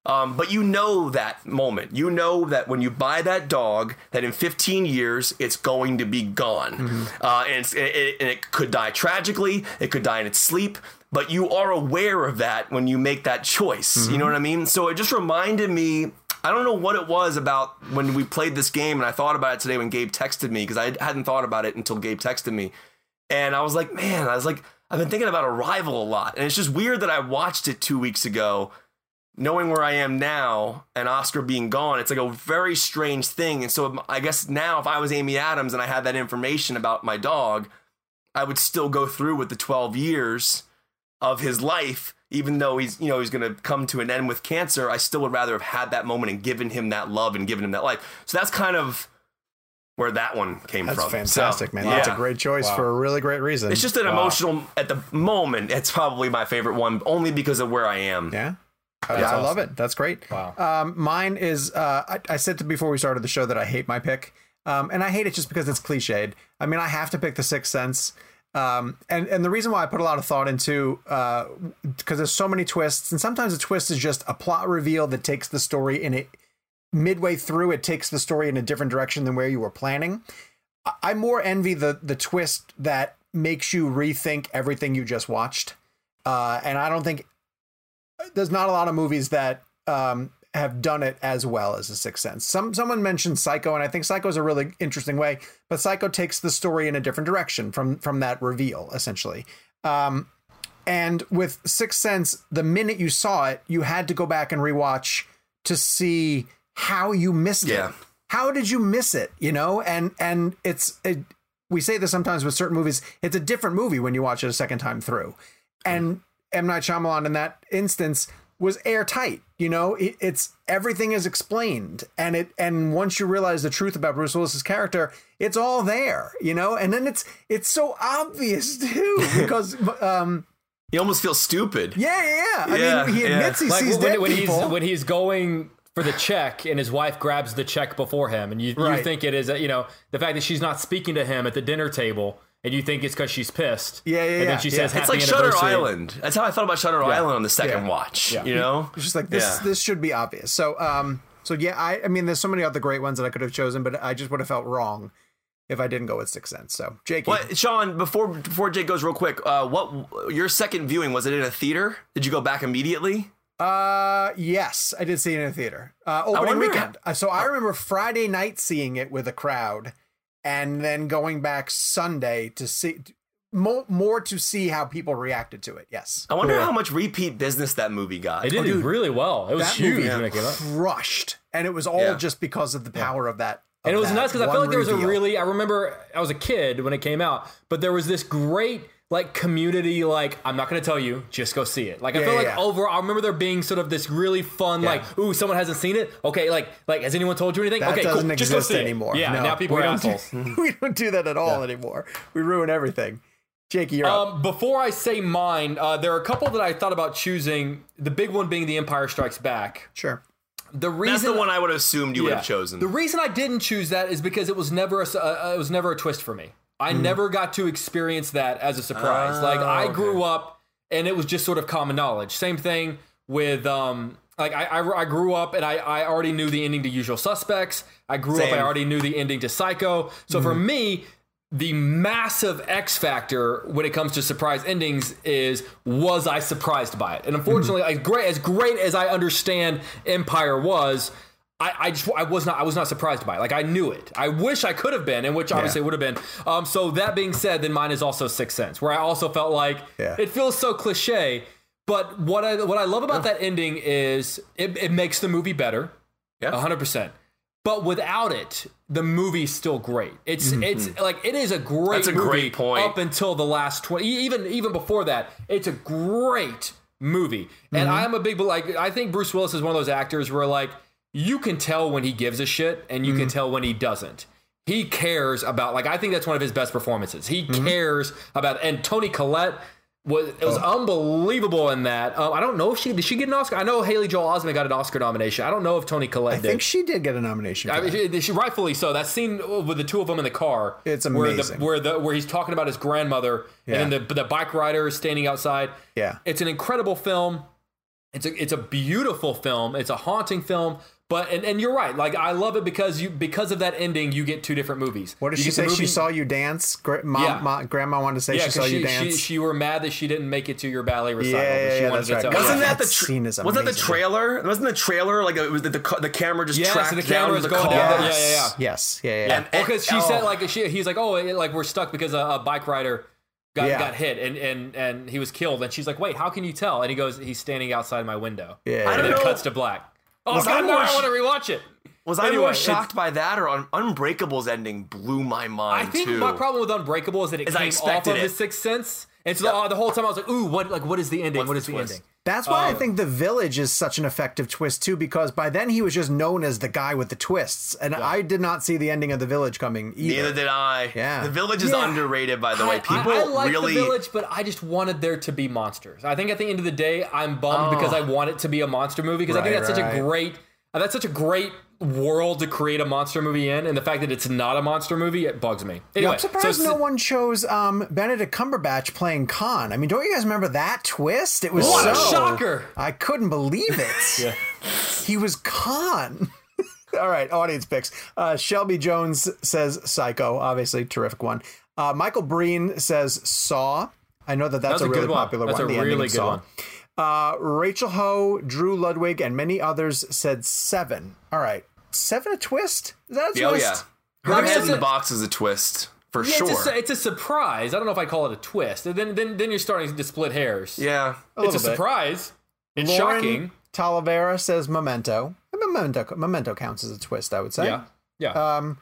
[SPEAKER 4] Um, but you know that moment. You know that when you buy that dog, that in 15 years it's going to be gone, uh, and, it's, it, it- and it could die tragically. It could die in its sleep. But you are aware of that when you make that choice. You know what I mean? So it just reminded me. I don't know what it was about when we played this game, and I thought about it today when Gabe texted me because I hadn't thought about it until Gabe texted me, and I was like, man, I was like, I've been thinking about Arrival a lot, and it's just weird that I watched it two weeks ago knowing where I am now and Oscar being gone, it's like a very strange thing. And so um, I guess now, if I was Amy Adams and I had that information about my dog, I would still go through with the 12 years of his life, even though he's, you know, he's going to come to an end with cancer. I still would rather have had that moment and given him that love and given him that life. So that's kind of where that one came from.
[SPEAKER 3] That's
[SPEAKER 4] from.
[SPEAKER 3] fantastic,
[SPEAKER 4] So,
[SPEAKER 3] man. That's a great choice for a really great reason.
[SPEAKER 4] It's just an emotional at the moment. It's probably my favorite one, only because of where I am.
[SPEAKER 3] Yeah. I, I love it. That's great.
[SPEAKER 5] Wow.
[SPEAKER 3] Um, mine is, uh, I, I said to before we started the show that I hate my pick. Um, and I hate it just because it's cliched. I mean, I have to pick The Sixth Sense. Um, and, and the reason why I put a lot of thought into, uh, because there's so many twists, and sometimes a twist is just a plot reveal that takes the story in it midway through it takes the story in a different direction than where you were planning. I- I more envy the the twist that makes you rethink everything you just watched. Uh, and I don't think there's not a lot of movies that um, have done it as well as The Sixth Sense. Some someone mentioned Psycho, and I think Psycho is a really interesting way, but Psycho takes the story in a different direction from from that reveal, essentially. Um, and with Sixth Sense, the minute you saw it, you had to go back and rewatch to see how you missed
[SPEAKER 4] Yeah.
[SPEAKER 3] it. How did you miss it? You know, and and it's it, we say this sometimes with certain movies. It's a different movie when you watch it a second time through, and M Night Shyamalan in that instance was airtight. You know, it, it's everything is explained, and it and once you realize the truth about Bruce Willis's character, it's all there. You know, and then it's it's so obvious [laughs] too because [laughs] um
[SPEAKER 4] You almost feel stupid.
[SPEAKER 3] yeah yeah yeah. I
[SPEAKER 4] Yeah,
[SPEAKER 3] mean he
[SPEAKER 4] yeah.
[SPEAKER 3] admits he
[SPEAKER 5] like
[SPEAKER 3] sees
[SPEAKER 5] when,
[SPEAKER 3] dead
[SPEAKER 5] when he's
[SPEAKER 3] people.
[SPEAKER 5] when he's going for the check and his wife grabs the check before him and you,
[SPEAKER 3] Right.
[SPEAKER 5] you think it is you know the fact that she's not speaking to him at the dinner table and you think it's because she's pissed
[SPEAKER 3] Yeah, yeah,
[SPEAKER 5] and then she
[SPEAKER 3] yeah.
[SPEAKER 5] says
[SPEAKER 3] It's
[SPEAKER 4] It's like Shutter. Island. That's how I thought about Shutter Island on the second
[SPEAKER 3] Yeah.
[SPEAKER 4] watch.
[SPEAKER 5] Yeah.
[SPEAKER 4] You know,
[SPEAKER 3] It's just like this.
[SPEAKER 4] Yeah.
[SPEAKER 3] This should be obvious. So, um, so yeah, I, I mean, there's so many other great ones that I could have chosen, but I just would have felt wrong if I didn't go with Sixth Sense. So, Jake,
[SPEAKER 4] What, Sean? Before before Jake goes real quick, uh, what your second viewing was it in a theater? Did you go back immediately?
[SPEAKER 3] Uh, yes, I did see it in a theater. Uh, opening
[SPEAKER 4] wonder-
[SPEAKER 3] weekend. Uh, so I remember Friday night seeing it with a crowd, and then going back Sunday to see more, more to see how people reacted to it. Yes,
[SPEAKER 4] I wonder how much repeat business that movie got.
[SPEAKER 5] It did oh,
[SPEAKER 3] dude,
[SPEAKER 5] really well. It was
[SPEAKER 3] that
[SPEAKER 5] huge
[SPEAKER 3] movie
[SPEAKER 5] when it came out.
[SPEAKER 3] crushed, and it was all
[SPEAKER 4] Yeah.
[SPEAKER 3] just because of the power of that.
[SPEAKER 5] And it was
[SPEAKER 3] that
[SPEAKER 5] nuts because I
[SPEAKER 3] one
[SPEAKER 5] felt like there was a really. I remember I was a kid when it came out, but there was this great like community. Like I'm not going to tell you, just go see it. Like I
[SPEAKER 3] Yeah,
[SPEAKER 5] feel like
[SPEAKER 3] yeah.
[SPEAKER 5] over. I remember there being sort of this really fun. Like, ooh, someone hasn't seen it. Okay, like like has anyone told you anything?
[SPEAKER 3] That
[SPEAKER 5] okay,
[SPEAKER 3] doesn't
[SPEAKER 5] cool. Just go
[SPEAKER 3] exist
[SPEAKER 5] see it.
[SPEAKER 3] anymore.
[SPEAKER 5] Yeah,
[SPEAKER 3] No,
[SPEAKER 5] now people
[SPEAKER 3] we
[SPEAKER 5] are
[SPEAKER 3] don't do-
[SPEAKER 5] assholes.
[SPEAKER 3] we don't do that at all anymore. We ruin everything. Jakey, you're up.
[SPEAKER 5] Um, before I say mine, uh, there are a couple that I thought about choosing. The big one being The Empire Strikes Back.
[SPEAKER 3] Sure.
[SPEAKER 5] The reason
[SPEAKER 4] That's the one I would have assumed you would have chosen.
[SPEAKER 5] The reason I didn't choose that is because it was never a, s- uh, it was never a twist for me. I hmm. never got to experience that as a surprise. like ah, I grew up and it was just sort of common knowledge. Same thing with um like I I, I grew up and I I already knew the ending to Usual Suspects. I grew up I already knew the ending to Psycho. So for hmm. me the massive X factor when it comes to surprise endings is was I surprised by it? And unfortunately, hmm. as great as great as I understand Empire was, I, I just I was not I was not surprised by it. Like I knew it. I wish I could have been, and which obviously would have been. Um, so that being said, then mine is also Sixth Sense, where I also felt like
[SPEAKER 3] Yeah.
[SPEAKER 5] it feels so cliche. But what I what I love about that ending is it, it makes the movie better.
[SPEAKER 4] Yeah.
[SPEAKER 5] hundred percent. But without it, the movie's still great. It's it's like it is a great
[SPEAKER 4] Mm-hmm. That's a
[SPEAKER 5] movie
[SPEAKER 4] great point.
[SPEAKER 5] up until the last twenty. Even even before that, it's a great movie. And
[SPEAKER 4] Mm-hmm.
[SPEAKER 5] I'm a big like I think Bruce Willis is one of those actors where like you can tell when he gives a shit and you can
[SPEAKER 4] Mm-hmm.
[SPEAKER 5] tell when he doesn't. He cares about like I think that's one of his best performances. He
[SPEAKER 4] Mm-hmm.
[SPEAKER 5] cares about and Toni Collette was it was
[SPEAKER 4] Oh.
[SPEAKER 5] unbelievable in that. Um, I don't know if she did she get an Oscar. I know Haley Joel Osment got an Oscar nomination. I don't know if Toni Collette did.
[SPEAKER 3] I
[SPEAKER 5] did.
[SPEAKER 3] think she did get a nomination.
[SPEAKER 5] I mean, she, she- rightfully so. That scene with the two of them in the car,
[SPEAKER 3] It's
[SPEAKER 5] Where
[SPEAKER 3] amazing.
[SPEAKER 5] the, where the where he's talking about his grandmother,
[SPEAKER 3] Yeah.
[SPEAKER 5] and then the the bike rider is standing outside.
[SPEAKER 3] Yeah.
[SPEAKER 5] it's an incredible film. It's a it's a beautiful film. It's a haunting film. But and, and you're right. Like I love it because you because of that ending, you get two different movies.
[SPEAKER 3] What did
[SPEAKER 5] You
[SPEAKER 3] she say? She saw you dance. Gra- mom,
[SPEAKER 5] Yeah.
[SPEAKER 3] mom- grandma wanted to say
[SPEAKER 5] Yeah,
[SPEAKER 3] she saw
[SPEAKER 5] 'cause
[SPEAKER 3] you dance.
[SPEAKER 5] she, she were mad that she didn't make it to your ballet recital.
[SPEAKER 3] Yeah,
[SPEAKER 5] but she
[SPEAKER 3] yeah,
[SPEAKER 5] wanted
[SPEAKER 3] that's
[SPEAKER 5] to
[SPEAKER 3] right.
[SPEAKER 5] tell-
[SPEAKER 4] Wasn't
[SPEAKER 3] Yeah,
[SPEAKER 4] that the
[SPEAKER 3] that
[SPEAKER 4] tra-
[SPEAKER 3] scene is
[SPEAKER 4] wasn't that the
[SPEAKER 3] amazing.
[SPEAKER 4] trailer? Wasn't the trailer like it was the the, the camera just
[SPEAKER 5] Yes,
[SPEAKER 4] tracked
[SPEAKER 5] and the
[SPEAKER 4] down
[SPEAKER 5] camera's
[SPEAKER 4] the
[SPEAKER 5] going
[SPEAKER 4] car?
[SPEAKER 5] down. Yeah, yeah, yeah.
[SPEAKER 3] Yes. Yeah. Yeah.
[SPEAKER 4] And-
[SPEAKER 5] Well, because she
[SPEAKER 4] oh.
[SPEAKER 5] said like she, he's like, oh, it- like we're stuck because a, a bike rider got,
[SPEAKER 3] Yeah.
[SPEAKER 5] got hit and, and and he was killed. And she's like, wait, how can you tell? And he goes, he's standing outside my window.
[SPEAKER 3] Yeah.
[SPEAKER 4] I
[SPEAKER 5] And then it cuts to black. Oh
[SPEAKER 4] Was I
[SPEAKER 5] God, now
[SPEAKER 4] more
[SPEAKER 5] I want to rewatch it.
[SPEAKER 4] Was I more shocked by that or Un- Unbreakable's ending blew my mind I
[SPEAKER 5] think
[SPEAKER 4] too?
[SPEAKER 5] my problem with Unbreakable is that it
[SPEAKER 4] Is I
[SPEAKER 5] came off
[SPEAKER 4] expected
[SPEAKER 5] of the. Sixth Sense, and so the, the whole time I was like, ooh, what like what is the ending?
[SPEAKER 4] What's
[SPEAKER 5] what
[SPEAKER 4] the
[SPEAKER 5] is the, ending?
[SPEAKER 3] That's why
[SPEAKER 5] Um,
[SPEAKER 3] I think The Village is such an effective twist too, because by then he was just known as the guy with the twists, and I did not see the ending of The Village coming either.
[SPEAKER 4] Neither did I.
[SPEAKER 3] Yeah.
[SPEAKER 4] The Village is
[SPEAKER 5] Yeah.
[SPEAKER 4] underrated, by the
[SPEAKER 5] I-
[SPEAKER 4] way. People
[SPEAKER 5] I, I like
[SPEAKER 4] really.
[SPEAKER 5] the village, but I just wanted there to be monsters. I think at the end of the day, I'm bummed because I want it to be a monster movie because I think
[SPEAKER 3] Right,
[SPEAKER 5] that's such a great uh, that's such a great world to create a monster movie in, and the fact that it's not a monster movie it bugs me. Anyway,
[SPEAKER 3] I'm surprised
[SPEAKER 5] so-
[SPEAKER 3] no one chose um, Benedict Cumberbatch playing Khan. I mean, don't you guys remember that twist? It was
[SPEAKER 5] What a
[SPEAKER 3] so
[SPEAKER 5] shocker!
[SPEAKER 3] I couldn't believe it. [laughs] He was Khan. [laughs] All right, audience picks. Uh, Shelby Jones says Psycho, obviously terrific one. Uh, Michael Breen says Saw. I know that that's,
[SPEAKER 5] That's a
[SPEAKER 3] a really
[SPEAKER 5] good one.
[SPEAKER 3] popular
[SPEAKER 5] That's a
[SPEAKER 3] the
[SPEAKER 5] really good
[SPEAKER 3] Saw.
[SPEAKER 5] one.
[SPEAKER 3] Uh, Rachel Ho, Drew Ludwig, and many others said Seven. All right, Seven a twist? Is that a
[SPEAKER 4] Yeah, oh
[SPEAKER 3] twist?
[SPEAKER 4] yeah.
[SPEAKER 5] I
[SPEAKER 4] Her
[SPEAKER 5] mean,
[SPEAKER 4] head
[SPEAKER 5] it's
[SPEAKER 4] in the box is a twist for
[SPEAKER 5] Yeah,
[SPEAKER 4] sure.
[SPEAKER 5] it's, a, it's a surprise. I don't know if I call it a twist. Then then then you're starting to split hairs.
[SPEAKER 4] yeah.
[SPEAKER 5] it's a
[SPEAKER 3] bit.
[SPEAKER 5] surprise. It's
[SPEAKER 3] Lauren
[SPEAKER 5] shocking.
[SPEAKER 3] Talavera says Memento. Memento. Memento counts as a twist, I would say.
[SPEAKER 5] Yeah, yeah.
[SPEAKER 3] Um,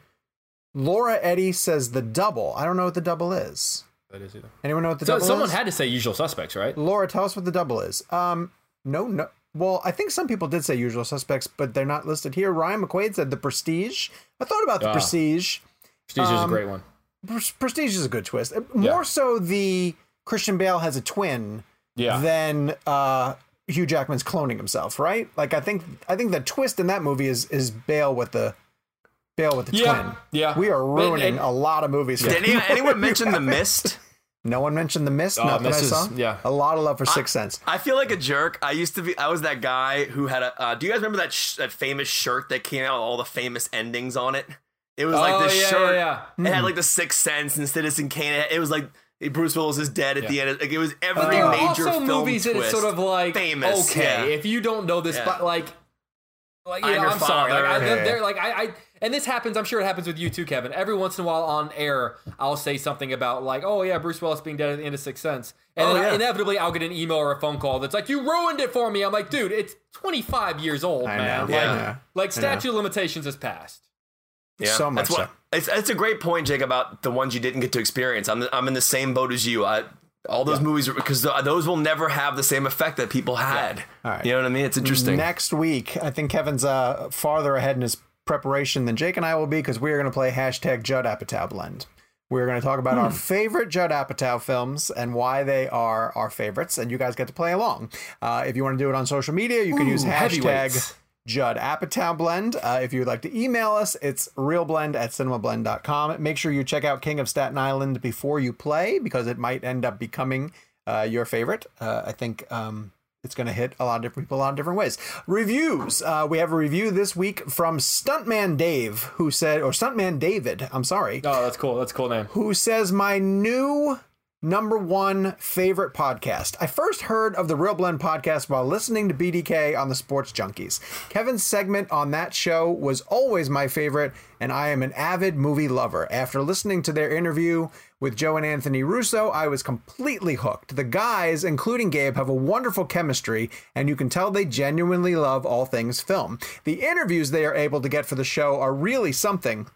[SPEAKER 3] Laura Eddy says the double. I don't know what the double is.
[SPEAKER 5] That is either.
[SPEAKER 3] Anyone know what the
[SPEAKER 5] So
[SPEAKER 3] double
[SPEAKER 5] someone
[SPEAKER 3] is?
[SPEAKER 5] had to say Usual Suspects, right?
[SPEAKER 3] Laura, tell us what the double is. Um, no, no. Well, I think some people did say Usual Suspects, but they're not listed here. Ryan McQuaid said the Prestige. I thought about the
[SPEAKER 5] Ah.
[SPEAKER 3] Prestige.
[SPEAKER 5] Prestige is a
[SPEAKER 3] Um,
[SPEAKER 5] great one.
[SPEAKER 3] Pres- Prestige is a good twist. Uh, More
[SPEAKER 5] Yeah.
[SPEAKER 3] so, the Christian Bale has a twin
[SPEAKER 5] Yeah.
[SPEAKER 3] than uh, Hugh Jackman's cloning himself, right? Like, I think I think the twist in that movie is is Bale with the Bale with the
[SPEAKER 5] Yeah,
[SPEAKER 3] twin.
[SPEAKER 5] yeah.
[SPEAKER 3] We are
[SPEAKER 5] And-
[SPEAKER 3] ruining
[SPEAKER 5] and-
[SPEAKER 3] a lot of movies. for
[SPEAKER 4] Did any, anyone [laughs] mention the mist?
[SPEAKER 3] No one mentioned the mist.
[SPEAKER 5] Oh,
[SPEAKER 3] not that I
[SPEAKER 5] Mist
[SPEAKER 3] saw.
[SPEAKER 5] yeah.
[SPEAKER 3] a lot of love for Sixth Sense.
[SPEAKER 4] I feel like a jerk. I used to be. I was that guy who had a. Uh, do you guys remember that sh- that famous shirt that came out with all the famous endings on it? It was like
[SPEAKER 5] Oh,
[SPEAKER 4] this
[SPEAKER 5] yeah,
[SPEAKER 4] shirt.
[SPEAKER 5] yeah,
[SPEAKER 4] It had like the Sixth Sense and Citizen Kane. It was like Bruce Willis is dead at the
[SPEAKER 5] Yeah.
[SPEAKER 4] end. Like it was every
[SPEAKER 5] But there are
[SPEAKER 4] major
[SPEAKER 5] also
[SPEAKER 4] film
[SPEAKER 5] movies that
[SPEAKER 4] twist.
[SPEAKER 5] it's sort of like
[SPEAKER 4] famous.
[SPEAKER 5] Okay,
[SPEAKER 4] yeah.
[SPEAKER 5] if you don't know this,
[SPEAKER 4] Yeah.
[SPEAKER 5] but like, like
[SPEAKER 4] I'm
[SPEAKER 5] you know,
[SPEAKER 4] your
[SPEAKER 5] I'm sorry. Like, I, they're, they're like I, I, and this happens. I'm sure it happens with you too, Kevin. Every once in a while on air, I'll say something about like, oh yeah, Bruce Willis being dead at the end of Sixth Sense, and
[SPEAKER 4] Oh,
[SPEAKER 5] then
[SPEAKER 4] yeah.
[SPEAKER 5] inevitably I'll get an email or a phone call that's like, you ruined it for me. I'm like, dude, it's 25 years old,
[SPEAKER 3] I
[SPEAKER 5] man.
[SPEAKER 3] know.
[SPEAKER 5] Like,
[SPEAKER 4] Yeah.
[SPEAKER 5] like statute of limitations has passed.
[SPEAKER 4] Yeah,
[SPEAKER 3] So much
[SPEAKER 4] That's what, it's, it's a great point, Jake, about the ones you didn't get to experience. I'm I'm in the same boat as you. I, all those movies because those will never have the same effect that people had.
[SPEAKER 3] All right.
[SPEAKER 4] You know what I mean? It's interesting.
[SPEAKER 3] Next week, I think Kevin's uh, farther ahead in his preparation than Jake and I will be because we are going to play hashtag Judd Apatow blend. We're going to talk about
[SPEAKER 5] Hmm.
[SPEAKER 3] our favorite Judd Apatow films and why they are our favorites, and you guys get to play along. Uh, if you want to do it on social media, you can use hashtag. Judd Apatow blend. Uh, if you would like to email us, it's realblend at cinemablend.com. Make sure you check out King of Staten Island before you play because it might end up becoming uh, your favorite. Uh, I think um, it's going to hit a lot of different people a lot of different ways. Reviews. Uh, we have a review this week from Stuntman Dave, who said, or Stuntman David, I'm sorry,
[SPEAKER 5] Oh, that's cool. That's a cool name.
[SPEAKER 3] who says, My new number one favorite podcast. I first heard of the Real Blend podcast while listening to BDK on the Sports Junkies. Kevin's segment on that show was always my favorite, and I am an avid movie lover. After listening to their interview with Joe and Anthony Russo, I was completely hooked. The guys, including Gabe, have a wonderful chemistry, and you can tell they genuinely love all things film. The interviews they are able to get for the show are really something.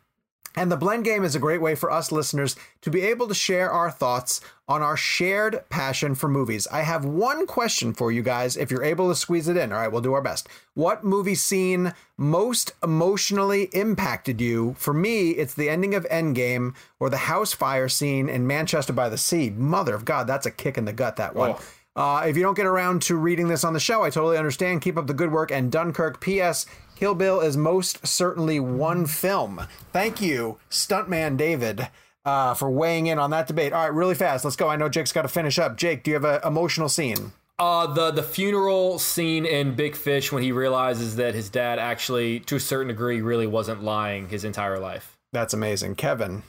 [SPEAKER 3] And the blend game is a great way for us listeners to be able to share our thoughts on our shared passion for movies. I have one question for you guys if you're able to squeeze it in. All right, we'll do our best. What movie scene most emotionally impacted you? For me, it's the ending of Endgame or the house fire scene in Manchester by the Sea. Mother of God, that's a kick in the gut, that one. Uh, if you don't get around to reading this on the show, I totally understand. Keep up the good work. And Dunkirk, P.S. Kill Bill is most certainly one film. Thank you, Stuntman David, uh, for weighing in on that debate. All right, really fast. Let's go. I know Jake's got to finish up. Jake, do you have an emotional scene?
[SPEAKER 5] Uh, the the funeral scene in Big Fish when he realizes that his dad actually, to a certain degree, really wasn't lying his entire life.
[SPEAKER 3] That's amazing. Kevin.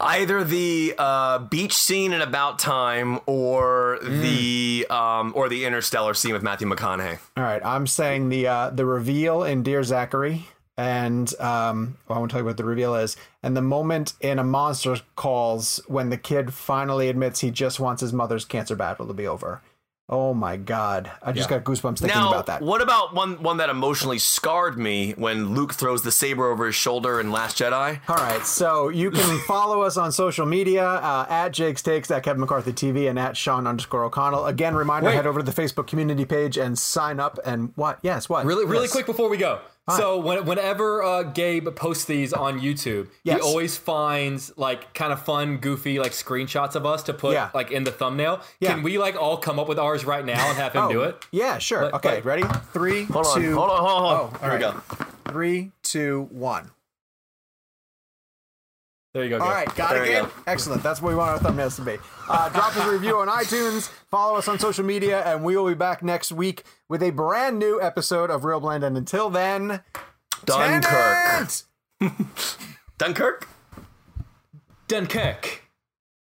[SPEAKER 4] Either the uh, beach scene in About Time or the um, or the Interstellar scene with Matthew McConaughey.
[SPEAKER 3] All right, I'm saying the uh, the reveal in Dear Zachary, and um, well, I won't tell you what the reveal is, and the moment in A Monster Calls when the kid finally admits he just wants his mother's cancer battle to be over. Oh my God, I just got goosebumps thinking
[SPEAKER 4] Now,
[SPEAKER 3] about that.
[SPEAKER 4] what about one one that emotionally scarred me when Luke throws the saber over his shoulder in Last Jedi?
[SPEAKER 3] All right, so you can [laughs] follow us on social media uh, at Jake's Takes, at Kevin McCarthy TV, and at Sean underscore O'Connell. Again, reminder:
[SPEAKER 5] Wait.
[SPEAKER 3] head over to the Facebook community page and sign up. And what? Yes, what?
[SPEAKER 5] Really, really
[SPEAKER 3] Yes.
[SPEAKER 5] quick before we go. So when, whenever uh, Gabe posts these on YouTube,
[SPEAKER 3] Yes.
[SPEAKER 5] he always finds like kind of fun, goofy like screenshots of us to put
[SPEAKER 3] Yeah.
[SPEAKER 5] like in the thumbnail.
[SPEAKER 3] Yeah.
[SPEAKER 5] Can we like all come up with ours right now and have him do it?
[SPEAKER 3] Yeah, sure.
[SPEAKER 5] Let-
[SPEAKER 3] okay,
[SPEAKER 5] let-
[SPEAKER 3] ready? Three,
[SPEAKER 4] Hold on,
[SPEAKER 3] two-
[SPEAKER 4] hold on, hold on, hold on.
[SPEAKER 3] Oh, all
[SPEAKER 4] Here we go.
[SPEAKER 3] Three, two, one.
[SPEAKER 5] There you go.
[SPEAKER 3] All
[SPEAKER 5] Gabe.
[SPEAKER 3] right, got
[SPEAKER 4] There
[SPEAKER 3] it,
[SPEAKER 4] you
[SPEAKER 3] Gabe?
[SPEAKER 4] go.
[SPEAKER 3] Excellent. That's what we want our thumbnails to be. Uh, drop us a review on iTunes, follow us on social media, and we will be back next week with a brand new episode of Real Blend. And until then,
[SPEAKER 4] Dunkirk. [laughs] Dunkirk.
[SPEAKER 5] Dunkirk.